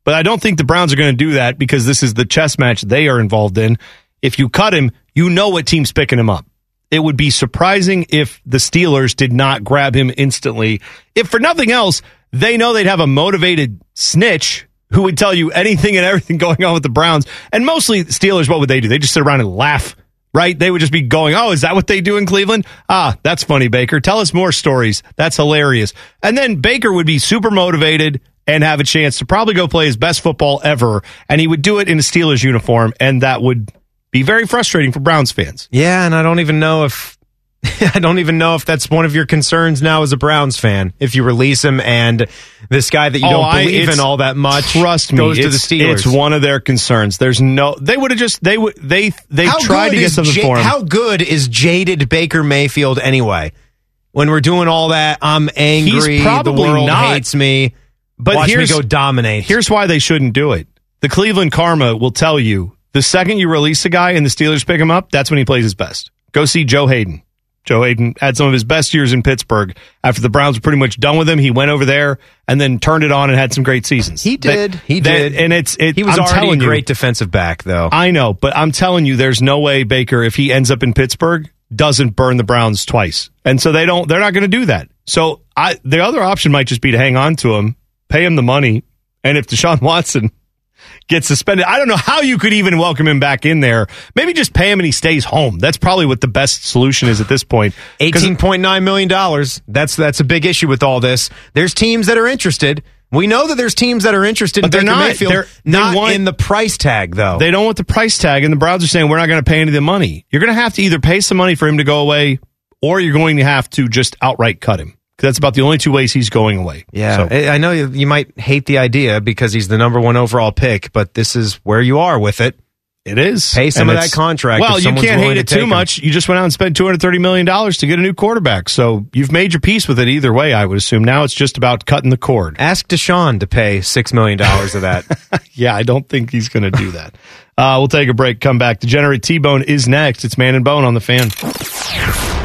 But I don't think the Browns are going to do that because this is the chess match they are involved in. If you cut him, you know what team's picking him up. It would be surprising if the Steelers did not grab him instantly. If for nothing else, they know they'd have a motivated snitch who would tell you anything and everything going on with the Browns. And mostly Steelers, what would they do? They just sit around and laugh, right? They would just be going, Oh, is that what they do in Cleveland? Ah, that's funny, Baker. Tell us more stories. That's hilarious. And then Baker would be super motivated and have a chance to probably go play his best football ever. And he would do it in a Steelers uniform. And that would be very frustrating for Browns fans. Yeah, and I don't even know if I don't even know if that's one of your concerns now as a Browns fan. If you release him and this guy that you Oh, don't believe it's- in all that much Trust me, goes to the it's, Steelers. it's one of their concerns. There's no, they would have just, they would, they, they How tried to get something Ja- for him. How good is jaded Baker Mayfield anyway? When we're doing all that, I'm angry. He's probably the world not. hates me. But Watch me here's- go dominate. Here's why they shouldn't do it. The Cleveland Karma will tell you the second you release a guy and the Steelers pick him up, that's when he plays his best. Go see Joe Haden. Joe Haden had some of his best years in Pittsburgh. After the Browns were pretty much done with him, he went over there and then turned it on and had some great seasons. He did. That- he that- did. and it's it, he was I'm already a telling you, great defensive back, though. I know, but I'm telling you, there's no way Baker, if he ends up in Pittsburgh, doesn't burn the Browns twice. And so they don't, they're not going to do that. So I, the other option might just be to hang on to him, pay him the money. And if Deshaun Watson gets suspended, I don't know how you could even welcome him back in there. Maybe just pay him and he stays home. That's probably what the best solution is at this point. Eighteen point nine million dollars. That's that's a big issue with all this. There's teams that are interested. We know that there's teams that are interested But in they're Baker not. Mayfield, They're- they not want- in the price tag though. They don't want the price tag, and the Browns are saying we're not going to pay any of the money. You're going to have to either pay some money for him to go away, or you're going to have to just outright cut him. That's about the only two ways he's going away. yeah, So- I know you, you might hate the idea because he's the number one overall pick, but this is where you are with it. It is. Pay some And of that contract. Well, you can't hate to it too him. much. You just went out and spent two hundred thirty million dollars to get a new quarterback. So you've made your peace with it either way. I would assume now it's just about cutting the cord. Ask Deshaun to pay six million dollars of that. Yeah, I don't think he's going to do that. Uh, we'll take a break. Come back. Degenerate T Bone is next. It's Man and Bone on the fan.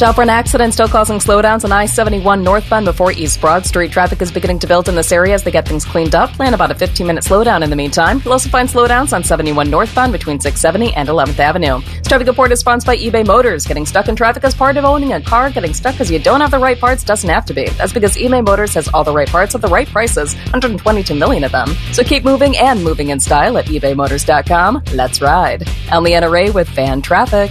For an accident still causing slowdowns on I 71 northbound before East Broad Street. Traffic is beginning to build in this area as they get things cleaned up. Plan about a 15 minute slowdown in the meantime. You'll also find slowdowns on 71 northbound between 670 and 11th Avenue. This traffic report is sponsored by eBay Motors. Getting stuck in traffic is part of owning a car. Getting stuck because you don't have the right parts doesn't have to be. That's because eBay Motors has all the right parts at the right prices, 122 million of them. So keep moving and moving in style at ebaymotors.com. Let's ride. I'm Leanna Ray with Fan Traffic.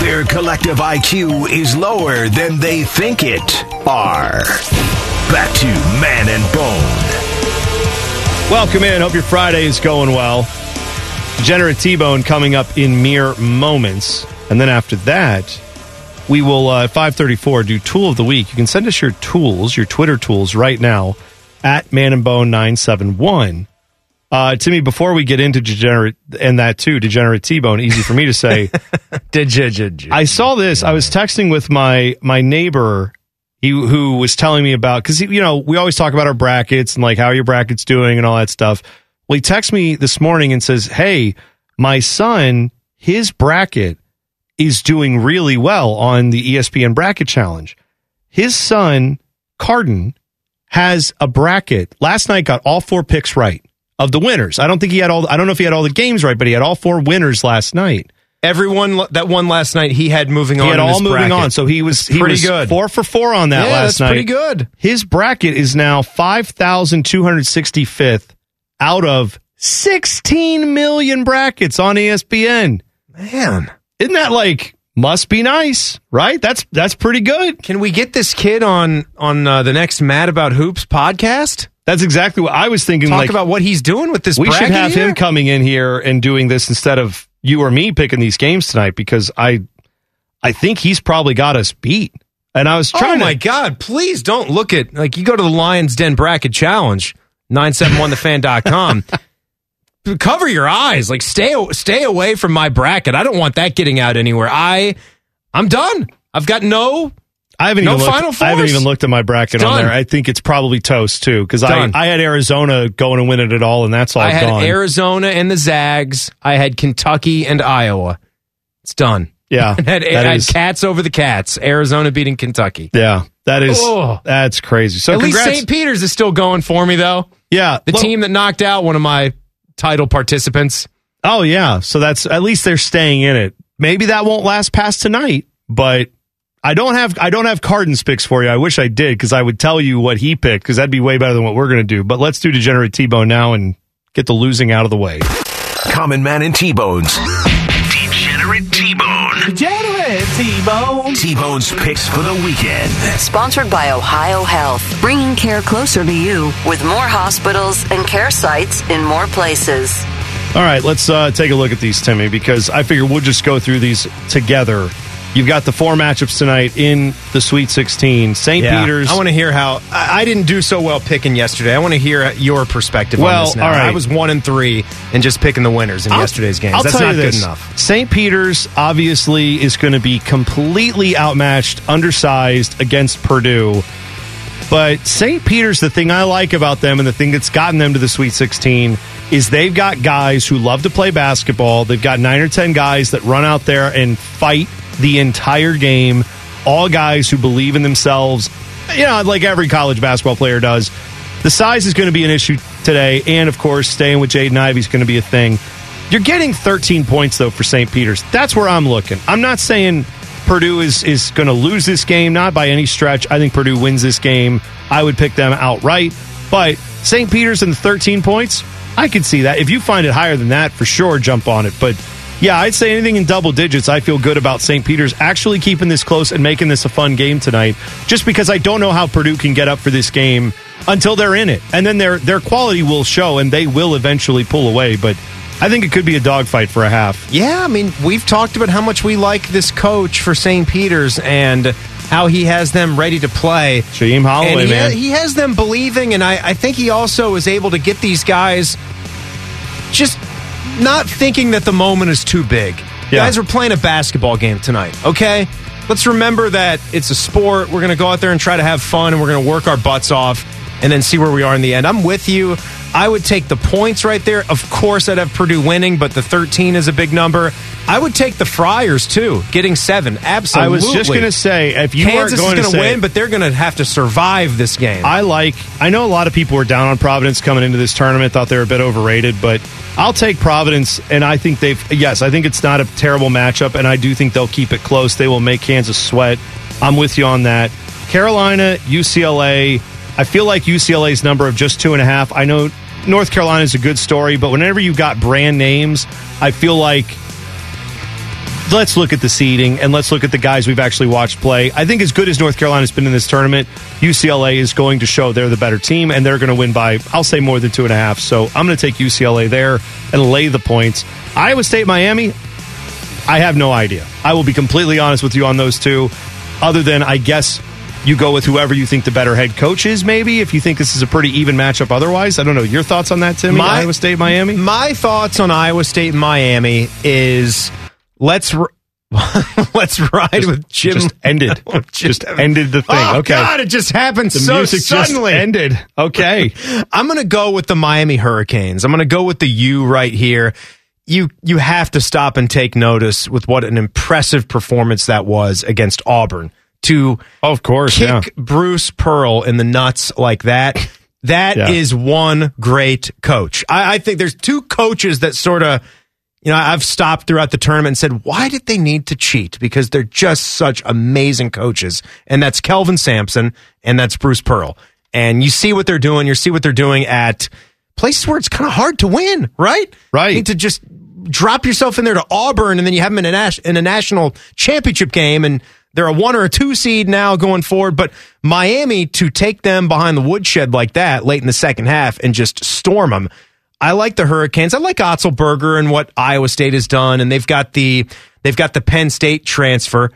Their collective IQ is lower than they think it are. Back to Man and Bone. Welcome in. Hope your Friday is going well. Degenerate T-Bone coming up in mere moments. And then after that, we will, uh, at 534, do Tool of the Week. You can send us your tools, your Twitter tools right now at Man and Bone 971. Uh, Timmy, before we get into Degenerate and that too, Degenerate T-Bone, easy for me to say. I saw this. I was texting with my my neighbor, he who was telling me about because you know we always talk about our brackets and like how your brackets doing and all that stuff. Well, he texted me this morning and says, "Hey, my son, his bracket is doing really well on the ESPN bracket challenge. His son, Carden, has a bracket. Last night got all four picks right of the winners. I don't think he had all. I don't know if he had all the games right, but he had all four winners last night." Everyone that won last night, he had moving on. He had all moving bracket. on, so he was That's he pretty was good. four for four on that Yeah, last that's night. pretty good. His bracket is now five thousand two hundred sixty fifth out of sixteen million brackets on ESPN. Man, isn't that like must be nice, right? That's that's pretty good. Can we get this kid on on uh, the next Mad About Hoops podcast? That's exactly what I was thinking. Talk like, about what he's doing with this. we should have him coming in here and doing this instead of you or me picking these games tonight because I I think he's probably got us beat. And I was trying. Oh my to. God! Please don't look at like you go to the Lions Den bracket challenge nine seven one thefan.com. Cover your eyes. Like stay stay away from my bracket. I don't want that getting out anywhere. I I'm done. I've got no. I haven't no even looked, final I haven't even looked at my bracket It's on done. there. I think it's probably toast too because I, I had Arizona going and winning it at all, and that's all I had gone. Arizona and the Zags. I had Kentucky and Iowa. It's done. yeah, I had, I had is- Cats over the Cats. Arizona beating Kentucky. yeah, that is Oh. that's crazy. So At least. St. Peter's is still going for me though. yeah, The look- team that knocked out one of my title participants. Oh yeah, so that's at least they're staying in it. Maybe that won't last past tonight, but I don't have I don't have Cardin's picks for you. I wish I did because I would tell you what he picked because that'd be way better than what we're going to do. But let's do degenerate T-bone now and get the losing out of the way. Common Man and T-Bones. Degenerate T-Bone. Degenerate T-Bone. T-Bone's picks for the weekend. Sponsored by Ohio Health, bringing care closer to you with more hospitals and care sites in more places. All right, let's uh, take a look at these, Timmy, because I figure we'll just go through these together. You've got the four matchups tonight in the Sweet 16. St. Peter's. I want to hear how I, I didn't do so well picking yesterday. I want to hear your perspective Well, on this now. all right. I was one and three and just picking the winners in I'll- yesterday's games. I'll That's tell not you good enough. St. Peter's obviously is going to be completely outmatched, undersized against Purdue. But St. Peter's, the thing I like about them and the thing that's gotten them to the Sweet 16 is they've got guys who love to play basketball. They've got nine or 10 guys that run out there and fight the entire game. All guys who believe in themselves, you know, like every college basketball player does. The size is going to be an issue today. And of course, staying with Jaden Ivey is going to be a thing. You're getting 13 points, though, for St. Peter's. That's where I'm looking. I'm not saying Purdue is, is going to lose this game, not by any stretch. I think Purdue wins this game. I would pick them outright. But St. Peter's and the 13 points, I could see that. If you find it higher than that, for sure, jump on it. But yeah, I'd say anything in double digits, I feel good about St. Peter's actually keeping this close and making this a fun game tonight, just because I don't know how Purdue can get up for this game until they're in it. And then their, their quality will show and they will eventually pull away. But I think it could be a dogfight for a half. Yeah, I mean, we've talked about how much we like this coach for St. Peter's and how he has them ready to play. Shaheen Holloway, and he, man. he has them believing, and I, I think he also is able to get these guys just not thinking that the moment is too big. Yeah. Guys, we're playing a basketball game tonight, okay? Let's remember that it's a sport. We're going to go out there and try to have fun, and we're going to work our butts off and then see where we are in the end. I'm with you. I would take the points right there. Of course, I'd have Purdue winning, but the 13 is a big number. I would take the Friars, too, getting seven. Absolutely. I was just going to say, if you Kansas going is going to win, but they're going to have to survive this game. I like. I know a lot of people were down on Providence coming into this tournament, thought they were a bit overrated, but I'll take Providence, and I think they've. Yes, I think it's not a terrible matchup, and I do think they'll keep it close. They will make Kansas sweat. I'm with you on that. Carolina, UCLA. I feel like UCLA's number of just two and a half. I know North Carolina is a good story, but whenever you've got brand names, I feel like let's look at the seeding and let's look at the guys we've actually watched play. I think as good as North Carolina's been in this tournament, UCLA is going to show they're the better team and they're going to win by, I'll say, more than two and a half. So I'm going to take UCLA there and lay the points. Iowa State, Miami, I have no idea. I will be completely honest with you on those two, other than I guess you go with whoever you think the better head coach is, maybe, if you think this is a pretty even matchup otherwise. I don't know. Your thoughts on that, Timmy? My- Iowa State, Miami? My thoughts on Iowa State and Miami is let's r- let's ride with Jim. just ended. Oh, just ended the thing. Oh, okay. God, it just happened The so music suddenly. just ended. Okay. I'm going to go with the Miami Hurricanes. I'm going to go with the U right here. You you have to stop and take notice with what an impressive performance that was against Auburn to of course kick yeah. Bruce Pearl in the nuts like that. That is Yeah. one great coach. I, I think there's two coaches that sort of you know, I've stopped throughout the tournament and said, why did they need to cheat? Because they're just such amazing coaches. And that's Kelvin Sampson and that's Bruce Pearl. And you see what they're doing. You see what they're doing at places where it's kind of hard to win, right? Right. You need to just drop yourself in there to Auburn and then you have them in a, nas- in a national championship game and they're a one or a two seed now going forward. But Miami to take them behind the woodshed like that late in the second half and just storm them. I like the Hurricanes. I like Otzelberger and what Iowa State has done, and they've got the they've got the Penn State transfer.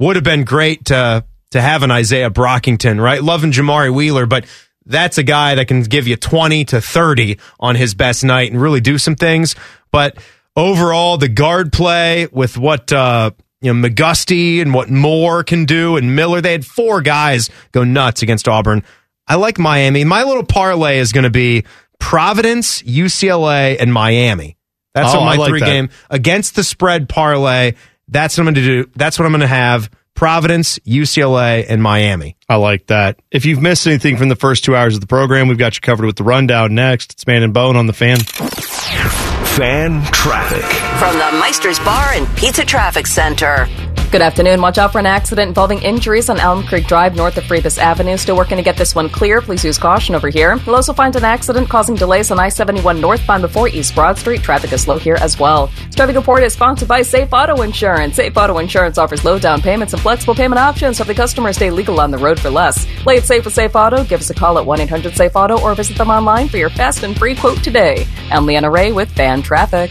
Would have been great to to have an Izaiah Brockington, right? Loving Jamari Wheeler, but that's a guy that can give you 20 to 30 on his best night and really do some things. But overall, the guard play with what, uh, you know, McGusty and what Moore can do and Miller, they had four guys go nuts against Auburn. I like Miami. My little parlay is going to be Providence, UCLA, and Miami. That's Oh, my like three that. game against the spread parlay. That's what I'm going to do. That's what I'm going to have. Providence, UCLA, and Miami. I like that. If you've missed anything from the first two hours of the program, we've got you covered with the rundown next. It's Man and Bone on the fan. Fan traffic. From the Meister's Bar and Pizza Traffic Center. Good afternoon. Watch out for an accident involving injuries on Alum Creek Drive north of Frebis Avenue. Still working to get this one clear. Please use caution over here. You'll also find an accident causing delays on I 71 northbound before East Broad Street. Traffic is slow here as well. Traffic report is sponsored by Safe Auto Insurance. Safe Auto Insurance offers low down payments and flexible payment options so the customers stay legal on the road for less. Play it safe with Safe Auto. Give us a call at 1 800 Safe Auto or visit them online for your fast and free quote today. I'm Leanna Ray with Fan Traffic.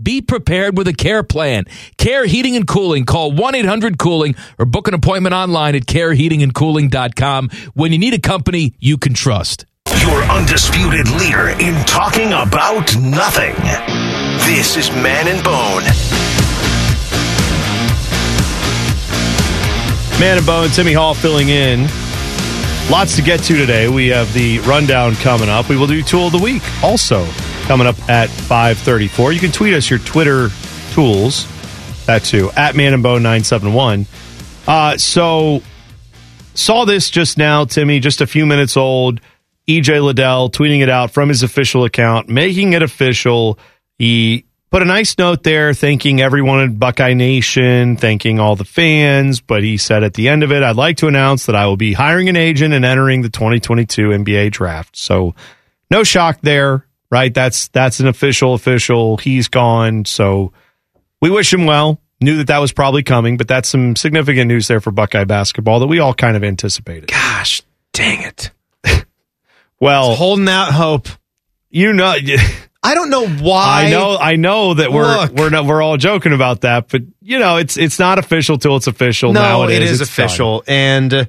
Be prepared with a care plan. Care Heating and Cooling. Call 1 800 Cooling or book an appointment online at careheatingandcooling.com when you need a company you can trust. Your undisputed leader in talking about nothing. This is Man and Bone. Man and Bone, Timmy Hall filling in. Lots to get to today. We have the rundown coming up. We will do Tool of the Week also coming up at 534. You can tweet us your Twitter tools. That too. At Man and Bone 971. Uh, so saw this just now, Timmy, just a few minutes old. EJ Liddell tweeting it out from his official account, making it official. He put a nice note there, thanking everyone at Buckeye Nation, thanking all the fans. But he said at the end of it, I'd like to announce that I will be hiring an agent and entering the 2022 NBA draft. So no shock there, right? That's that's an official official. He's gone. So we wish him well. Knew that that was probably coming, but that's some significant news there for Buckeye basketball that we all kind of anticipated. Gosh, dang it. Well, holding out hope. You know, I don't know why. I know, I know that we're Look. we're not, we're all joking about that, but you know, it's it's not official till it's official. No, now it is It's official. And uh,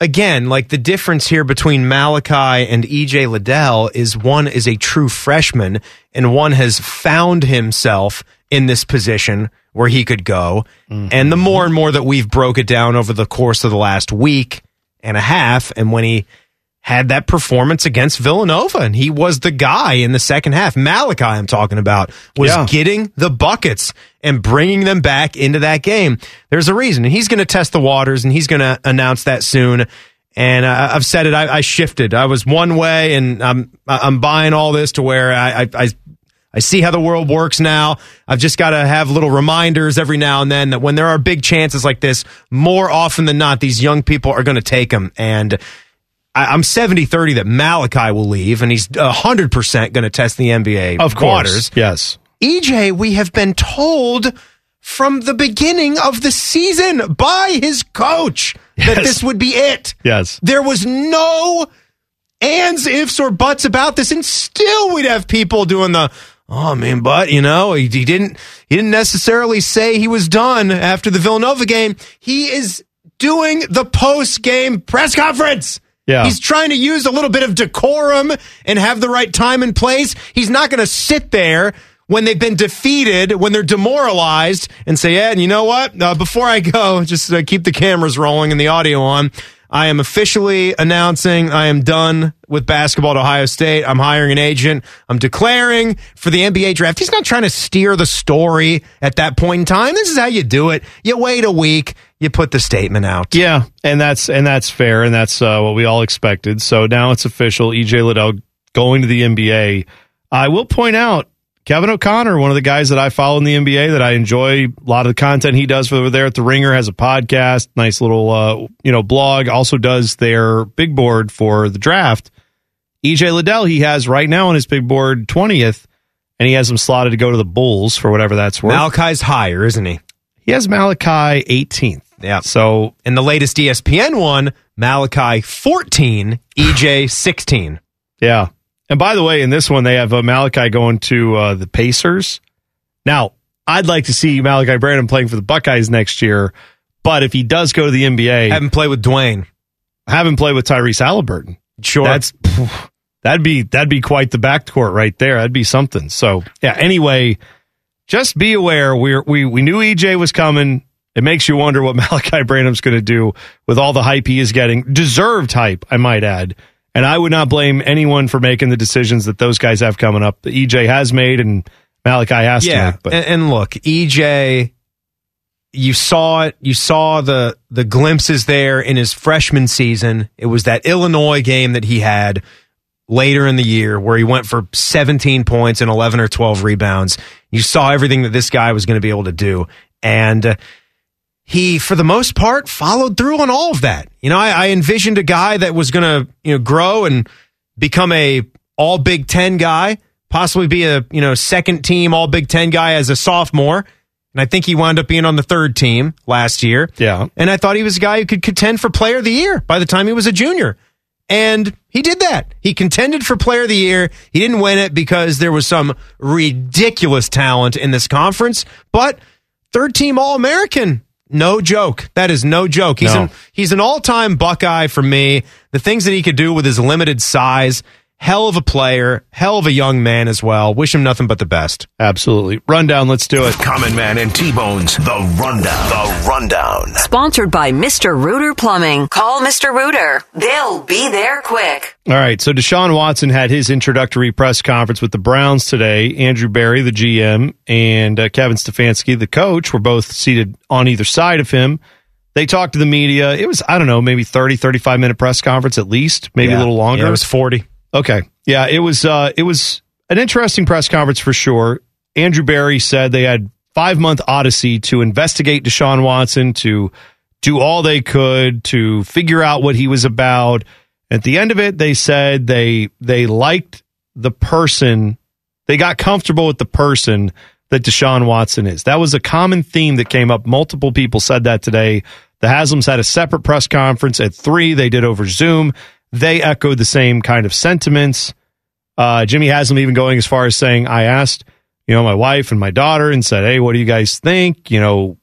again, like the difference here between Malaki and EJ Liddell is one is a true freshman and one has found himself in this position where he could go. Mm-hmm. And the more and more that we've broke it down over the course of the last week and a half, and when he had that performance against Villanova, and he was the guy in the second half. Malaki, I'm talking about, was Yeah. getting the buckets and bringing them back into that game. There's a reason, and he's going to test the waters, and he's going to announce that soon. And uh, I've said it. I, I shifted. I was one way, and I'm I'm buying all this to where I I, I I see how the world works now. I've just got to have little reminders every now and then that when there are big chances like this, more often than not, these young people are going to take them. And I, I'm 70 30 that Malaki will leave, and he's 100% going to test the NBA Of course, waters. yes. EJ, we have been told from the beginning of the season by his coach that this would be it. Yes. There was no ands, ifs, or buts about this, and still we'd have people doing the oh man, but you know, he, he didn't he didn't necessarily say he was done after the Villanova game. He is doing the post game press conference. Yeah. He's trying to use a little bit of decorum and have the right time and place. He's not going to sit there when they've been defeated, when they're demoralized, and say, "Yeah, and you know what? Uh, before I go, just uh, keep the cameras rolling and the audio on." I am officially announcing I am done with basketball at Ohio State. I'm hiring an agent. I'm declaring for the NBA draft. He's not trying to steer the story at that point in time. This is how you do it. You wait a week, you put the statement out. Yeah, and that's and that's fair, and that's uh, what we all expected. So now it's official. EJ Liddell going to the NBA. I will point out Kevin O'Connor, one of the guys that I follow in the NBA that I enjoy a lot of the content he does over there at the Ringer, has a podcast, nice little uh, you know blog. Also does their big board for the draft. EJ Liddell, he has right now on his big board twentieth and he has him slotted to go to the Bulls for whatever that's worth. Malaki's higher, isn't he? he has Malaki 18th. Yeah. So In the latest ESPN one, Malaki 14, EJ 16. Yeah. And by the way, in this one, they have uh, Malaki going to uh, the Pacers. Now, I'd like to see Malaki Branham playing for the Buckeyes next year, but if he does go to the NBA, Have him play with Dwayne. have him play with Tyrese Haliburton. Sure. That's that'd be that'd be quite the backcourt right there. That'd be something. So yeah. Anyway, just be aware. We we we knew EJ was coming. It makes you wonder what Malaki Branham's going to do with all the hype he is getting. Deserved hype, I might add. And I would not blame anyone for making the decisions that those guys have coming up. That EJ has made and Malaki has to yeah. make. But and, and look, EJ, you saw it. You saw the the glimpses there in his freshman season. It was that Illinois game that he had later in the year where he went for 17 points and 11 or 12 rebounds. You saw everything that this guy was going to be able to do. And uh, he, for the most part, followed through on all of that. You know, I, I envisioned a guy that was going to, you know, grow and become a all Big Ten guy, possibly be a, you know, second team all Big Ten guy as a sophomore. And I think he wound up being on the third team last year. Yeah. And I thought he was a guy who could contend for player of the year by the time he was a junior. And he did that. He contended for player of the year. He didn't win it because there was some ridiculous talent in this conference, but third team All American. No joke. That is no joke. He's No. an he's an all-time Buckeye for me. The things that he could do with his limited size, hell of a player, hell of a young man as well. Wish him nothing but the best. absolutely. Rundown, let's do it. Common Man and T-Bone's The Rundown. The Rundown. Sponsored by Mr. Rooter Plumbing. Call Mr. Rooter. They'll be there quick. All right. So Deshaun Watson had his introductory press conference with the Browns today. Andrew Berry, the GM, and uh, Kevin Stefanski, the coach, were both seated on either side of him. They talked to the media. It was, I don't know, maybe 30, 35 minute press conference at least, maybe a little longer. Yeah, it was 40. Okay. Yeah, it was uh it was an interesting press conference for sure. Andrew Berry said they had 5-month odyssey to investigate Deshaun Watson to do all they could to figure out what he was about. At the end of it, they said they they liked the person, they got comfortable with the person that Deshaun Watson is. That was a common theme that came up. Multiple people said that today. The Haslams had a separate press conference at three. They did over Zoom. They echoed the same kind of sentiments. Uh, Jimmy Haslam even going as far as saying, I asked, you know, my wife and my daughter and said, Hey, what do you guys think? You know,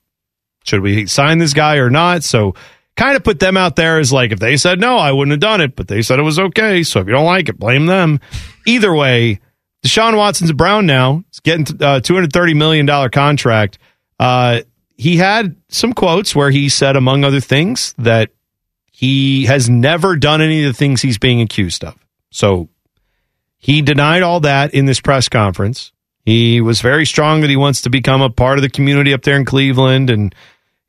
should we sign this guy or not? So kind of put them out there as like, if they said no, I wouldn't have done it, but they said it was okay. So if you don't like it, blame them. Either way, Deshaun Watson's a Brown now. He's getting a $230 million contract. Uh, he had some quotes where he said, among other things, that he has never done any of the things he's being accused of. So he denied all that in this press conference. He was very strong that he wants to become a part of the community up there in Cleveland and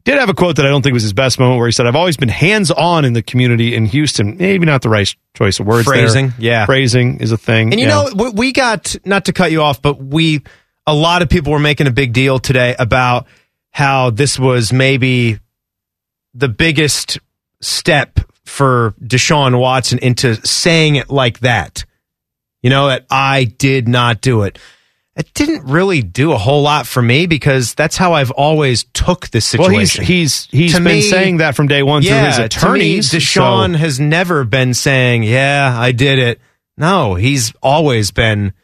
did have a quote that I don't think was his best moment where he said, I've always been hands on in the community in Houston. Maybe not the right choice of words. there. Phrasing, yeah. Phrasing is a thing. And you yeah. know, we got not to cut you off, but we a lot of people were making a big deal today about how this was maybe the biggest step for Deshaun Watson into saying it like that. You know, that I did not do it. It didn't really do a whole lot for me because that's how I've always took this Well, he's situation. he's he's To been me- saying that from day one through his attorneys. To me, Deshaun so- has never been saying, "Yeah, I did it." No, he's always been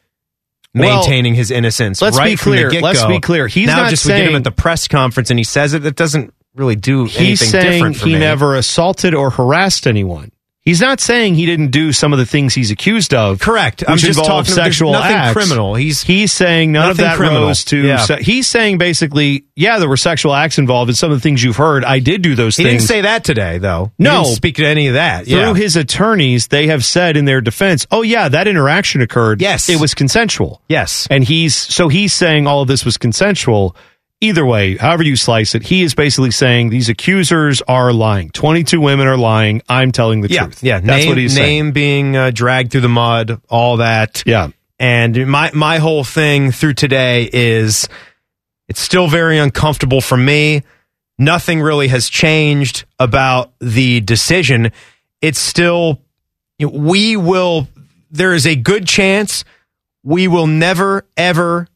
Well, maintaining his innocence. let's right be the clear. Let's be clear. He's now not just we get him saying- at the press conference and he says it. That doesn't really do anything he's saying he me. never assaulted or harassed anyone. He's not saying he didn't do some of the things he's accused of. Correct. I'm just talking- sexual nothing acts. criminal. He's he's saying none of that criminal. rose to. Yeah. se- he's saying basically, yeah, there were sexual acts involved in some of the things you've heard. I did do those He things. didn't say that today, though. He No. didn't speak to any of that. Through yeah. his attorneys, they have said in their defense, "Oh yeah, that interaction occurred. Yes. it was consensual. yes. And he's so he's saying all of this was consensual. Either way, however you slice it, he is basically saying these accusers are lying. Twenty-two women are lying. I'm telling the yeah, truth. Yeah, that's name, what he's saying. name being uh, dragged through the mud, all that. Yeah. And my my whole thing through today is it's still very uncomfortable for me. Nothing really has changed about the decision. It's still we will there is a good chance we will never, ever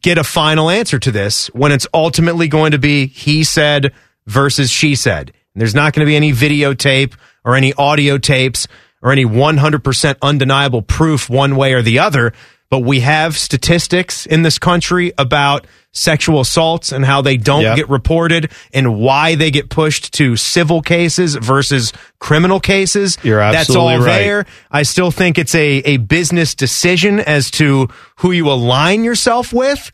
get a final answer to this when it's ultimately going to be he said versus she said. There's not going to be any videotape or any audio tapes or any 100% undeniable proof one way or the other. But we have statistics in this country about sexual assaults and how they don't Yep. get reported and why they get pushed to civil cases versus criminal cases. You're That's all there. I still think it's a, a business decision as to who you align yourself with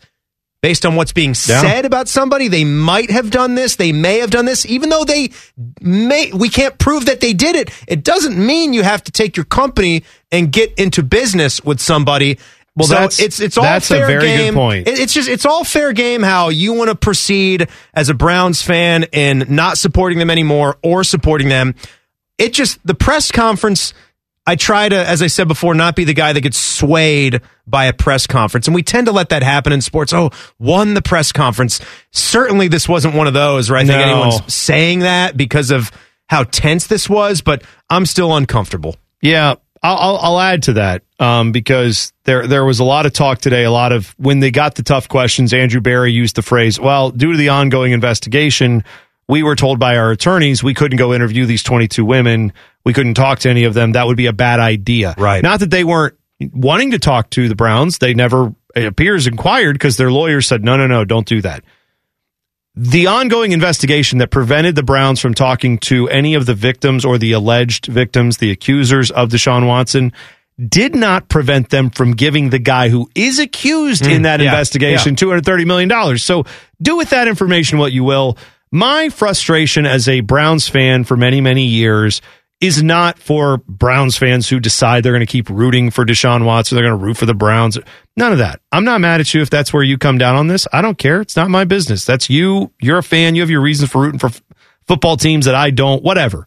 based on what's being Yeah. said about somebody. They might have done this. They may have done this, even though they may, we can't prove that they did it. It doesn't mean you have to take your company and get into business with somebody. Well, So that's- it's it's all that's a fair very good game. point. It- It's just it's all fair game how you want to proceed as a Browns fan in not supporting them anymore or supporting them. It just the press conference. I try to, as I said before, not be the guy that gets swayed by a press conference, and we tend to let that happen in sports. Oh, won the press conference. Certainly, this wasn't one of those where I think No. anyone's saying that because of how tense this was. But I'm still uncomfortable. Yeah, I'll, I'll, I'll add to that um, because there there was a lot of talk today. A lot of when they got the tough questions, Andrew Berry used the phrase, "Well, due to the ongoing investigation, we were told by our attorneys we couldn't go interview these 22 women. We couldn't talk to any of them. That would be a bad idea." Right. Not that they weren't wanting to talk to the Browns. They never, it appears, inquired because their lawyers said, "No, no, no, don't do that." The ongoing investigation that prevented the Browns from talking to any of the victims or the alleged victims, the accusers of Deshaun Watson, did not prevent them from giving the guy who is accused in Mm, that yeah, investigation $230 million. So do with that information what you will. My frustration as a Browns fan for many, many years is not for Browns fans who decide they're going to keep rooting for Deshaun Watson. Or they're going to root for the Browns. None of that. I'm not mad at you if that's where you come down on this. I don't care. It's not my business. That's you. You're a fan. You have your reasons for rooting for f- football teams that I don't. Whatever.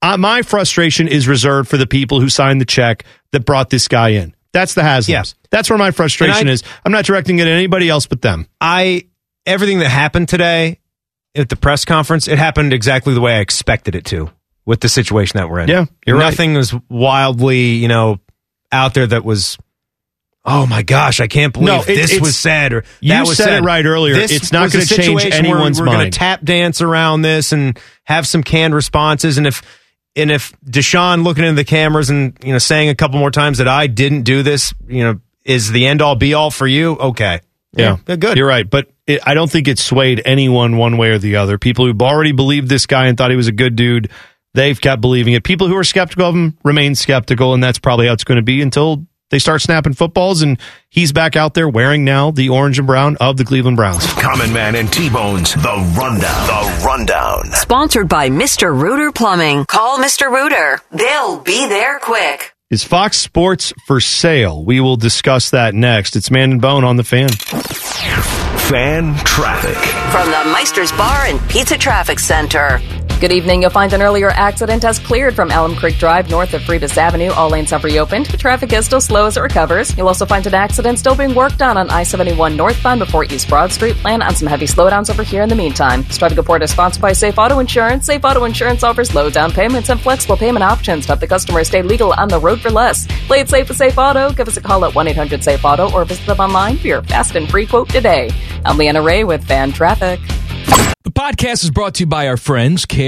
Uh, my frustration is reserved for the people who signed the check that brought this guy in. That's the Haslam's. Yeah. That's where my frustration I- is. I'm not directing it at anybody else but them. I everything that happened today at the press conference, it happened exactly the way I expected it to with the situation that we're in. Yeah, you're right. Nothing was wildly, you know, out there that was Oh my gosh! I can't believe No, it- this was said or you that was said it right earlier. This It's not gonna change situation where anyone's We're going to tap dance around this and have some canned responses. And if and if Deshaun looking into the cameras and you know saying a couple more times that I didn't do this, you know, is the end all be all for you? Okay, Yeah, good. You're right, but it, I don't think it swayed anyone one way or the other. People who've already believed this guy and thought he was a good dude, they've kept believing it. People who are skeptical of him remain skeptical, and that's probably how it's going to be until they start snapping footballs. And he's back out there wearing now the orange and brown of the Cleveland Browns. Common Man and T-Bones, The Rundown. The Rundown. Sponsored by Mr. Rooter Plumbing. Call Mr. Rooter. They'll be there quick. Is Fox Sports for sale? We will discuss that next. It's Man and Bone on the fan. Fan traffic. From the Meister's Bar and Pizza Traffic Center. Good evening. You'll find an earlier accident has cleared from Alum Creek Drive north of Frebis Avenue. All lanes have reopened. Traffic is still slow as it recovers. You'll also find an accident still being worked on on I-71 northbound before East Broad Street. Plan on some heavy slowdowns over here in the meantime. This traffic report is sponsored by Safe Auto Insurance. Safe Auto Insurance offers low down payments and flexible payment options to help the customer stay legal on the road for less. Play it safe with Safe Auto. Give us a call at 1-800-SAFE-AUTO or visit them online for your fast and free quote today. I'm Leanna Ray with Fan Traffic. The podcast is brought to you by our friends, Care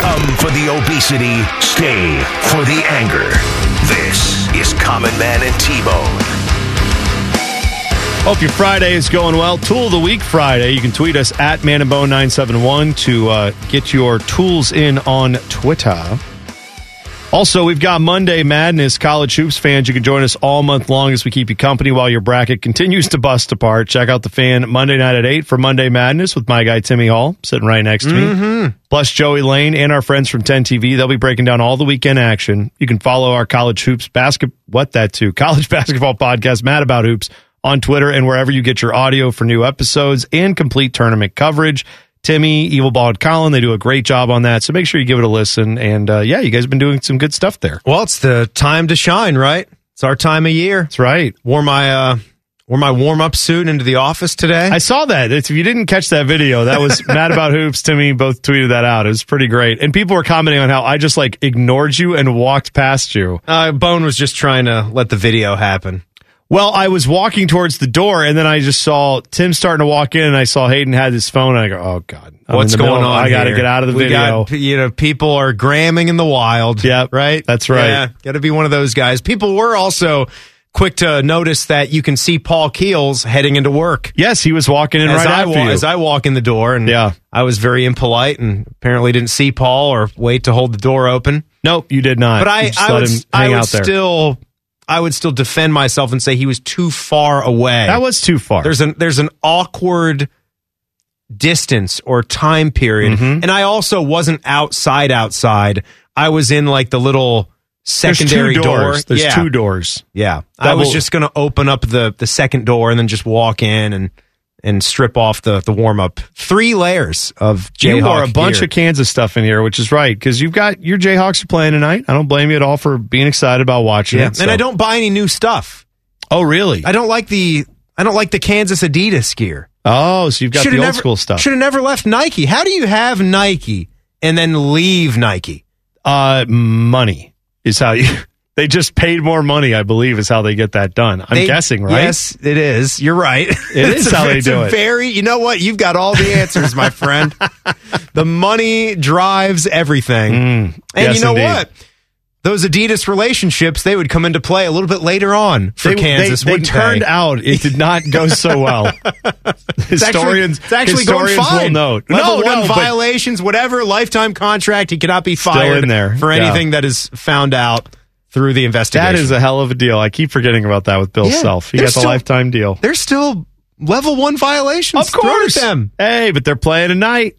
Come for the obesity, stay for the anger. This is Common Man and T-Bone. Hope your Friday is going well. Tool of the Week Friday. You can tweet us at manandbone971 to uh, get your tools in on Twitter. Also, we've got Monday Madness. College Hoops fans, you can join us all month long as we keep you company while your bracket continues to bust apart. Check out the fan Monday night at 8 for Monday Madness with my guy Timmy Hall sitting right next to me. Mm-hmm. Plus Joey Lane and our friends from 10 TV. They'll be breaking down all the weekend action. You can follow our College Hoops basket what that too. College basketball podcast, Mad About Hoops, on Twitter and wherever you get your audio for new episodes and complete tournament coverage. Timmy, Evil Bald Colin, they do a great job on that. So make sure you give it a listen. And uh, yeah, you guys have been doing some good stuff there. Well, it's the time to shine, right? It's our time of year. That's right. Wore my uh wore my warm up suit into the office today. I saw that. If you didn't catch that video, that was Mad About Hoops. Timmy both tweeted that out. It was pretty great. And people were commenting on how I just like ignored you and walked past you. Uh, Bone was just trying to let the video happen. Well, I was walking towards the door and then I just saw Tim starting to walk in and I saw Hayden had his phone and I go, oh God. I'm What's going middle. on? I got to get out of the We video. got, you know, people are gramming in the wild. Yeah, right. That's right. Yeah, got to be one of those guys. People were also quick to notice that you can see Paul Keels heading into work. Yes, he was walking in as right I after wa- you. As I walk in the door, and Yeah. I was very impolite and apparently didn't see Paul or wait to hold the door open. Nope, you did not. But I, I would, I would still, I would still defend myself and say he was too far away. That was too far. There's an there's an awkward distance or time period, Mm-hmm. and I also wasn't outside. Outside, I was in like the little There's secondary two door. There's yeah. two doors. Yeah, I was just going to open up the the second door and then just walk in and and strip off the the warm up. Three layers of Jayhawk you wore a bunch gear. of Kansas stuff in here, which is right because you've got your Jayhawks are playing tonight. I don't blame you at all for being excited about watching yeah, it. so- and I don't buy any new stuff. Oh, really? I don't like the I don't like the Kansas Adidas gear. Oh, so you've got Shoulda the old never- school stuff. Should have never left Nike. How do you have Nike and then leave Nike? Uh, money is how you. They just paid more money, I believe, is how they get that done. I'm They- guessing, right? Yes, it is. You're right. It's is a- how they do it. Very, you know what? You've got all the answers, my friend. the money drives everything. and Mm, yes, you know indeed. what? Those Adidas relationships, they would come into play a little bit later on for They, Kansas. they, they turned out it did not go so well. It's actually, historians, it's actually going historians fine. will note. Level no, one no, violations, whatever, lifetime contract. He cannot be fired in there. for Yeah. anything that is found out through the investigation. that is a hell of a deal. I keep forgetting about that with Bill Yeah, Self. He got the still- lifetime deal. They're still level one violations. Of course. Them. Hey, but they're playing tonight.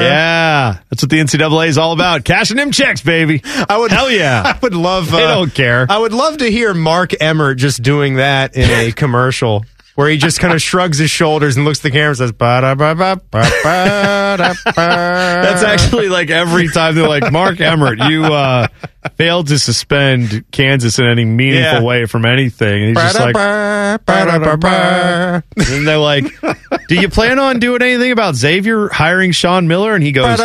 Yeah, that's what the NCAA is all about. Cashing them checks, baby. I would Hell yeah. I would love. They uh, don't care. I would love to hear Mark Emmert just doing that in a commercial. Where he just kind of shrugs his shoulders and looks at the camera and says, "Ba-da-ba-ba-ba-ba-da-ba." That's actually like every time they're like, Mark Emmert, you uh, failed to suspend Kansas in any meaningful Yeah. way from anything. And he's just like, and they're like, do you plan on doing anything about Xavier hiring Sean Miller? And he goes,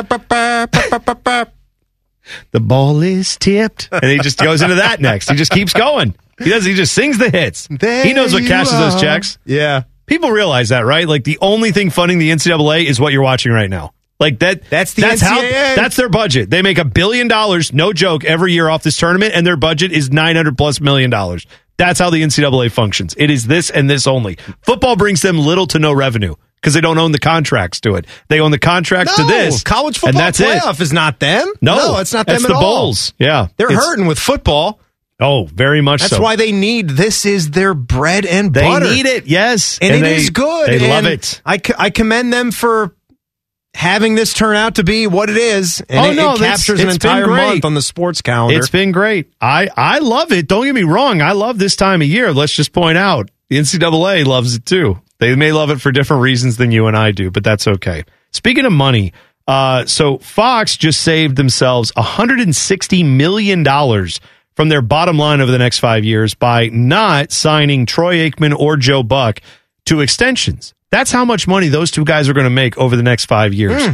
the ball is tipped. And he just goes into that next. He just keeps going. He does. He just sings the hits. There he knows what cashes are. those checks. Yeah. People realize that, right? Like the only thing funding the NCAA is what you're watching right now. Like that. That's the that's how. NCAA. That's their budget. They make a billion dollars, no joke, every year off this tournament, and their budget is nine hundred plus million dollars. That's how the NCAA functions. It is this and this only. Football brings them little to no revenue because they don't own the contracts to it. They own the contracts No, to this. college football and that's playoff it. is not them. No, it's not them at the all. Bulls. Yeah, They're It's- hurting with football. Oh, very much That's so. why they need this is their bread and they butter. They need it. Yes, and, it they, is good. They love and it. I, I commend them for having this turn out to be what it is, and Oh, it, no, it captures an entire month on the sports calendar. It's been great. I I love it. Don't get me wrong. I love this time of year. Let's just point out the NCAA loves it too. They may love it for different reasons than you and I do, but that's okay. Speaking of money, uh, so Fox just saved themselves 160 million dollars from their bottom line over the next five years by not signing Troy Aikman or Joe Buck to extensions. That's how much money those two guys are going to make over the next five years. Hmm.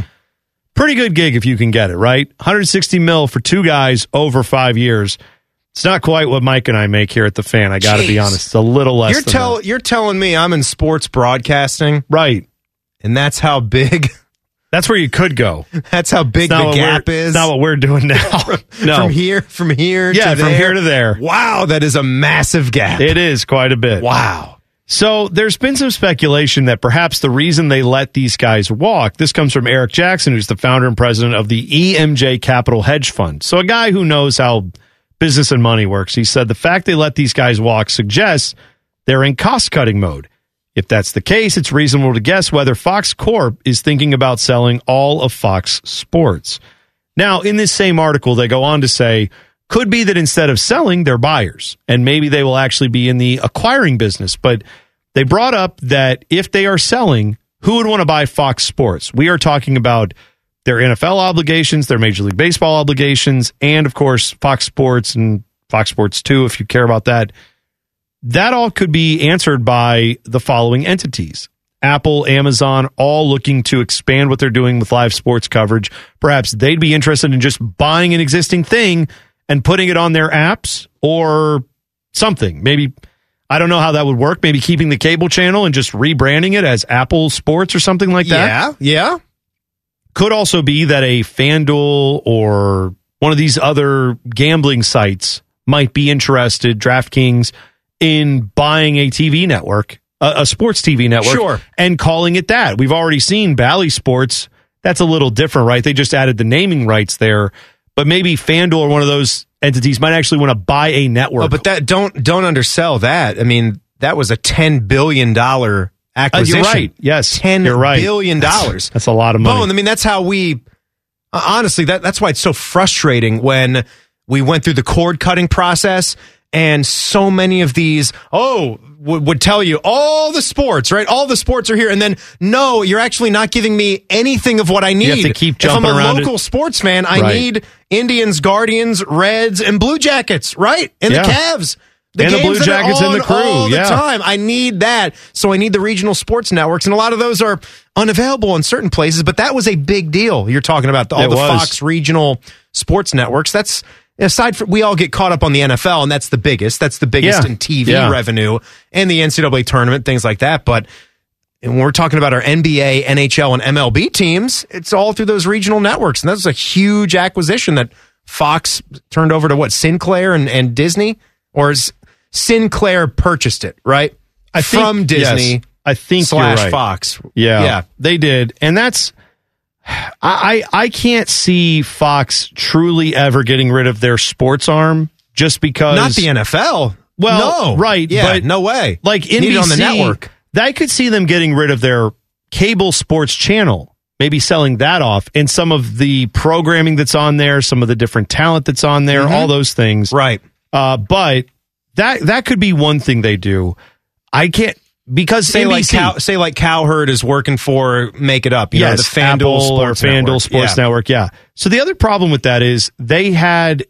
Pretty good gig if you can get it, right? 160 mil for two guys over five years. It's not quite what Mike and I make here at the fan. I got to be honest. It's a little less. you're than tell that. you're telling me I'm in sports broadcasting, right? And that's how big. That's where you could go. That's how big the gap is. Not what we're doing now. no, From here, from here, to there. Yeah, from here to there. Wow, that is a massive gap. It is quite a bit. Wow. So there's been some speculation that perhaps the reason they let these guys walk, this comes from Eric Jackson, who's the founder and president of the EMJ Capital Hedge Fund. So a guy who knows how business and money works. He said the fact they let these guys walk suggests they're in cost cutting mode. If that's the case, it's reasonable to guess whether Fox Corp is thinking about selling all of Fox Sports. Now, in this same article, they go on to say Could be that instead of selling, they're buyers, and maybe they will actually be in the acquiring business. But they brought up that if they are selling, who would want to buy Fox Sports? We are talking about their NFL obligations, their Major League Baseball obligations, and of course, Fox Sports and Fox Sports 2, if you care about that. That all could be answered by the following entities Apple, Amazon, all looking to expand what they're doing with live sports coverage. Perhaps they'd be interested in just buying an existing thing and putting it on their apps or something. Maybe, I don't know how that would work. Maybe keeping the cable channel and just rebranding it as Apple Sports or something like that. Yeah, yeah. Could also be that a FanDuel or one of these other gambling sites might be interested, DraftKings, in buying a TV network, a, a sports TV network, Sure. and calling it that. We've already seen Bally Sports. That's a little different, right? They just added the naming rights there, but maybe FanDuel or one of those entities might actually want to buy a network. Oh, but that don't don't undersell that. I mean, that was a ten billion dollar Uh, acquisition. you're right. Yes, ten you're right. billion dollars. That's a lot of money. Bone, I mean, that's how we. uh, Honestly, that that's why it's so frustrating when we went through the cord cutting process, and so many of these oh would, would tell you all the sports, right? All the sports are here, and then no, you're actually not giving me anything of what I need. have to keep if I'm a around local it. sports fan, I Right. need Indians, Guardians, Reds, and Blue Jackets, right? And Yeah. the Cavs. And the Blue Jackets and the Crew, all the yeah. time. I need that. So I need the regional sports networks, and a lot of those are unavailable in certain places. But that was a big deal. You're talking about all It the was. Fox regional sports networks. That's aside from we all get caught up on the NFL, and that's the biggest. That's the biggest Yeah. in TV Yeah. revenue and the NCAA tournament, things like that. But when we're talking about our NBA, NHL, and MLB teams, it's all through those regional networks, and that's a huge acquisition that Fox turned over to what Sinclair and, and Disney, or is Sinclair purchased it, right? I think- from Disney. yes, I think slash right. Fox. Yeah, yeah. they did, and that's I I I can't see Fox truly ever getting rid of their sports arm just because Not the NFL. Well, no, right, Yeah, but no way. Like NBC on the network. I could see them getting rid of their cable sports channel, maybe selling that off, and some of the programming that's on there, some of the different talent that's on there, Mhm. all those things. Right. Uh, but that that could be one thing they do. I can't because Say like Cow, say like Cowherd is working for Make It Up. You yes, know, the FanDuel Apple Sports or FanDuel Network. Sports Yeah. Network. Yeah. So the other problem with that is they had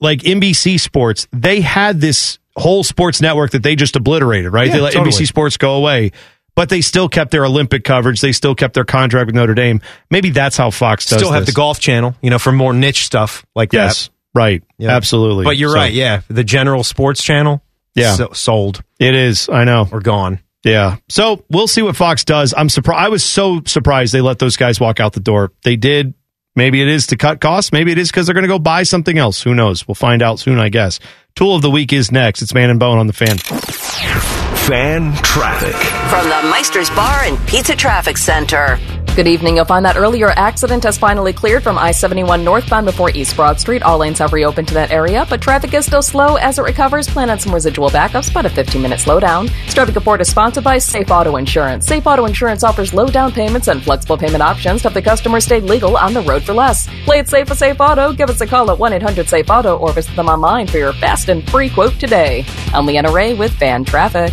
like NBC Sports. They had this whole sports network that they just obliterated. Right? Yeah, they let totally. NBC Sports go away. But they still kept their Olympic coverage. They still kept their contract with Notre Dame. Maybe that's how Fox does. Still have this. the golf channel, you know, for more niche stuff like Yes, that. right. Yeah. Absolutely. But you're So, right. Yeah, the general sports channel. Yeah. so, sold It is. I know. or gone. Yeah. So we'll see what Fox does. I'm surprised. I was so surprised they let those guys walk out the door. They did. Maybe it is to cut costs. Maybe it is because they're going to go buy something else. Who knows? We'll find out soon, I guess. Tool of the week is next. It's Man and Bone on the fan. Fan traffic. From the Meister's Bar and Pizza Traffic Center. Good evening. You'll find that earlier accident has finally cleared from I 71 northbound before East Broad Street. All lanes have reopened to that area, but traffic is still slow as it recovers. Plan on some residual backups, about a 15 minute slowdown. This traffic report is sponsored by Safe Auto Insurance. Safe Auto Insurance offers low down payments and flexible payment options to help the customer stay legal on the road for less. Play it safe with Safe Auto. Give us a call at 1 800 Safe Auto or visit them online for your fast and free quote today. I'm Leanna Ray with Fan Traffic.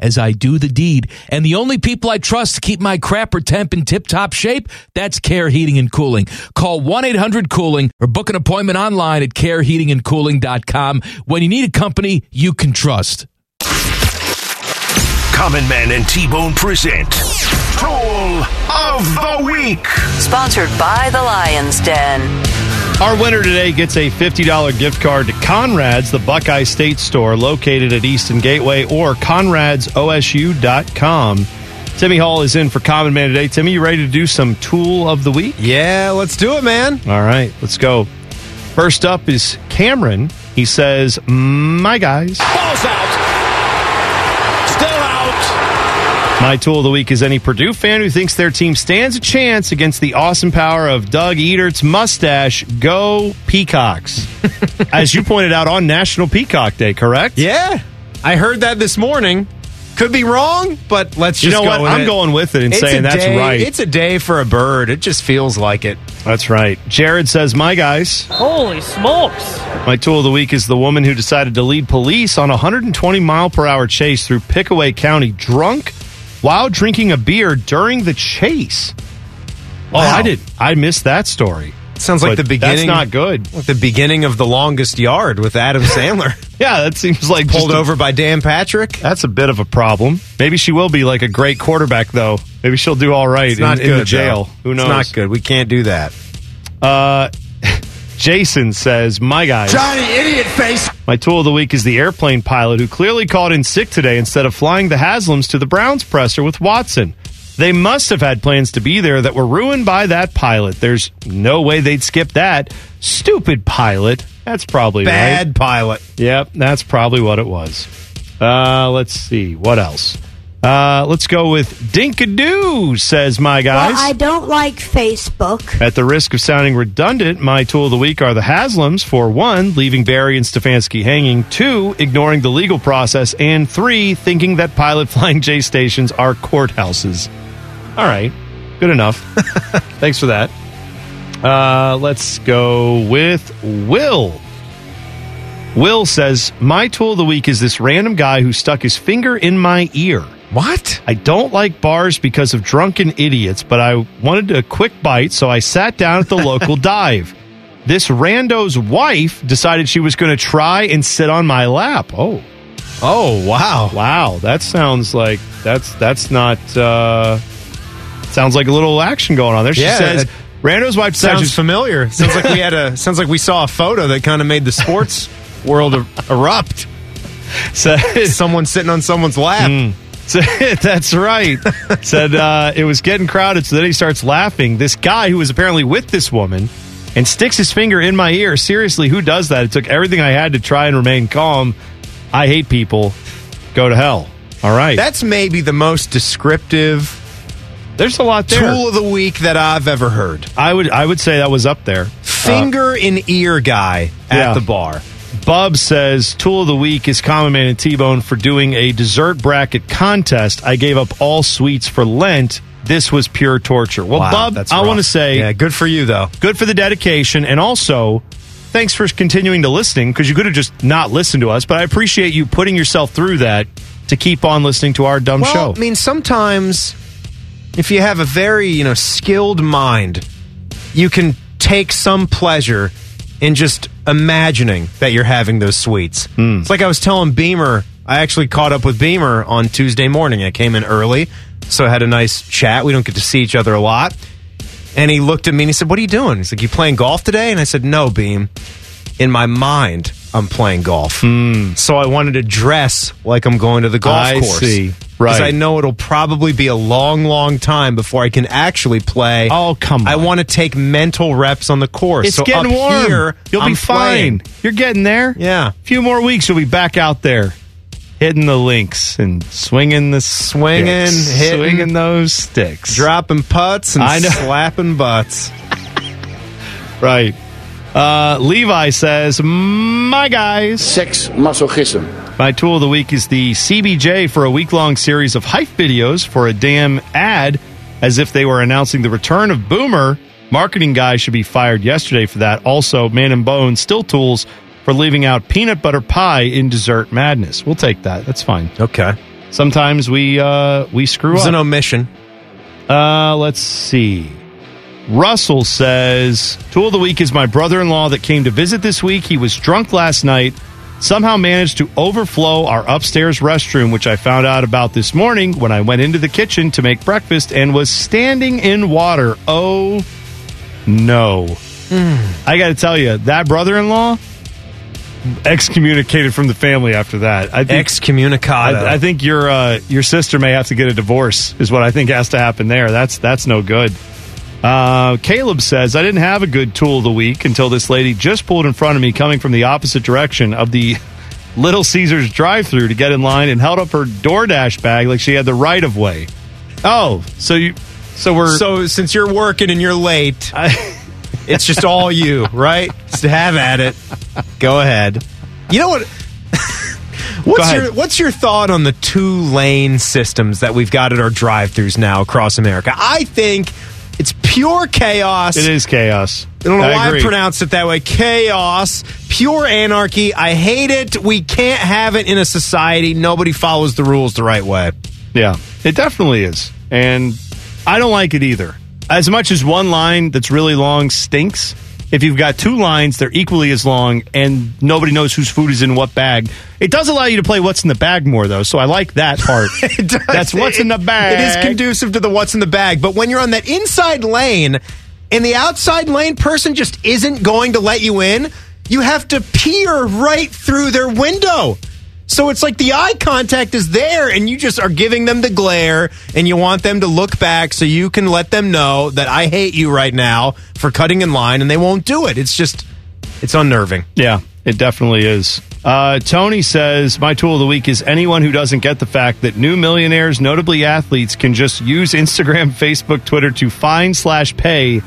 as I do the deed. And the only people I trust to keep my crapper temp in tip top shape, that's Care Heating and Cooling. Call 1 800 Cooling or book an appointment online at careheatingandcooling.com when you need a company you can trust. Common Man and T Bone present Tool of the Week. Sponsored by the Lion's Den. Our winner today gets a $50 gift card to Conrad's, the Buckeye State store located at Easton Gateway or conradsosu.com. Timmy Hall is in for Common Man today. Timmy, you ready to do some tool of the week? Yeah, let's do it, man. All right, let's go. First up is Cameron. He says, My guys. Ball's out. Still out. My tool of the week is any Purdue fan who thinks their team stands a chance against the awesome power of Doug Edert's mustache. Go Peacocks. As you pointed out on National Peacock Day, correct? Yeah, I heard that this morning. Could be wrong, but let's You just know go what? with I'm it. going with it and It's saying that's day- right. It's a day for a bird. It just feels like it. That's right. Jared says, My guys, Holy smokes! my tool of the week is the woman who decided to lead police on a 120 mile per hour chase through Pickaway County drunk while drinking a beer during the chase. Oh, I did. I missed that story. Sounds like the beginning. That's not good. Like the beginning of the longest yard with Adam Sandler. Yeah, that seems like Pulled a- over by Dan Patrick. That's a bit of a problem. Maybe she will be like a great quarterback, though. Maybe she'll do all right It's in, not in good. the jail. though. Who knows? It's not good. We can't do that. Uh, Jason says, "My guys, Johnny, idiot face. my tool of the week is the airplane pilot who clearly called in sick today instead of flying the Haslams to the Browns presser with Watson. They must have had plans to be there that were ruined by that pilot. There's no way they'd skip that. Stupid pilot. That's probably Bad right. pilot. Yep, that's probably what it was. Uh, let's see what else. Uh, let's go with Dinkadoo. Says my guys. Well, I don't like Facebook. At the risk of sounding redundant, my tool of the week are the Haslams for one, leaving Berry and Stefanski hanging, two, ignoring the legal process, and three, thinking that pilot flying J stations are courthouses. All right, good enough. Thanks for that. Uh, let's go with Will. Will says, My tool of the week is this random guy who stuck his finger in my ear. What? I don't like bars because of drunken idiots, but I wanted a quick bite, so I sat down at the local dive. This rando's wife decided she was going to try and sit on my lap. Oh. Oh, wow. Wow, that sounds like that's that's not uh sounds like a little action going on there. She Yeah, says that Rando's wife Sounds familiar. Sounds like we had a. Sounds like we saw a photo that kind of made the sports world er- erupt. So, Someone sitting on someone's lap. So- That's right. Said uh, it was getting crowded, so then he starts laughing. This guy who was apparently with this woman and sticks his finger in my ear. Seriously, who does that? It took everything I had to try and remain calm. I hate people. Go to hell. All right. That's maybe the most descriptive There's a lot there. tool of the week that I've ever heard. I would I would say that was up there. Finger in ear guy at yeah. the bar. Bub says tool of the week is Common Man and T Bone for doing a dessert bracket contest. I gave up all sweets for Lent. This was pure torture. Well, Wow, Bub, that's I want to say Yeah, good for you though. good for the dedication and also thanks for continuing to listening because you could have just not listened to us but i appreciate you putting yourself through that to keep on listening to our dumb Well, show I mean, sometimes if you have a very you know skilled mind, you can take some pleasure in just imagining that you're having those sweets. Hmm. It's like I was telling Beamer. I actually caught up with Beamer on Tuesday morning. I came in early, so I had a nice chat. We don't get to see each other a lot. And he looked at me and he said, What are you doing? He's like, You playing golf today? And I said, No, Beam. In my mind, I'm playing golf. So I wanted to dress like I'm going to the golf. I course. see. Because Right. I know it'll probably be a long, long time before I can actually play. Oh, come on. I want to take mental reps on the course. it's so getting up warm Here, you'll I'm be playing. fine you're getting there Yeah. a few more weeks you'll be back out there hitting the links and swinging the Swinging, sticks, hitting. swinging those sticks Dropping putts and I know. slapping butts. right uh, levi says my guys Sex masochism. My tool of the week is the CBJ for a week long series of hype videos for a damn ad as if they were announcing the return of Boomer. Marketing guy should be fired yesterday for that. Also, Man and Bone still tools for leaving out peanut butter pie in dessert madness. We'll take that. That's fine. Okay. Sometimes we uh we screw it's up. an omission. Uh, let's see. Russell says, Tool of the week is my brother in law that came to visit this week. He was drunk last night, somehow managed to overflow our upstairs restroom, which I found out about this morning when I went into the kitchen to make breakfast and was standing in water. Oh, no. I got to tell you, that brother in law excommunicated from the family after that. I think Excommunicado. I, I think your uh, your sister may have to get a divorce. Is what I think has to happen there. That's that's no good. Uh, Caleb says I didn't have a good tool of the week until this lady just pulled in front of me, coming from the opposite direction of the Little Caesars drive-through to get in line and held up her DoorDash bag like she had the right of way. Oh, so you, so we're So since you're working and you're late, it's just all you, right? Just have at it. Go ahead. You know what? What's your What's your thought on the two lane systems that we've got at our drive-throughs now across America? I think pure chaos. It is chaos. I don't know I why agree. I pronounced it that way. Chaos, pure anarchy. I hate it. We can't have it in a society. Nobody follows the rules the right way. Yeah, it definitely is. And I don't like it either. As much as one line that's really long stinks, if you've got two lines, they're equally as long and nobody knows whose food is in what bag. It does allow you to play what's in the bag more, though, so I like that part. That's what's in the bag. It is conducive to the what's in the bag. But when you're on that inside lane and the outside lane person just isn't going to let you in, you have to peer right through their window. So it's like the eye contact is there and you just are giving them the glare and you want them to look back so you can let them know that I hate you right now for cutting in line and they won't do it. It's just, it's unnerving. Yeah, it definitely is. Uh, Tony says, My tool of the week is anyone who doesn't get the fact that new millionaires, notably athletes, can just use Instagram, Facebook, Twitter to find slash pay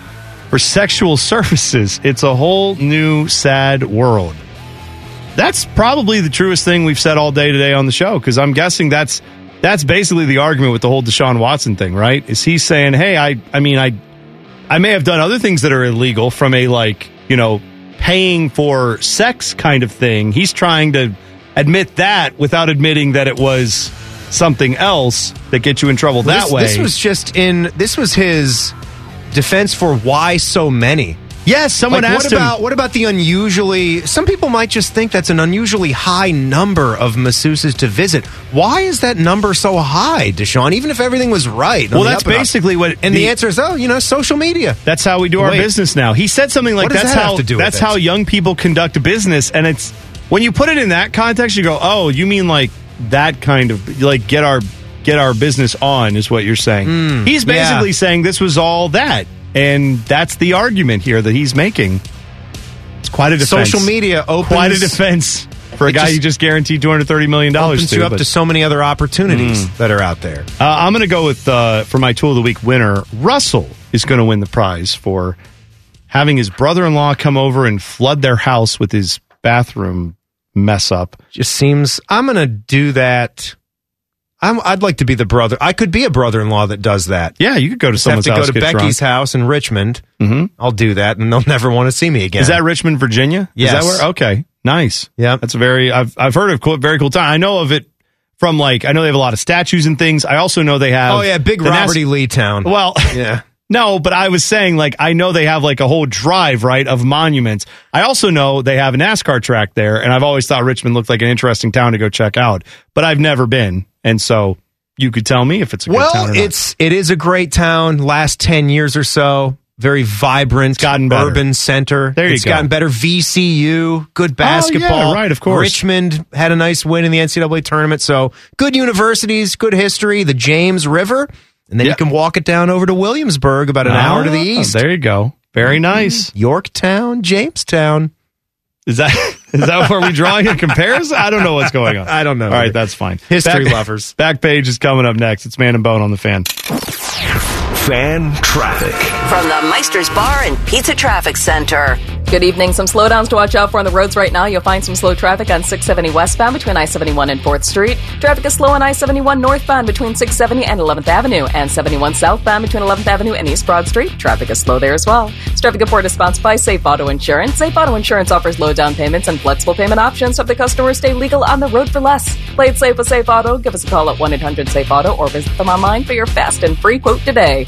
for sexual services. It's a whole new sad world. That's probably the truest thing we've said all day today on the show because I'm guessing that's that's basically the argument with the whole Deshaun Watson thing, right? Is he saying, "Hey, I I mean, I I may have done other things that are illegal from a like, you know, paying for sex kind of thing." He's trying to admit that without admitting that it was something else that gets you in trouble that this, way. This was just in, this was his defense for why so many. Yes, someone Like, asked what him. about what about the unusually? Some people might just think that's an unusually high number of masseuses to visit. Why is that number so high, Deshaun? Even if everything was right. well, that's and up? basically what And the, answer is, oh, you know, social media. That's how we do our Wait. business now. He said something like that's that how to do with that's how young people conduct business and it's when you put it in that context you go, "Oh, you mean like that kind of like get our get our business on is what you're saying." he's Hmm. yeah. basically saying this was all that. And that's the argument here that he's making. It's quite a defense. Social media opens quite a defense for a guy just you just guaranteed 230 million dollars opens to. you up but- to so many other opportunities Mm. that are out there. uh, I'm going to go with uh, for my tool of the week winner. Russell is going to win the prize for having his brother-in-law come over and flood their house with his bathroom mess up. Just seems I'm going to do that. I'm, I'd like to be the brother. I could be a brother-in-law that does that. Yeah, you could go to Just have someone's to go to get Becky's house in Richmond. Mhm. I'll do that, and they'll never want to see me again. Is that Richmond, Virginia? Yes. Is that where? Okay, nice. Yeah, that's a very. I've I've heard of cool, very cool time. I know of it from like I know they have a lot of statues and things. I also know they have. Oh yeah, big Robert Nas- E. Lee town. Well, yeah. No, but I was saying like I know they have like a whole drive right of monuments. I also know they have a NASCAR track there, and I've always thought Richmond looked like an interesting town to go check out, but I've never been, and so you could tell me if it's a good town Well, it's it is a great town. Last ten years or so, very vibrant, gotten better. urban center. There you it's go. gotten better. VCU, good oh, basketball. right, of course. Richmond had a nice win in the NCAA tournament. So good universities, good history. The James River, and then you can walk it down over to Williamsburg, about an hour to the Ah, east. There you go. Very nice. Yorktown, Jamestown. Is that is that where we drawing a comparison? I don't know what's going on. I don't know. All right, that's fine. History Back- lovers. Back page is coming up next. It's Man and Bone on the fan. Fan traffic. From the Meister's Bar and Pizza Traffic Center. Good evening. Some slowdowns to watch out for on the roads right now. You'll find some slow traffic on 670 westbound between I 71 and 4th Street. Traffic is slow on I 71 northbound between 670 and 11th Avenue, and 71 southbound between 11th Avenue and East Broad Street. Traffic is slow there as well. This traffic report is sponsored by Safe Auto Insurance. Safe Auto Insurance offers low down payments and flexible payment options so the customers stay legal on the road for less. Play it safe with Safe Auto. Give us a call at 1 800 Safe Auto or visit them online for your fast and free quote today.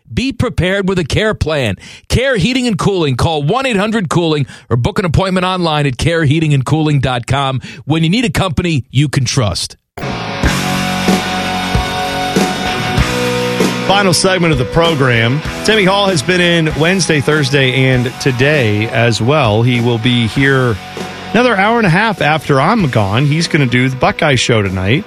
Be prepared with a care plan. Care Heating and Cooling. Call 1 800 Cooling or book an appointment online at careheatingandcooling.com when you need a company you can trust. Final segment of the program. Timmy Hall has been in Wednesday, Thursday, and today as well. He will be here another hour and a half after I'm gone. He's going to do the Buckeye show tonight.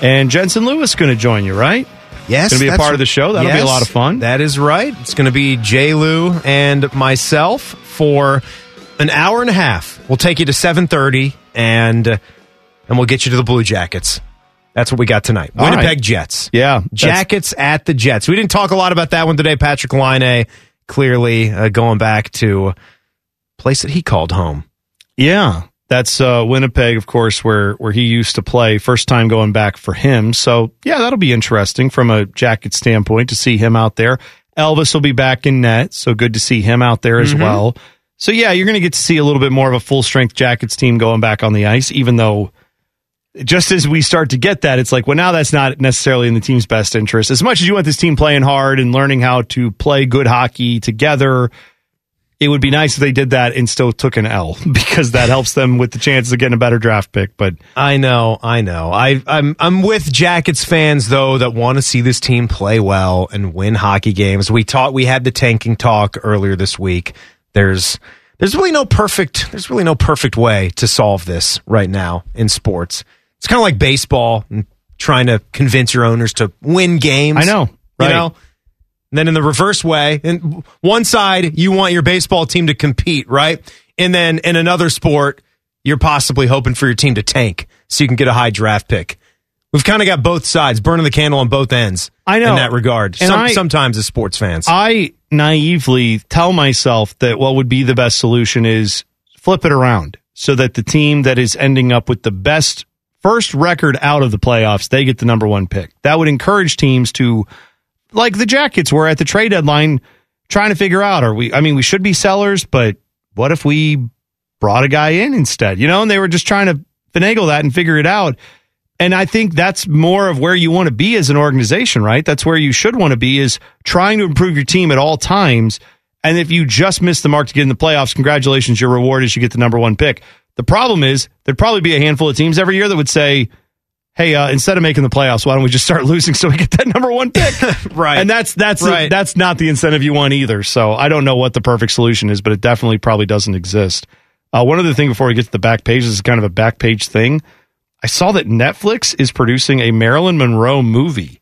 And Jensen Lewis going to join you, right? Yes, Going to be a part of the show. That'll be a lot of fun. That is right. It's going to be J. Lou and myself for an hour and a half. We'll take you to seven thirty, and uh, and we'll get you to the Blue Jackets. That's what we got tonight. All Winnipeg right. Jets. Yeah. Jackets at the Jets. We didn't talk a lot about that one today. Patrik Laine clearly uh, going back to place that he called home. Yeah, that's uh, Winnipeg, of course, where where he used to play. First time going back for him. So yeah, that'll be interesting from a jacket standpoint to see him out there. Elvis will be back in net, so good to see him out there as Mhm. well. So yeah, you're going to get to see a little bit more of a full strength Jackets team going back on the ice, even though. Just as we start to get that, it's like, well, now that's not necessarily in the team's best interest. As much as you want this team playing hard and learning how to play good hockey together, it would be nice if they did that and still took an L because that helps them with the chances of getting a better draft pick. But I know, I know. I, I'm I'm with Jackets fans though that want to see this team play well and win hockey games. We taught we had the tanking talk earlier this week. There's there's really no perfect there's really no perfect way to solve this right now in sports. It's kind of like baseball and trying to convince your owners to win games. I know, right. You know? And then in the reverse way, in one side, you want your baseball team to compete, right? And then in another sport, you're possibly hoping for your team to tank so you can get a high draft pick. We've kind of got both sides, burning the candle on both ends. I know. in that regard. Some, I- sometimes as sports fans, I naively tell myself that what would be the best solution is flip it around so that the team that is ending up with the best first record out of the playoffs, they get the number one pick. That would encourage teams to, like the Jackets were at the trade deadline, trying to figure out, are we, I mean, we should be sellers, but what if we brought a guy in instead? You know, and they were just trying to finagle that and figure it out. And I think that's more of where you want to be as an organization, right? That's where you should want to be is trying to improve your team at all times. And if you just miss the mark to get in the playoffs, congratulations, your reward is you get the number one pick. The problem is there'd probably be a handful of teams every year that would say, Hey, uh, instead of making the playoffs, why don't we just start losing so we get that number one pick? right. And that's that's Right. that's not the incentive you want either. So I don't know what the perfect solution is, but it definitely probably doesn't exist. Uh, one other thing before we get to the back page this is kind of a back page thing. I saw that Netflix is producing a Marilyn Monroe movie,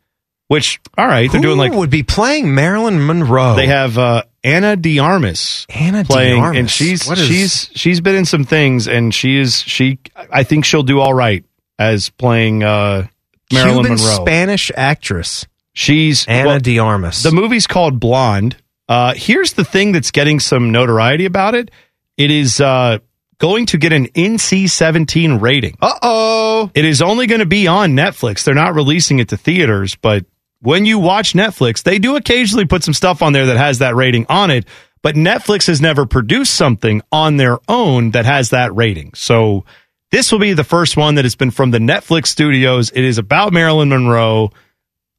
which all right, they're Who doing like would be playing Marilyn Monroe. they have uh, Anna Diarmas Ana playing, de Armas. and she's is- she's she's been in some things, and she is she. I think she'll do all right as playing uh, Marilyn Cuban Monroe. Spanish actress. She's Ana well, de Armas. The movie's called Blonde. Uh, here's the thing that's getting some notoriety about it. It is uh, going to get an NC-17 rating. Uh oh. It is only going to be on Netflix. They're not releasing it to theaters, but when you watch Netflix, they do occasionally put some stuff on there that has that rating on it. But Netflix has never produced something on their own that has that rating. So this will be the first one that has been from the Netflix studios. It is about Marilyn Monroe.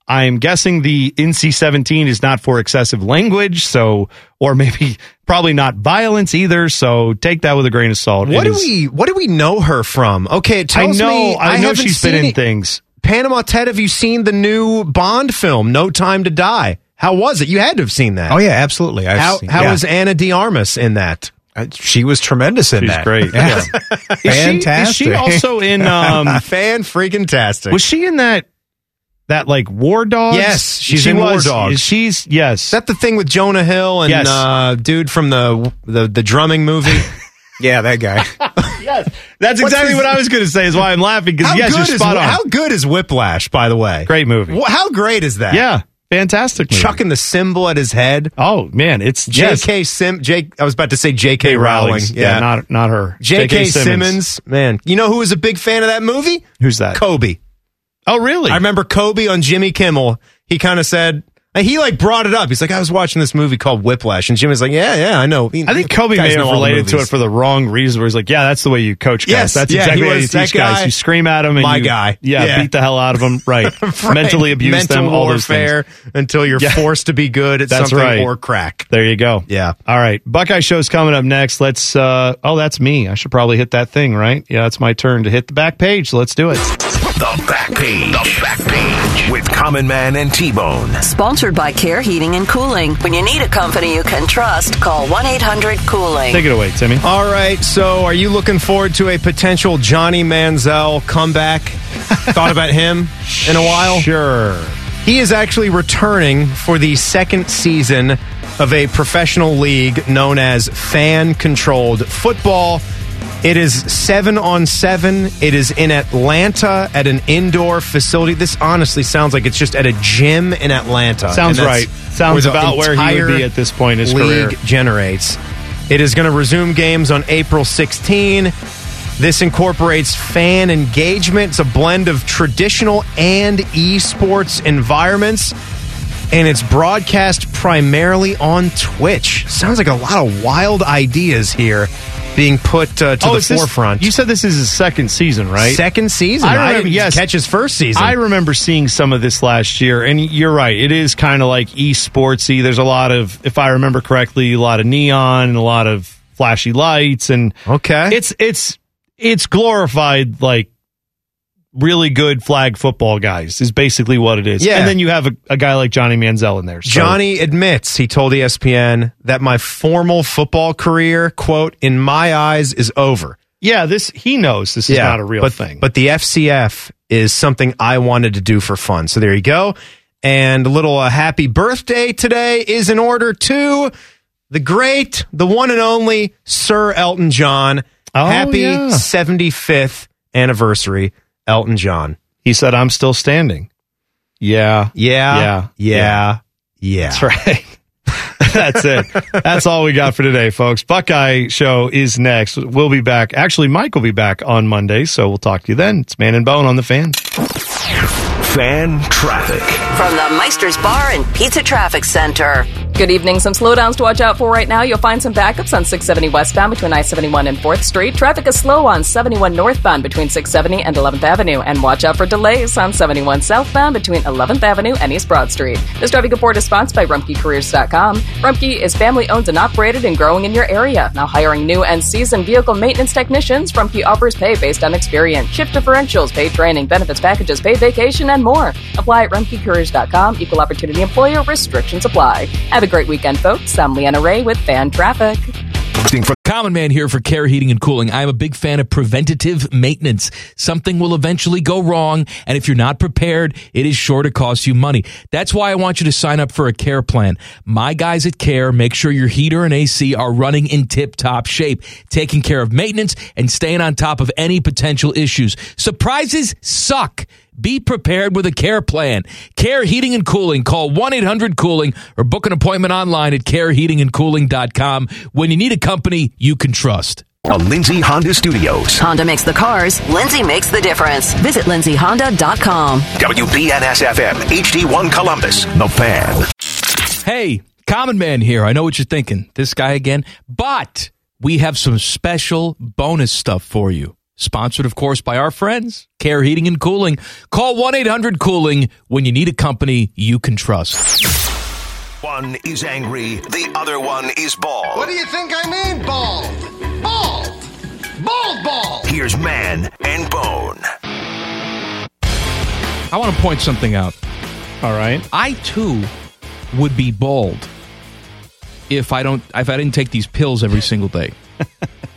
I am guessing the NC 17 is not for excessive language, so, or maybe probably not violence either. So take that with a grain of salt. What It do is- we what do we know her from? Okay, it I know, me I, know she's been in it. things. Panama Ted, have you seen the new Bond film, No Time to Die? How was it? You had to have seen that. Oh yeah, absolutely. I've How seen- how yeah. was Ana de Armas in that? She was tremendous in She's that. great. Yeah. Is she, Fantastic. is she also in, um, Fan freaking tastic. was she in that, that like War Dogs? Yes, she's she in War was. Dogs. She's, yes. Is that the thing with Jonah Hill and Yes. uh, dude from the the, the drumming movie? yeah, that guy. yes. That's exactly his- what I was going to say is why I'm laughing because how yes, you're good is spot on. how good is Whiplash? By the way, Great movie. How great is that? Yeah. Fantastic chucking the cymbal at his head. Oh man, it's yes. J.K. Sim. J. I was about to say J.K. Rowling. Rowling. Yeah. not not her. J.K. Simmons. Man, you know who was a big fan of that movie? Who's that? Kobe. Oh really? I remember Kobe on Jimmy Kimmel. He kind of said. He like brought it up. He's like, I was watching this movie called Whiplash, and Jimmy's like, Yeah, yeah, I know. I think Kobe may have related to it for the wrong reason. Where he's like, "Yeah, that's the way you coach guys. Yes, that's yeah, exactly he how you teach guys. You scream at them and My you, guy. yeah, Yeah. beat the hell out of them. Right, Right. mentally abuse Mental them. All those things. until you're Yeah. forced to be good at That's something right. or crack. There you go. Yeah. All right, Buckeye show's coming up next. Let's. uh Oh, that's me. I should probably hit that thing, right? Yeah, it's my turn to hit the back page. Let's do it. The back page. The back page with Common Man and T Bone. Sponsored by Care Heating and Cooling. When you need a company you can trust, call 1 800 Cooling. Take it away, Timmy. All right, so are you looking forward to a potential Johnny Manziel comeback? Thought about him in a while? Sure. He is actually returning for the second season of a professional league known as fan controlled football. It is seven on seven. It is in Atlanta at an indoor facility. This honestly sounds like it's just at a gym in Atlanta. Sounds right. Sounds the about where he would be at this point his league career. generates. It is going to resume games on April 16. This incorporates fan engagement. It's a blend of traditional and esports environments. And it's broadcast primarily on Twitch. Sounds like a lot of wild ideas here being put uh, to Oh, the is this- forefront. you said this is his second season, right? Second season. I I remember. didn't yes, catch his first season. I remember seeing some of this last year, and you're right. It is kind of like esportsy. There's a lot of, if I remember correctly, a lot of neon and a lot of flashy lights, and okay, it's it's it's glorified like really good flag football guys is basically what it is. Yeah. and then you have a, a guy like Johnny Manziel in there. So- Johnny admits he told ESPN that my formal football career, quote, in my eyes, is over. yeah, this he knows this is not a real but, thing. But the FCF is something I wanted to do for fun. So there you go. And a little uh, happy birthday today is in order to the great, the one and only Sir Elton John. Oh, happy yeah. 75th anniversary, Elton John. he said, "I'm still standing." Yeah, Yeah. Yeah. Yeah. Yeah. That's right. That's it. That's all we got for today, folks. Buckeye Show is next. We'll be back. Actually, Mike will be back on Monday, so we'll talk to you then. It's Man and Bone on the fan. Fan traffic. From the Meister's Bar and Pizza Traffic Center. Good evening. Some slowdowns to watch out for right now. You'll find some backups on 670 westbound between I 71 and 4th Street. Traffic is slow on 71 northbound between 670 and 11th Avenue. And watch out for delays on 71 southbound between 11th Avenue and East Broad Street. This traffic report is sponsored by RumpkeCareers.com. Rumpke is family owned and operated and growing in your area. Now hiring new and seasoned vehicle maintenance technicians, Rumpke offers pay based on experience, shift differentials, paid training, benefits packages, paid vacation, and more. Apply at RumpkeCareers.com. Equal opportunity employer. Restrictions apply. Have a great weekend, folks. I'm Leanna Ray with Fan Traffic. Common Man here for Care Heating and Cooling. I'm a big fan of preventative maintenance. Something will eventually go wrong, and if you're not prepared, it is sure to cost you money. That's why I want you to sign up for a care plan. My guys at Care make sure your heater and AC are running in tip-top shape, taking care of maintenance and staying on top of any potential issues. Surprises suck. Be prepared with a care plan. Care Heating and Cooling. Call 1 800 Cooling or book an appointment online at careheatingandcooling.com when you need a company you can trust. A Lindsay Honda Studios. Honda makes the cars, Lindsay makes the difference. Visit lindsayhonda.com. WBNS FM, HD1 Columbus. The Fan. Hey, Common Man here. I know what you're thinking. This guy again. But we have some special bonus stuff for you. Sponsored, of course, by our friends, Care Heating and Cooling. Call 1 800 Cooling when you need a company you can trust. One is angry, the other one is bald. What do you think I mean, bald? Bald! Bald bald! Here's Man and Bone. I want to point something out. All right. I too would be bald if I don't if I didn't take these pills every single day.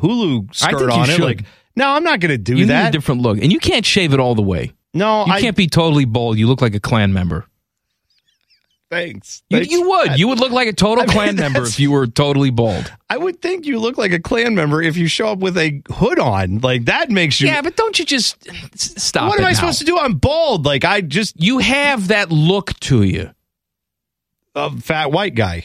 Hulu I skirt think you on it. should. Like, no, I'm not going to do you that. need a different look. And you can't shave it all the way. No, You I can't be totally bald. You look like a Klan member. Thanks. You, Thanks. you would. You would look like a total I mean, Klan member if you were totally bald. I would think you look like a Klan member if you show up with a hood on. Like that makes you. Yeah, but don't you just stop? what am I now. supposed to do? I'm bald. Like I just You have that look to you. a fat white guy